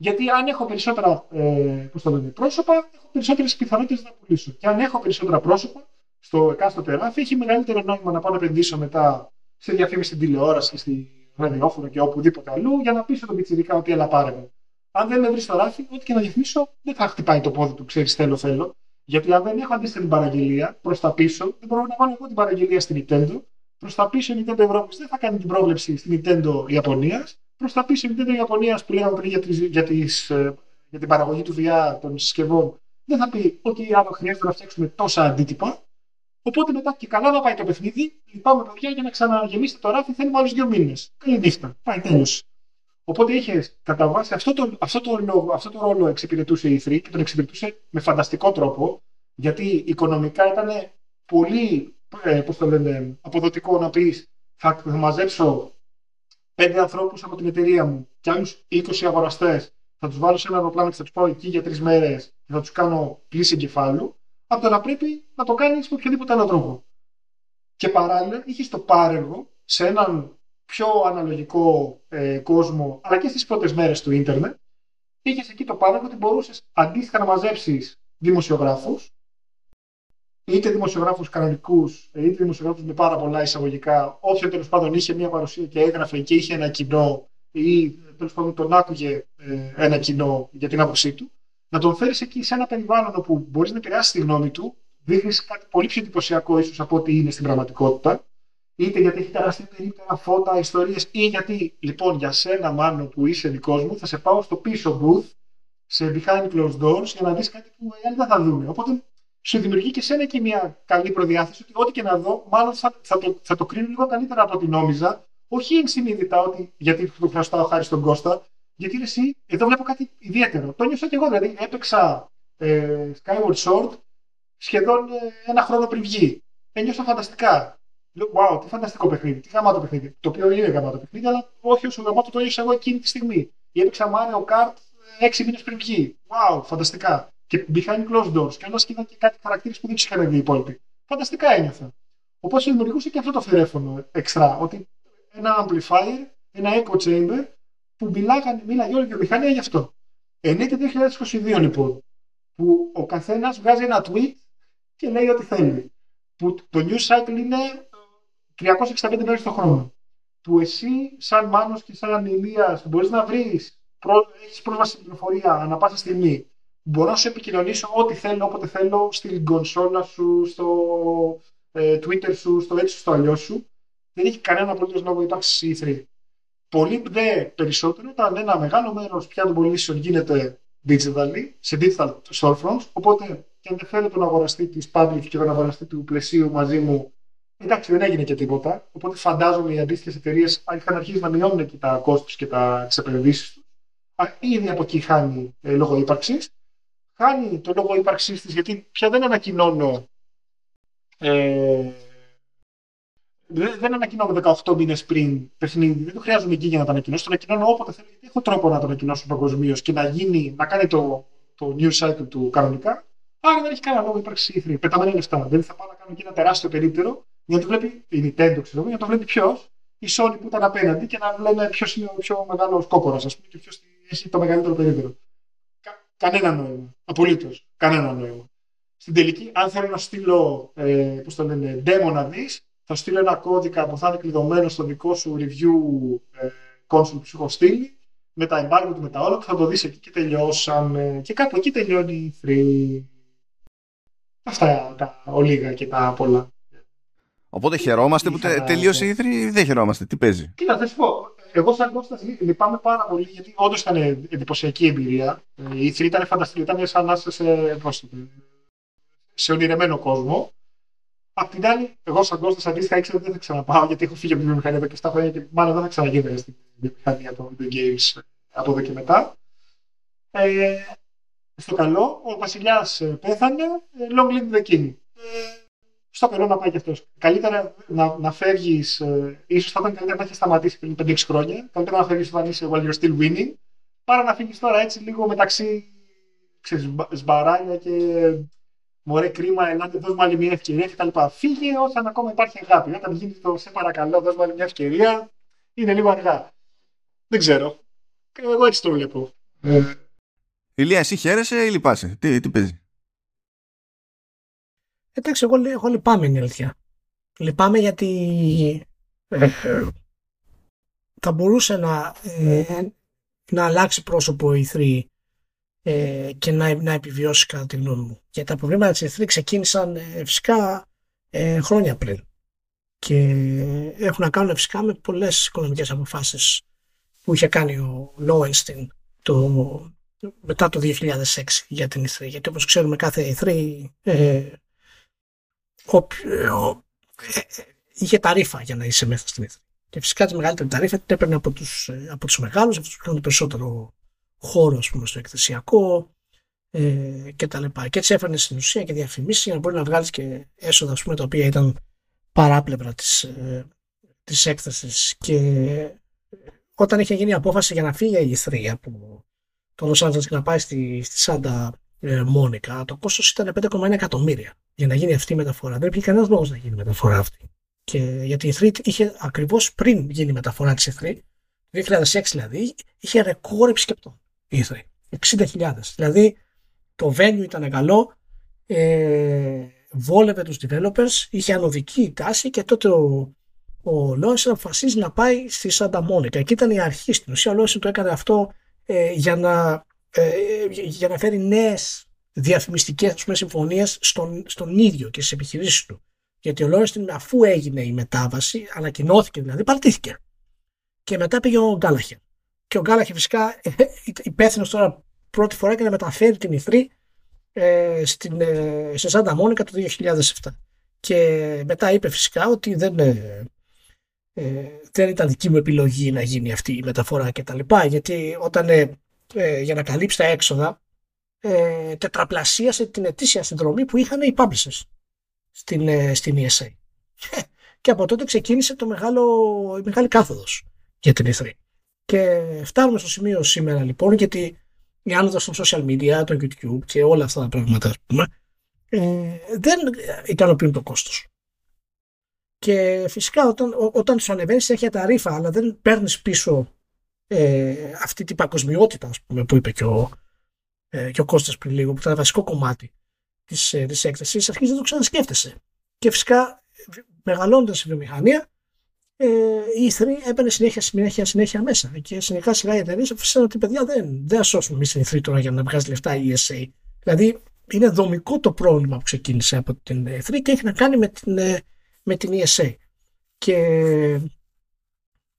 Speaker 3: Γιατί αν έχω περισσότερα ε, πώς το λένε, πρόσωπα, έχω περισσότερες πιθανότητες να πουλήσω. Και αν έχω περισσότερα πρόσωπα στο εκάστοτε ράφι, έχει μεγαλύτερο νόημα να πάω να επενδύσω μετά σε διαφήμιση στην τηλεόραση, στη ραδιόφωνο και οπουδήποτε αλλού, για να πείσω τον πιτσιρικά ότι έλα πάρε με. Αν δεν με βρεις στο ράφι, ό,τι και να διαφημίσω, δεν θα χτυπάει το πόδι του, ξέρεις, θέλω, θέλω. Γιατί αν δεν έχω αντίστοιχη την παραγγελία προς τα πίσω, δεν μπορώ να βάλω εγώ την παραγγελία στην Nintendo. Προς τα πίσω η Nintendo Ευρώπη δεν θα κάνει την πρόβλεψη στην Nintendo Ιαπωνίας. Προ τα πίσω η Nintendo Ιαπωνία που λέγαμε πριν για, τις, για, τις, ε, για την παραγωγή του VR των συσκευών δεν θα πει ότι άμα χρειάζεται να φτιάξουμε τόσα αντίτυπα. Οπότε μετά και καλά να πάει το παιχνίδι, λυπάμαι παιδιά για να ξαναγεμίσετε το ράφι, θέλουμε άλλους δύο μήνες. Καλή νύχτα. Πάει τέλος. Οπότε είχε κατά βάση αυτό το, αυτό, το λόγο, αυτό το ρόλο εξυπηρετούσε η E3 και τον εξυπηρετούσε με φανταστικό τρόπο, γιατί οικονομικά ήταν πολύ ε, πώς το λένε, αποδοτικό να πεις θα, θα μαζέψω πέντε ανθρώπους από την εταιρεία μου. Και άλλους 20 αγοραστές, θα τους βάλω σε ένα αεροπλάνο και θα τους πάω εκεί για τρεις μέρες και θα τους κάνω πλήση εγκεφάλου, από το να πρέπει να το κάνεις με οποιοδήποτε άλλο τρόπο. Και παράλληλα είχες το πάρεργο σε έναν πιο αναλογικό ε, κόσμο, αλλά και στις πρώτες μέρες του ίντερνετ, είχες εκεί το πάρεργο ότι μπορούσες αντίστοιχα να μαζέψεις δημοσιογράφους, είτε δημοσιογράφου κανονικούς, είτε δημοσιογράφου με πάρα πολλά εισαγωγικά, όποιο τέλος πάντων είχε μια παρουσία και έγραφε και είχε ένα κοινό, ή τέλος πάντων τον άκουγε ε, ένα κοινό για την άποψή του, να τον φέρεις εκεί σε ένα περιβάλλον όπου μπορείς να επηρεάσεις τη γνώμη του, δείχνεις κάτι πολύ πιο εντυπωσιακό ίσως από ό,τι είναι στην πραγματικότητα, είτε γιατί έχει τεράστια περίπτερα φώτα, ιστορίες, ή γιατί λοιπόν για σένα, μάλλον που είσαι δικός μου, θα σε πάω στο πίσω booth, σε behind closed doors, για να δεις κάτι που οι άλλοι δεν θα δουν. Οπότε σου δημιουργεί και σένα και μια καλή προδιάθεση ότι ό,τι και να δω, μάλλον θα, θα, το, θα το κρίνω λίγο καλύτερα από ό,τι νόμιζα. Όχι ενσυνείδητα ότι γιατί το χρωστάω χάρη στον Κώστα, γιατί εσύ, εδώ βλέπω κάτι ιδιαίτερο. Το νιώσα και εγώ, δηλαδή έπαιξα ε, Skyward Sword σχεδόν ε, ένα χρόνο πριν βγει. Ένιωσα φανταστικά. Λέω, wow, τι φανταστικό παιχνίδι, τι γαμάτο παιχνίδι. Το οποίο είναι γαμάτο παιχνίδι, αλλά όχι όσο γαμάτο το ένιωσα εγώ εκείνη τη στιγμή. Ή έπαιξα Mario Kart ε, έξι μήνες πριν βγει. Wow, φανταστικά και behind closed doors. Και όλα και κάτι χαρακτήρες που δεν τους είχαν δει οι υπόλοιποι. Φανταστικά ένιωθα. Οπότε δημιουργούσε και αυτό το φερέφωνο εξτρά. Ότι ένα amplifier, ένα echo chamber που μιλάγανε, μίλαγε όλη η βιομηχανία γι' αυτό. Ενέτη 2022 λοιπόν, που ο καθένας βγάζει ένα tweet και λέει ό,τι θέλει. Που το news cycle είναι 365 μέρες το χρόνο. Που εσύ, σαν Μάνος και σαν Ηλίας, μπορείς να βρεις, έχεις πρόσβαση στην πληροφορία ανά πάσα στιγμή μπορώ να σου επικοινωνήσω ό,τι θέλω, όποτε θέλω, στην κονσόλα σου, στο ε, Twitter σου, στο έτσι στο αλλιώς σου. Δεν έχει κανένα απολύτως λόγο υπάρξει E3. Πολύ δε περισσότερο όταν ένα μεγάλο μέρος πια των πωλήσεων γίνεται digital, σε digital storefronts. Οπότε και αν δεν θέλω τον αγοραστή της public και τον αγοραστή του πλαισίου μαζί μου, εντάξει δεν έγινε και τίποτα. Οπότε φαντάζομαι οι αντίστοιχες εταιρείες είχαν αρχίσει να μειώνουν και τα κόστη και τα επενδύσει τους. Ήδη από εκεί χάνει ε, λόγω ύπαρξης χάνει το λόγο ύπαρξή τη γιατί πια δεν ανακοινώνω ε, δεν ανακοινώνω 18 μήνες πριν παιχνίδι. Δεν το χρειάζομαι εκεί για να το ανακοινώσω. Το ανακοινώνω όποτε θέλω. Γιατί έχω τρόπο να το ανακοινώσω παγκοσμίως και να, γίνει, να κάνει το, το news cycle του κανονικά. Άρα δεν έχει κανένα λόγο ύπαρξη E3. Πεταμένα λεφτά. Δεν θα πάω να κάνω εκεί ένα τεράστιο περίπτερο για να το βλέπει η Nintendo, ξέρω για να το βλέπει ποιος; Η Sony που ήταν απέναντι και να λένε ποιος είναι ο πιο μεγάλος κόκορα, ας πούμε, και ποιος έχει το μεγαλύτερο περίπτερο. Κα, κανένα νόημα. Απολύτως. Κανένα νόημα. Στην τελική, αν θέλω να στείλω, ε, πώς το λένε, demo να δεις, θα στείλω ένα κώδικα που θα είναι κλειδωμένο στο δικό σου review ε, console που σου έχω στείλει με τα embargo του με τα όλα που θα το δεις εκεί και τελειώσαμε και κάπου εκεί τελειώνει η 3 αυτά τα ολίγα και τα πολλά
Speaker 1: Οπότε χαιρόμαστε που τε, τελείωσε η 3 ή δεν χαιρόμαστε, τι παίζει;
Speaker 3: Κοίτα θα σου πω, εγώ σαν Κώστας λυπάμαι πάρα πολύ γιατί όντως ήταν εντυπωσιακή εμπειρία η 3 ήταν φανταστική, ήταν σαν να είσαι σε, σε ονειρεμένο κόσμο Απ' την άλλη, εγώ σαν Κώστας αντίστοιχα ήξερα ότι δεν θα ξαναπάω γιατί έχω φύγει από την βιομηχανία εδώ και 7 χρόνια και μάλλον δεν θα ξαναγίνω στην βιομηχανία των video games από εδώ και μετά. Ε, στο καλό, ο Βασιλιάς ε, πέθανε, ε, long live the king. Ε, στο καλό να πάει και αυτός. Καλύτερα να, να φεύγεις, ε, ίσως θα ήταν καλύτερα να έχεις σταματήσει πριν 5-6 χρόνια. Καλύτερα να φεύγεις όταν είσαι while you're still winning, παρά να φύγεις τώρα έτσι λίγο μεταξύ ξέρεις, σμπαράλια και Μωρέ, κρίμα, ελάτε, δώσ' μου άλλη μια ευκαιρία κτλ. Φύγε όταν ακόμα υπάρχει αγάπη. Όταν γίνεις το σε παρακαλώ, δώσ' μου άλλη μια ευκαιρία, είναι λίγο αργά. Δεν ξέρω. Εγώ έτσι το βλέπω. Ε.
Speaker 1: Ηλία, εσύ χαίρεσαι ή λυπάσαι; Τι, τι παίζει;
Speaker 2: Εντάξει, εγώ, εγώ λυπάμαι είναι η αλήθεια. Λυπάμαι γιατί ε, θα μπορούσε να, ε, να αλλάξει πρόσωπο η 3 ε, και να, να επιβιώσει κατά τη γνώμη μου. Και τα προβλήματα της E3 ξεκίνησαν ε, φυσικά ε, χρόνια πριν και έχουν να κάνουν φυσικά με πολλές οικονομικές αποφάσεις που είχε κάνει ο Λόενστιν το, μετά το 2006 για την E3. Γιατί όπως ξέρουμε κάθε E3 ε, ο, ο, είχε ταρήφα για να είσαι μέσα στην E3. Και φυσικά τη μεγαλύτερη ταρήφα την έπαιρνε από τους, από τους μεγάλους, αυτούς που είχαν περισσότερο χώρο ας πούμε, στο εκθεσιακό ε, και τα λοιπά. Και έτσι έφερνε στην ουσία και διαφημίσεις για να μπορεί να βγάλεις και έσοδα ας πούμε, τα οποία ήταν παράπλευρα της, ε, της έκθεσης και όταν είχε γίνει η απόφαση για να φύγει η Ηθρία από το Los Angeles και να πάει στη, στη Σάντα ε, Μόνικα, το κόστο ήταν 5,1 εκατομμύρια για να γίνει αυτή η μεταφορά. Δεν υπήρχε κανένας λόγος να γίνει η μεταφορά αυτή. Και γιατί η Ηθρή είχε ακριβώς πριν γίνει η μεταφορά της Ηθρή, το 2006 δηλαδή, είχε ρεκόρ επισκεπτών ήθελε. 60.000. Δηλαδή το venue ήταν καλό, ε, βόλευε τους developers, είχε ανωδική τάση και τότε ο, ο Λόισεν αποφασίζει να πάει στη Σάντα Μόνικα. Εκεί ήταν η αρχή στην ουσία. Ο Λόισεν το έκανε αυτό ε, για, να, ε, για να φέρει νέες διαφημιστικές ας πούμε, συμφωνίες στον, στον ίδιο και στις επιχειρήσεις του. Γιατί ο Λόισεν αφού έγινε η μετάβαση, ανακοινώθηκε δηλαδή, παρτίθηκε. Και μετά πήγε ο Γκάλαχερ και ο Γκάλαχε φυσικά ε, υπεύθυνος τώρα πρώτη φορά για να μεταφέρει την Ιθρή ε, στην, ε, σε Σάντα Μόνικα το 2007. Και μετά είπε φυσικά ότι δεν, ε, ε, δεν ήταν δική μου επιλογή να γίνει αυτή η μεταφορά και τα λοιπά, γιατί όταν ε, για να καλύψει τα έξοδα ε, τετραπλασίασε την ετήσια συνδρομή που είχαν οι publishers στην, στην ESA. Και από τότε ξεκίνησε το μεγάλο, η μεγάλη κάθοδος για την E3. Και φτάνουμε στο σημείο σήμερα λοιπόν, γιατί η άνοδος των social media, το YouTube και όλα αυτά τα πράγματα, ας πούμε, ε, δεν ικανοποιούν το κόστος. Και φυσικά όταν, όταν σου ανεβαίνεις συνέχεια τα ρήφα, αλλά δεν παίρνεις πίσω ε, αυτή την παγκοσμιότητα, ας πούμε, που είπε και ο, ε, και ο Κώστας πριν λίγο, που ήταν βασικό κομμάτι της, ε, της έκθεσης, αρχίζει να το ξανασκέφτεσαι. Και φυσικά μεγαλώνοντας η βιομηχανία, ε, η E3 έμπαινε συνέχεια, συνέχεια, συνέχεια μέσα. Και συνεχά σιγά οι εταιρείες αποφασίσαν ότι παιδιά δεν, δεν σώσουμε εμείς την E3 τώρα για να βγάζει λεφτά η ESA. Δηλαδή είναι δομικό το πρόβλημα που ξεκίνησε από την E3 και έχει να κάνει με την, ε, με την ESA. Και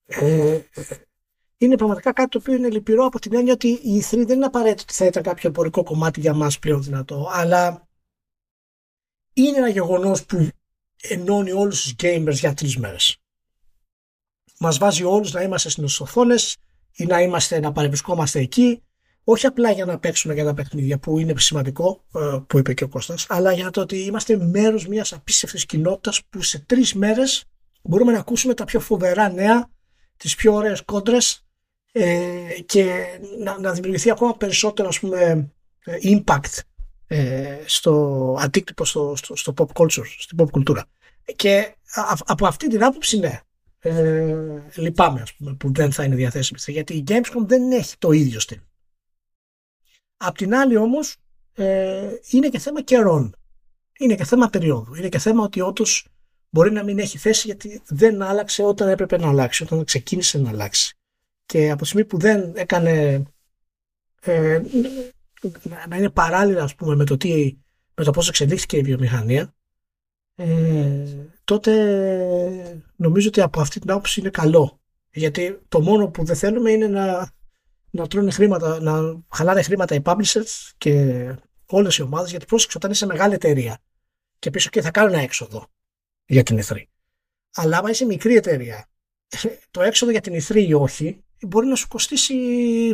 Speaker 2: ε, είναι πραγματικά κάτι το οποίο είναι λυπηρό από την έννοια ότι η E3 δεν είναι απαραίτητο ότι θα ήταν κάποιο εμπορικό κομμάτι για μας πλέον δυνατό, αλλά είναι ένα γεγονός που ενώνει όλους τους gamers για τρεις μέρες. Μας βάζει όλους να είμαστε στις οθόνες ή να, είμαστε, να παρευρισκόμαστε εκεί όχι απλά για να παίξουμε για τα παιχνίδια που είναι σημαντικό ε, που είπε και ο Κώστας αλλά για το ότι είμαστε μέρος μιας απίστευτης κοινότητας που σε τρεις μέρες μπορούμε να ακούσουμε τα πιο φοβερά νέα, τις πιο ωραίες κόντρες ε, και να, να δημιουργηθεί ακόμα περισσότερο ας πούμε, ε, impact ε, στο αντίκτυπο στο, στο, στο pop culture, στην pop κουλτούρα. Και από αυτή την άποψη ναι, ε, λυπάμαι ας πούμε, που δεν θα είναι διαθέσιμη γιατί η Gamescom δεν έχει το ίδιο στυλ. Απ' την άλλη όμως ε, είναι και θέμα καιρών. Είναι και θέμα περίοδου. Είναι και θέμα ότι όντως μπορεί να μην έχει θέση γιατί δεν άλλαξε όταν έπρεπε να αλλάξει, όταν ξεκίνησε να αλλάξει. Και από τη στιγμή που δεν έκανε ε, να είναι παράλληλα ας πούμε, με το, τι, με το πώς εξελίχθηκε η βιομηχανία ε, τότε νομίζω ότι από αυτή την άποψη είναι καλό. Γιατί το μόνο που δεν θέλουμε είναι να, να τρώνε χρήματα, να χαλάνε χρήματα οι publishers και όλες οι ομάδες γιατί πρόσεξε όταν είσαι μεγάλη εταιρεία και πίσω και θα κάνω ένα έξοδο για την E3. Αλλά άμα είσαι μικρή εταιρεία, (laughs) το έξοδο για την E3 ή όχι, μπορεί να σου κοστίσει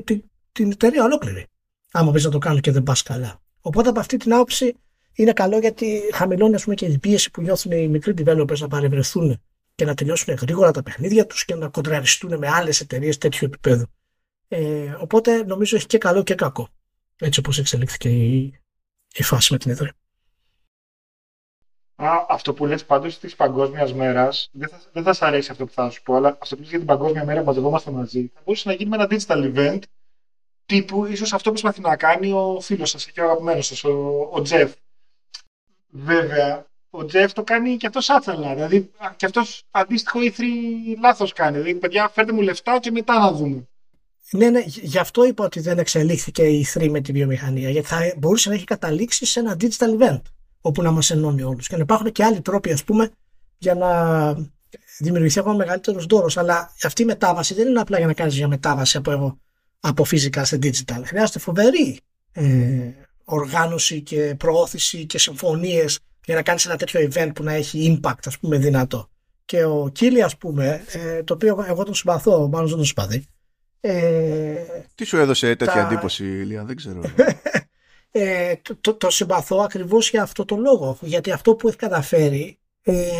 Speaker 2: την, την εταιρεία ολόκληρη. Άμα πεις να το κάνω και δεν πας καλά. Οπότε από αυτή την άποψη είναι καλό γιατί χαμηλώνει πούμε, και η πίεση που νιώθουν οι μικροί developers να παρευρεθούν και να τελειώσουν γρήγορα τα παιχνίδια τους και να κοντραριστούν με άλλες εταιρείες τέτοιου επίπεδου. Ε, οπότε νομίζω έχει και καλό και κακό. Έτσι όπως εξελίχθηκε η, η φάση με την ιδρύα.
Speaker 3: Α, αυτό που λες πάντως της παγκόσμιας μέρας, δεν θα, δεν θα σας αρέσει αυτό που θα σου πω, αλλά αυτό που λες για την παγκόσμια μέρα που μαζευόμαστε μαζί, θα μπορούσε να γίνει με ένα digital event τύπου ίσως αυτό που προσπαθεί να κάνει ο φίλος σας και ο αγαπημένος σας, ο, ο Τζεφ. Βέβαια, ο Τζεφ το κάνει και αυτός άθελα, δηλαδή και αυτός αντίστοιχο ήθρι λάθος κάνει, δηλαδή παιδιά φέρτε μου λεφτά και μετά να δούμε.
Speaker 2: Ναι, ναι, γι' αυτό είπα ότι δεν εξελίχθηκε η 3 με τη βιομηχανία, γιατί θα μπορούσε να έχει καταλήξει σε ένα digital event όπου να μας ενώνει όλους. Και να υπάρχουν και άλλοι τρόποι, ας πούμε, για να δημιουργηθεί ακόμα μεγαλύτερος δώρος. Αλλά αυτή η μετάβαση δεν είναι απλά για να κάνεις μια μετάβαση από, από φυσικά σε digital. Χρειάζεται φοβερή ε, οργάνωση και προώθηση και συμφωνίες για να κάνεις ένα τέτοιο event που να έχει impact, ας πούμε, δυνατό. Και ο Κίλι, ας πούμε, ε, το οποίο εγώ τον συμπαθώ, μάλλον δεν τον συμπαθεί. Ε,
Speaker 1: Τι σου έδωσε τέτοια τα... εντύπωση, Ηλία, δεν ξέρω. (laughs)
Speaker 2: ε, το, το, το, συμπαθώ ακριβώς για αυτό το λόγο. Γιατί αυτό που έχει καταφέρει ε,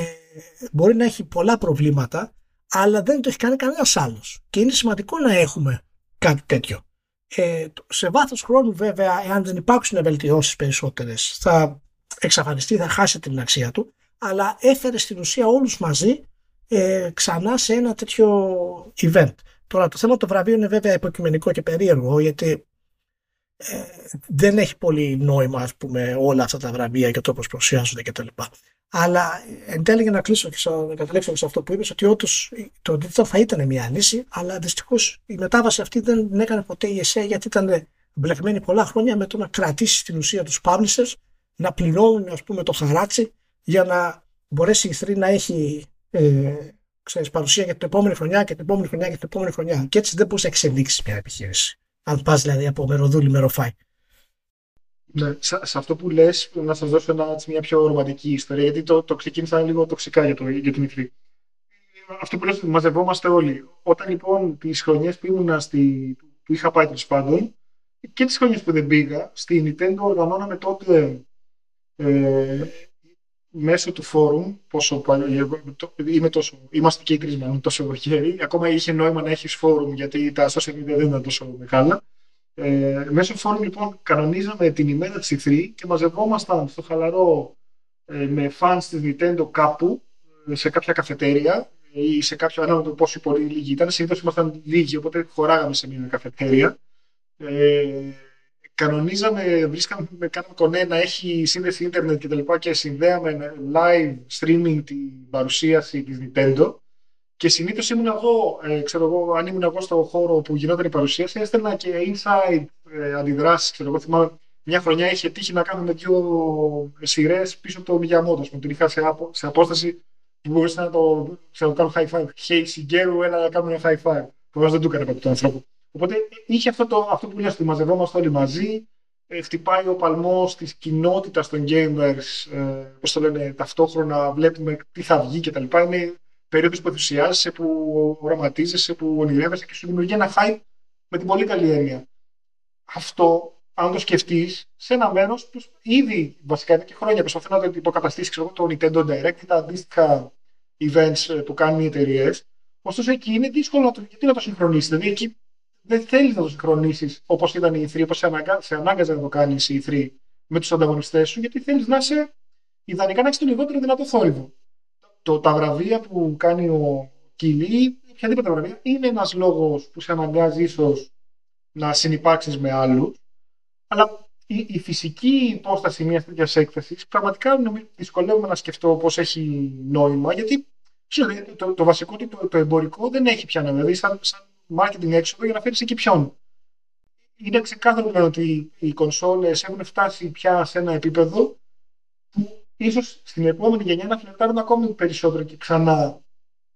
Speaker 2: μπορεί να έχει πολλά προβλήματα, αλλά δεν το έχει κάνει κανένας άλλος. Και είναι σημαντικό να έχουμε κάτι τέτοιο. Ε, σε βάθος χρόνου βέβαια, εάν δεν υπάρξουν βελτιώσεις περισσότερες, θα εξαφανιστεί, θα χάσει την αξία του, αλλά έφερε στην ουσία όλους μαζί ε, ξανά σε ένα τέτοιο event. Τώρα το θέμα του βραβείου είναι βέβαια υποκειμενικό και περίεργο, γιατί ε, δεν έχει πολύ νόημα ας πούμε, όλα αυτά τα βραβεία και το πώς προσιάζονται κτλ. Αλλά εν τέλει για να κλείσω και να καταλήξω σε αυτό που είπες ότι όντως το digital θα ήταν μια λύση αλλά δυστυχώς η μετάβαση αυτή δεν έκανε ποτέ η ΕΣΕ γιατί ήταν μπλεκμένη πολλά χρόνια με το να κρατήσει στην ουσία τους publishers να πληρώνουν ας πούμε το χαράτσι για να μπορέσει η 3 να έχει ε, ξέρεις, παρουσία για την επόμενη χρονιά και την επόμενη χρονιά και την επόμενη χρονιά. Και έτσι δεν μπορεί να εξελίξει μια επιχείρηση. Αν πας δηλαδή από μεροδούλη μεροφάι.
Speaker 3: Ναι, σε, αυτό που λες, να σας δώσω ένα, μια πιο ρομαντική ιστορία, γιατί το, το ξεκίνησα λίγο τοξικά για, το, για την ηθρή. Αυτό που λες, μαζευόμαστε όλοι. Όταν λοιπόν τις χρονιές που ήμουν στη, που είχα πάει τέλος πάντων, και τις χρονιές που δεν πήγα, στη Nintendo οργανώναμε τότε ε, μέσω του φόρουμ, πόσο είμαι τόσο, είμαστε και οι τρεις μάλλον τόσο γεροί, ακόμα είχε νόημα να έχεις φόρουμ γιατί τα social media δεν ήταν τόσο μεγάλα. Ε, μέσω φόρουμ λοιπόν κανονίζαμε την ημέρα της E3 και μαζευόμασταν στο χαλαρό ε, με fans της Nintendo κάπου ε, σε κάποια καφετέρια ή σε κάποιο ανάλογο πόσο πολύ λίγοι ήταν. Συνήθως ήμασταν λίγοι, οπότε χωράγαμε σε μια καφετέρια. Ε, κανονίζαμε, βρίσκαμε, κάναμε κονέ να έχει σύνδεση ίντερνετ και τα λοιπά και συνδέαμε live streaming την παρουσίαση της Nintendo και συνήθως ήμουν εγώ, ε, ξέρω εγώ, αν ήμουν εγώ στο χώρο που γινόταν η παρουσίαση, έστελνα και inside ε, αντιδράσεις. Ξέρω εγώ, θυμάμαι μια χρονιά είχε τύχει να κάνουμε δύο σειρές πίσω από το Μιγιαμότο. Μου την είχα σε, απο, σε απόσταση που μπορούσα να το ξέρω, κάνω high five. Hey, Σιγκέρου, έλα να κάνουμε ένα high five. Προφανώς δεν του έκανε ποτέ τον άνθρωπο. Οπότε είχε αυτό, το, αυτό που λες, ότι μαζευόμαστε όλοι μαζί, ε, χτυπάει ο παλμός της κοινότητας των gamers, ε, πώς το λένε, ταυτόχρονα βλέπουμε τι θα βγει κτλ. Είναι περίοδος που ενθουσιάζεσαι, που οραματίζεσαι, που ονειρεύεσαι και σου δημιουργεί ένα hype με την πολύ καλή έννοια. Αυτό, αν το σκεφτείς, σε ένα μέρος που ήδη βασικά εδώ και χρόνια προσπαθεί να το υποκαταστήσεις, ξέρω το Nintendo Direct ή τα αντίστοιχα events που κάνουν οι εταιρείες. Ωστόσο εκεί είναι δύσκολο να το, γιατί να το συγχρονίσεις. Δηλαδή εκεί δεν θέλεις να το συγχρονίσει όπως ήταν η E3, όπως σε, αναγκα... σε ανάγκαζε να το κάνεις η E3 με τους ανταγωνιστές σου, γιατί θέλεις να είσαι ιδανικά να έχεις το λιγότερο δυνατό θόρυβο. Το, τα βραβεία που κάνει ο Κιλί, οποιαδήποτε βραβεία, είναι ένας λόγος που σε αναγκάζει ίσως να συνεπάρξεις με άλλους. Αλλά η, η φυσική υπόσταση μιας τέτοιας έκθεσης πραγματικά νομίζω, δυσκολεύομαι να σκεφτώ πώς έχει νόημα, γιατί το, το, το βασικό το, το, εμπορικό δεν έχει πια νόημα. Δηλαδή, σαν, σαν marketing έξοδο για να φέρεις εκεί ποιον. Είναι ξεκάθαρο ότι οι κονσόλες έχουν φτάσει πια σε ένα επίπεδο που ίσως στην επόμενη γενιά να φλερτάρουν ακόμη περισσότερο και ξανά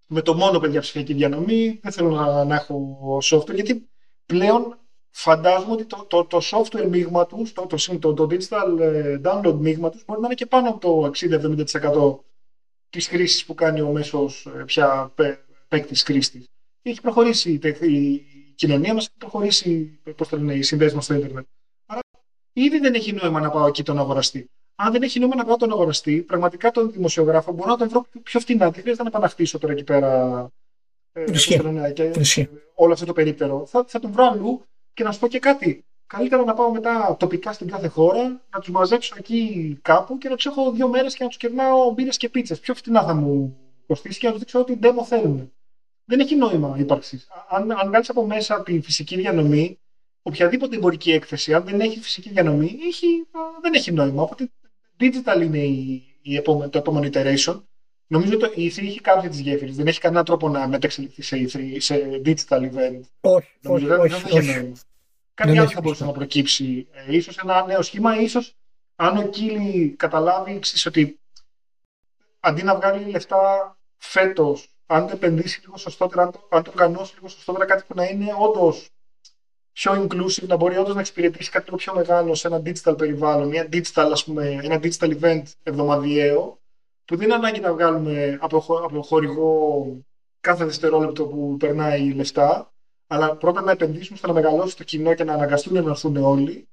Speaker 3: με το μόνο παιδιά ψηφιακή διανομή. Δεν θέλω να, να έχω software γιατί πλέον φαντάζομαι ότι το, το, το software μείγμα τους, το, το, το, digital ε, download μείγμα τους μπορεί να είναι και πάνω από το 60-70% της χρήσης που κάνει ο μέσος ε, πια παίκτης χρήστης. Έχει προχωρήσει η, κοινωνία μας, έχει προχωρήσει πώς το λένε, οι συνδέσεις μας στο Ιντερνετ. Άρα ήδη δεν έχει νόημα να πάω εκεί τον αγοραστή. Αν δεν έχει νόημα να πάω τον αγοραστή, πραγματικά τον δημοσιογράφο μπορώ να τον βρω πιο φτηνά. Δεν χρειάζεται να επαναχτίσω τώρα εκεί πέρα. Ε, όλο αυτό το περίπτερο. Θα, θα τον βρω αλλού και να σου πω και κάτι. Καλύτερα να πάω μετά τοπικά στην κάθε χώρα, να τους μαζέψω εκεί κάπου και να τους έχω δύο μέρες και να τους κερνάω μπύρες και πίτσες. Πιο φτηνά θα μου κοστίσει και να τους δείξω ότι demo θέλουν. Δεν έχει νόημα ύπαρξη. Αν, αν βγάλεις από μέσα τη φυσική διανομή, οποιαδήποτε εμπορική έκθεση, αν δεν έχει φυσική διανομή, έχει, δεν έχει νόημα. Οπότε digital είναι η, η επόμενη, το επόμενο iteration. Νομίζω ότι η E3 έχει κάποια της γέφυρες. Δεν έχει κανένα τρόπο να μεταξελιχθεί σε, E3, σε digital event.
Speaker 2: Όχι, όχι, δεν, όχι, δεν όχι.
Speaker 3: Νόημα. Κάτι άλλο θα μπορούσε να προκύψει. Ε, ίσως ένα νέο σχήμα, ίσως αν ο Κίλι καταλάβει ξέρεις, ότι αντί να βγάλει λεφτά φέτος, αν το επενδύσει λίγο σωστότερα, αν το, αν το οργανώσει λίγο σωστότερα, κάτι που να είναι όντως πιο inclusive, να μπορεί όντως να εξυπηρετήσει κάτι πιο μεγάλο σε ένα digital περιβάλλον, μια digital, ας πούμε, ένα digital event εβδομαδιαίο, που δεν είναι ανάγκη να βγάλουμε από, από χορηγό κάθε δευτερόλεπτο που περνάει λεφτά, αλλά πρώτα να επενδύσουμε στο να μεγαλώσει το κοινό και να αναγκαστούν να έρθουν όλοι.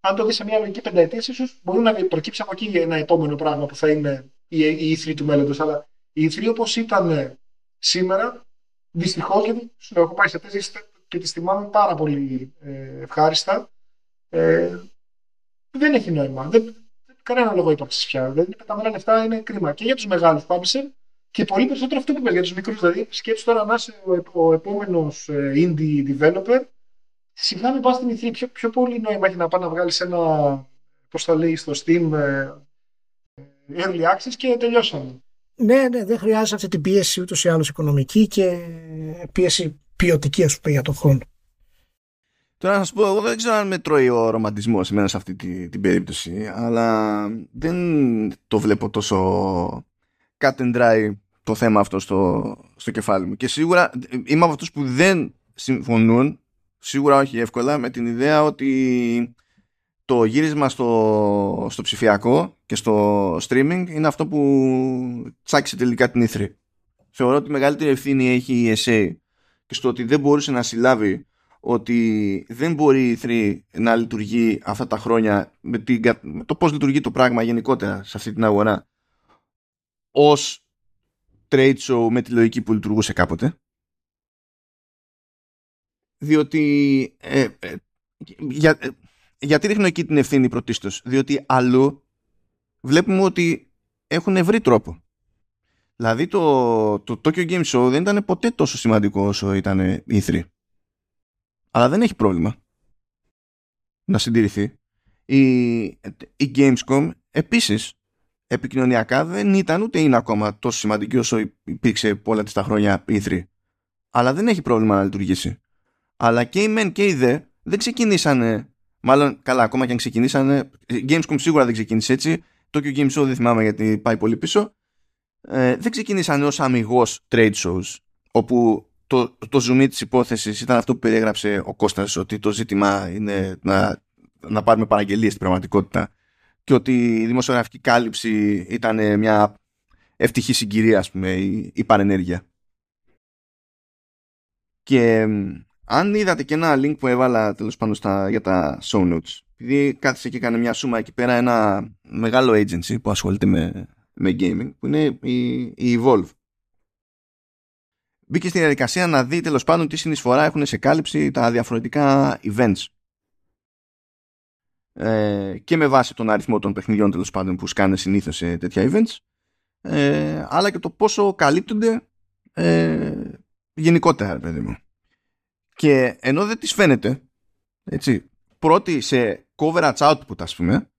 Speaker 3: Αν το δεις σε μια λογική πενταετίας, ίσως μπορεί να προκύψει από εκεί ένα επόμενο πράγμα που θα είναι η, η E3 του μέλλοντος. Αλλά η E3 όπως ήταν σήμερα, δυστυχώς, γιατί σου έχω πάει σε τέσσερι και τη θυμάμαι πάρα πολύ ε, ευχάριστα, ε, δεν έχει νόημα. Δεν, κανένα λόγο ύπαρξης πια. Δεν είναι πεταμένα λεφτά, είναι κρίμα. Και για τους μεγάλους publisher και πολύ περισσότερο αυτό που είπες για τους μικρούς. Δηλαδή, σκέψου τώρα να είσαι ο, ο επόμενος ε, indie developer. Σιγά μην πας στην E3. Πιο, πιο πολύ νόημα έχει να πάει να βγάλεις ένα, πώς το λέει, στο Steam ε, early access και τελειώσαμε.
Speaker 2: Ναι, ναι, δεν χρειάζεται αυτή την πίεση ούτως ή άλλως οικονομική και πίεση ποιοτική, ας πούμε, για τον χρόνο.
Speaker 1: Τώρα να σα πω, εγώ δεν ξέρω αν με τρώει ο ρομαντισμός εμένα σε αυτή την, την περίπτωση, αλλά δεν το βλέπω τόσο cut and dry το θέμα αυτό στο, στο κεφάλι μου. Και σίγουρα είμαι από αυτούς που δεν συμφωνούν, σίγουρα όχι εύκολα, με την ιδέα ότι το γύρισμα στο, στο ψηφιακό και στο streaming είναι αυτό που τσάκισε τελικά την E3. Θεωρώ ότι μεγαλύτερη ευθύνη έχει η ESA και στο ότι δεν μπορούσε να συλλάβει ότι δεν μπορεί η E3 να λειτουργεί αυτά τα χρόνια με, την, με το πώς λειτουργεί το πράγμα γενικότερα σε αυτή την αγορά ως trade show με τη λογική που λειτουργούσε κάποτε διότι ε, ε, για, ε, γιατί ρίχνω εκεί την ευθύνη πρωτίστως διότι αλλού βλέπουμε ότι έχουν βρει τρόπο δηλαδή το, το Tokyo Game Show δεν ήταν ποτέ τόσο σημαντικό όσο ήταν η E3 αλλά δεν έχει πρόβλημα να συντηρηθεί η, η Gamescom επίσης επικοινωνιακά δεν ήταν ούτε είναι ακόμα τόσο σημαντική όσο υπήρξε πολλά της τα χρόνια E3. Αλλά δεν έχει πρόβλημα να λειτουργήσει. Αλλά και οι μεν και οι δε δεν ξεκινήσανε. Μάλλον καλά, ακόμα και αν ξεκινήσανε. Gamescom σίγουρα δεν ξεκίνησε έτσι. Tokyo Game Show δεν θυμάμαι γιατί πάει πολύ πίσω. Ε, δεν ξεκινήσανε ως αμυγός trade shows όπου το, το zoom της υπόθεσης ήταν αυτό που περιέγραψε ο Κώστας ότι το ζήτημα είναι να, να πάρουμε παραγγελίες στην πραγματικότητα και ότι η δημοσιογραφική κάλυψη ήταν μια ευτυχή συγκυρία, ας πούμε, η, η παρενέργεια. Και αν είδατε και ένα link που έβαλα τέλος πάνω στα, για τα show notes, επειδή κάθισε και έκανε μια σούμα εκεί πέρα ένα μεγάλο agency που ασχολείται με, με gaming, που είναι η, η Evolve. μπήκε στη διαδικασία να δει τέλος πάντων τι συνεισφορά έχουν σε κάλυψη τα διαφορετικά events. Ε, και με βάση τον αριθμό των παιχνιδιών τέλος πάντων που σκάνε συνήθως σε τέτοια events, ε, αλλά και το πόσο καλύπτονται ε, γενικότερα, παιδί μου. Και ενώ δεν της φαίνεται, έτσι, πρώτη σε coverage output, ας πούμε,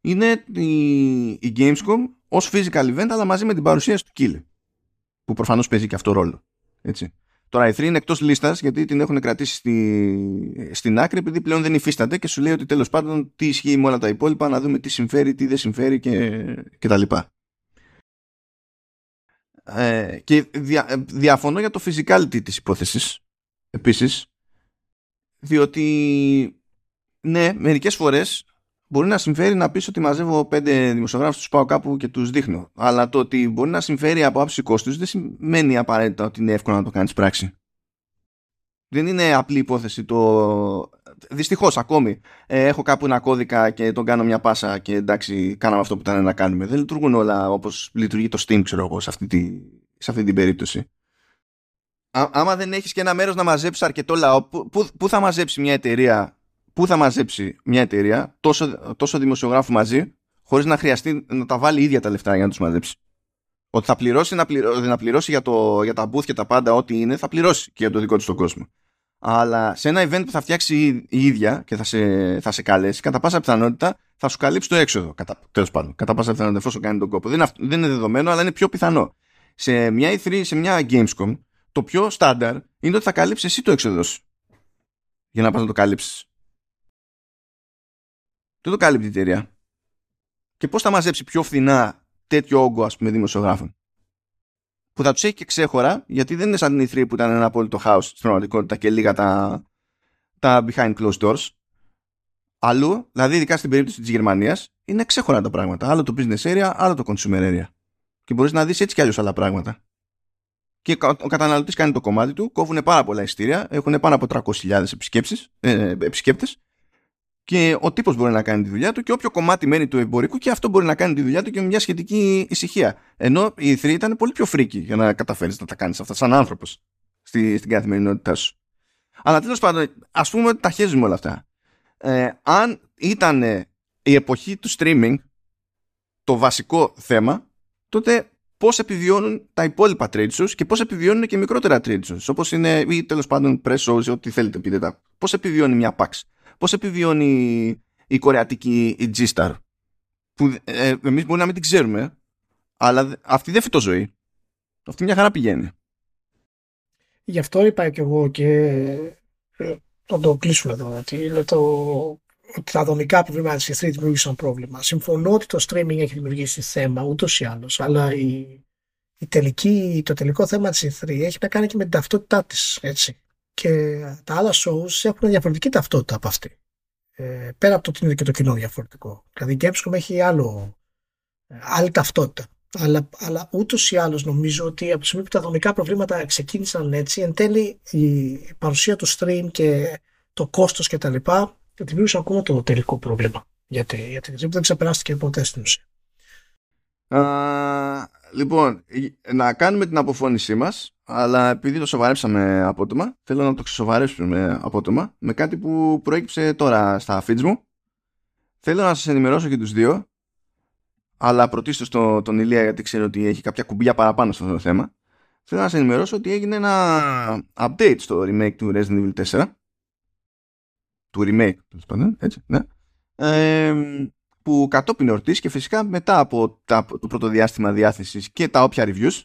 Speaker 1: είναι η, η Gamescom ως physical event, αλλά μαζί με την παρουσίαση του Kill, που προφανώς παίζει και αυτό ρόλο. Έτσι. Τώρα η 3 είναι εκτός λίστας γιατί την έχουν κρατήσει στη, στην άκρη επειδή πλέον δεν υφίσταται και σου λέει ότι τέλος πάντων τι ισχύει με όλα τα υπόλοιπα να δούμε τι συμφέρει, τι δεν συμφέρει και, και τα λοιπά. Ε, και δια, διαφωνώ για το physicality της υπόθεσης επίσης διότι ναι, μερικές φορές μπορεί να συμφέρει να πεις ότι μαζεύω πέντε δημοσιογράφους, τους πάω κάπου και τους δείχνω. Αλλά το ότι μπορεί να συμφέρει από άψη κόστους δεν σημαίνει απαραίτητα ότι είναι εύκολο να το κάνεις πράξη. Δεν είναι απλή υπόθεση το... Δυστυχώς ακόμη ε, έχω κάπου ένα κώδικα και τον κάνω μια πάσα και εντάξει κάναμε αυτό που ήταν να κάνουμε. Δεν λειτουργούν όλα όπως λειτουργεί το Steam ξέρω εγώ σε αυτή, τη... σε αυτή την περίπτωση. Α, άμα δεν έχεις και ένα μέρος να μαζέψεις αρκετό λαό, πού θα μαζέψει μια εταιρεία πού θα μαζέψει μια εταιρεία τόσο, τόσο δημοσιογράφου μαζί, χωρίς να χρειαστεί να τα βάλει ίδια τα λεφτά για να τους μαζέψει. Ότι θα πληρώσει, να, πληρώσει, να πληρώσει για, το, για τα booth και τα πάντα, ό,τι είναι, θα πληρώσει και για το δικό του τον κόσμο. Αλλά σε ένα event που θα φτιάξει η ίδια και θα σε, θα σε καλέσει, κατά πάσα πιθανότητα θα σου καλύψει το έξοδο. Κατά, τέλος πάντων, κατά πάσα πιθανότητα, εφόσον κάνει τον κόπο. Δεν είναι, δεν είναι δεδομένο, αλλά είναι πιο πιθανό. Σε μια E3, σε μια Gamescom, το πιο στάνταρ είναι ότι θα καλύψει εσύ το έξοδο σου. Για να πας να το καλύψεις. Δεν το κάλυπτε η εταιρεία. Και πώς θα μαζέψει πιο φθηνά τέτοιο όγκο, ας πούμε, δημοσιογράφων. Που θα τους έχει και ξέχωρα, γιατί δεν είναι σαν την E3 που ήταν ένα απόλυτο house στην πραγματικότητα και λίγα τα, τα behind closed doors. Αλλού, δηλαδή ειδικά στην περίπτωση της Γερμανίας, είναι ξέχωρα τα πράγματα. Άλλο το business area, άλλο το consumer area. Και μπορείς να δεις έτσι κι αλλιώς άλλα πράγματα. Και ο καταναλωτής κάνει το κομμάτι του, κόβουν πάρα πολλά ειστήρια, έχουν πάνω από 300.000 ε, επισκέπτες και ο τύπος μπορεί να κάνει τη δουλειά του και όποιο κομμάτι μένει του εμπορικού και αυτό μπορεί να κάνει τη δουλειά του και με μια σχετική ησυχία. Ενώ η E3 ήταν πολύ πιο φρίκη για να καταφέρεις να τα κάνεις αυτά σαν άνθρωπος στη, στην καθημερινότητά σου. Αλλά τέλος πάντων, ας πούμε ότι τα χέζουμε όλα αυτά. Ε, αν ήταν η εποχή του streaming το βασικό θέμα, τότε πώς επιβιώνουν τα υπόλοιπα trade shows και πώς επιβιώνουν και μικρότερα trade shows. Όπως είναι, ή τέλος πάντων press shows, ό,τι θέλετε πείτε τα. Πώς επιβιώνει μια PAX; Πώς επιβιώνει η κορεατική η G-Star; Που ε, εμείς μπορεί να μην την ξέρουμε αλλά αυτή δεν φυτό ζωή αυτή μια χαρά πηγαίνει
Speaker 2: γι' αυτό είπα και εγώ και ε, θα το κλείσουμε εδώ ότι, το, ότι τα δομικά προβλήματα της E3 δημιούργησαν πρόβλημα συμφωνώ ότι το streaming έχει δημιουργήσει θέμα ούτως ή άλλως αλλά η, η τελική, το τελικό θέμα της E3 έχει να κάνει και με την ταυτότητά της έτσι και τα άλλα shows έχουν διαφορετική ταυτότητα από αυτή. Ε, πέρα από το ότι είναι και το κοινό διαφορετικό. Δηλαδή η Gamescom έχει άλλο, ε, άλλη ταυτότητα. Αλλά, αλλά ούτως ή άλλως νομίζω ότι από τη στιγμή που τα δομικά προβλήματα ξεκίνησαν έτσι, εν τέλει η παρουσία του stream και το κόστος κτλ. Δημιούργησαν ακόμα το τελικό πρόβλημα. Γιατί, γιατί δεν ξεπεράστηκε ποτέ στην ουσία.
Speaker 1: Λοιπόν, να κάνουμε την αποφώνησή μας, αλλά επειδή το σοβαρέψαμε απότομα, θέλω να το ξεσοβαρέψουμε απότομα με κάτι που προέκυψε τώρα στα feeds μου. Θέλω να σας ενημερώσω και τους δύο, αλλά πρωτίστως το, τον Ηλία γιατί ξέρω ότι έχει κάποια κουμπιά παραπάνω στο θέμα. Θέλω να σας ενημερώσω ότι έγινε ένα update στο remake του Resident Evil 4. Του remake, τέλος πάντων, έτσι, ναι. Ε, που κατόπιν εορτής και φυσικά μετά από το πρώτο διάστημα διάθεσης και τα όποια reviews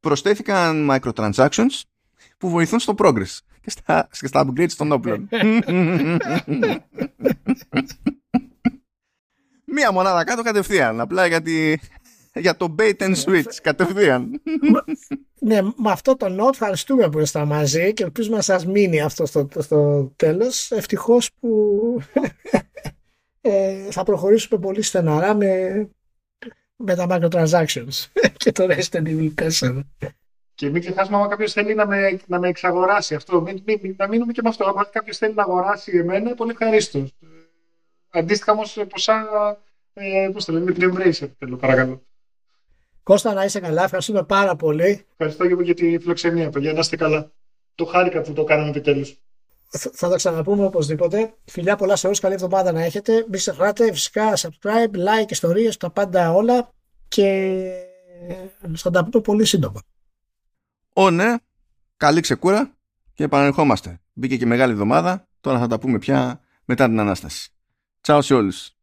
Speaker 1: προσθέθηκαν microtransactions που βοηθούν στο progress και στα, και στα upgrades των όπλων. (laughs) Μία μονάδα κάτω κατευθείαν, απλά γιατί για το bait and switch κατευθείαν.
Speaker 2: ναι, με αυτό το note ευχαριστούμε που είστε μαζί και ελπίζουμε να σας μείνει αυτό στο, στο τέλος. Ευτυχώς που ε, θα προχωρήσουμε πολύ στεναρά με, με τα microtransactions (laughs) και το Resident Evil 4.
Speaker 3: Και μην ξεχάσουμε άμα κάποιος θέλει να με, να με εξαγοράσει αυτό. Μην, μην, να μείνουμε και με αυτό. Αν κάποιος θέλει να αγοράσει εμένα, πολύ ευχαρίστως. Ε, αντίστοιχα όμως ποσά. Ε, Πώς το λένε, με την Embracer, θέλω παρακαλώ.
Speaker 2: Κώστα να είσαι καλά, ευχαριστούμε πάρα πολύ.
Speaker 3: Ευχαριστώ και για τη φιλοξενία, παιδιά. Να είστε καλά. Το χάρηκα που το κάναμε επιτέλους.
Speaker 2: Θα τα ξαναπούμε οπωσδήποτε. Φιλιά πολλά σε όλους, καλή εβδομάδα να έχετε. Μην ξεχνάτε φυσικά subscribe, like, ιστορίες, τα πάντα όλα και θα τα πούμε πολύ σύντομα.
Speaker 1: Ω ναι, καλή ξεκούρα και επαναρχόμαστε. Μπήκε και μεγάλη εβδομάδα, τώρα θα τα πούμε πια μετά την Ανάσταση. Τσάω σε όλους.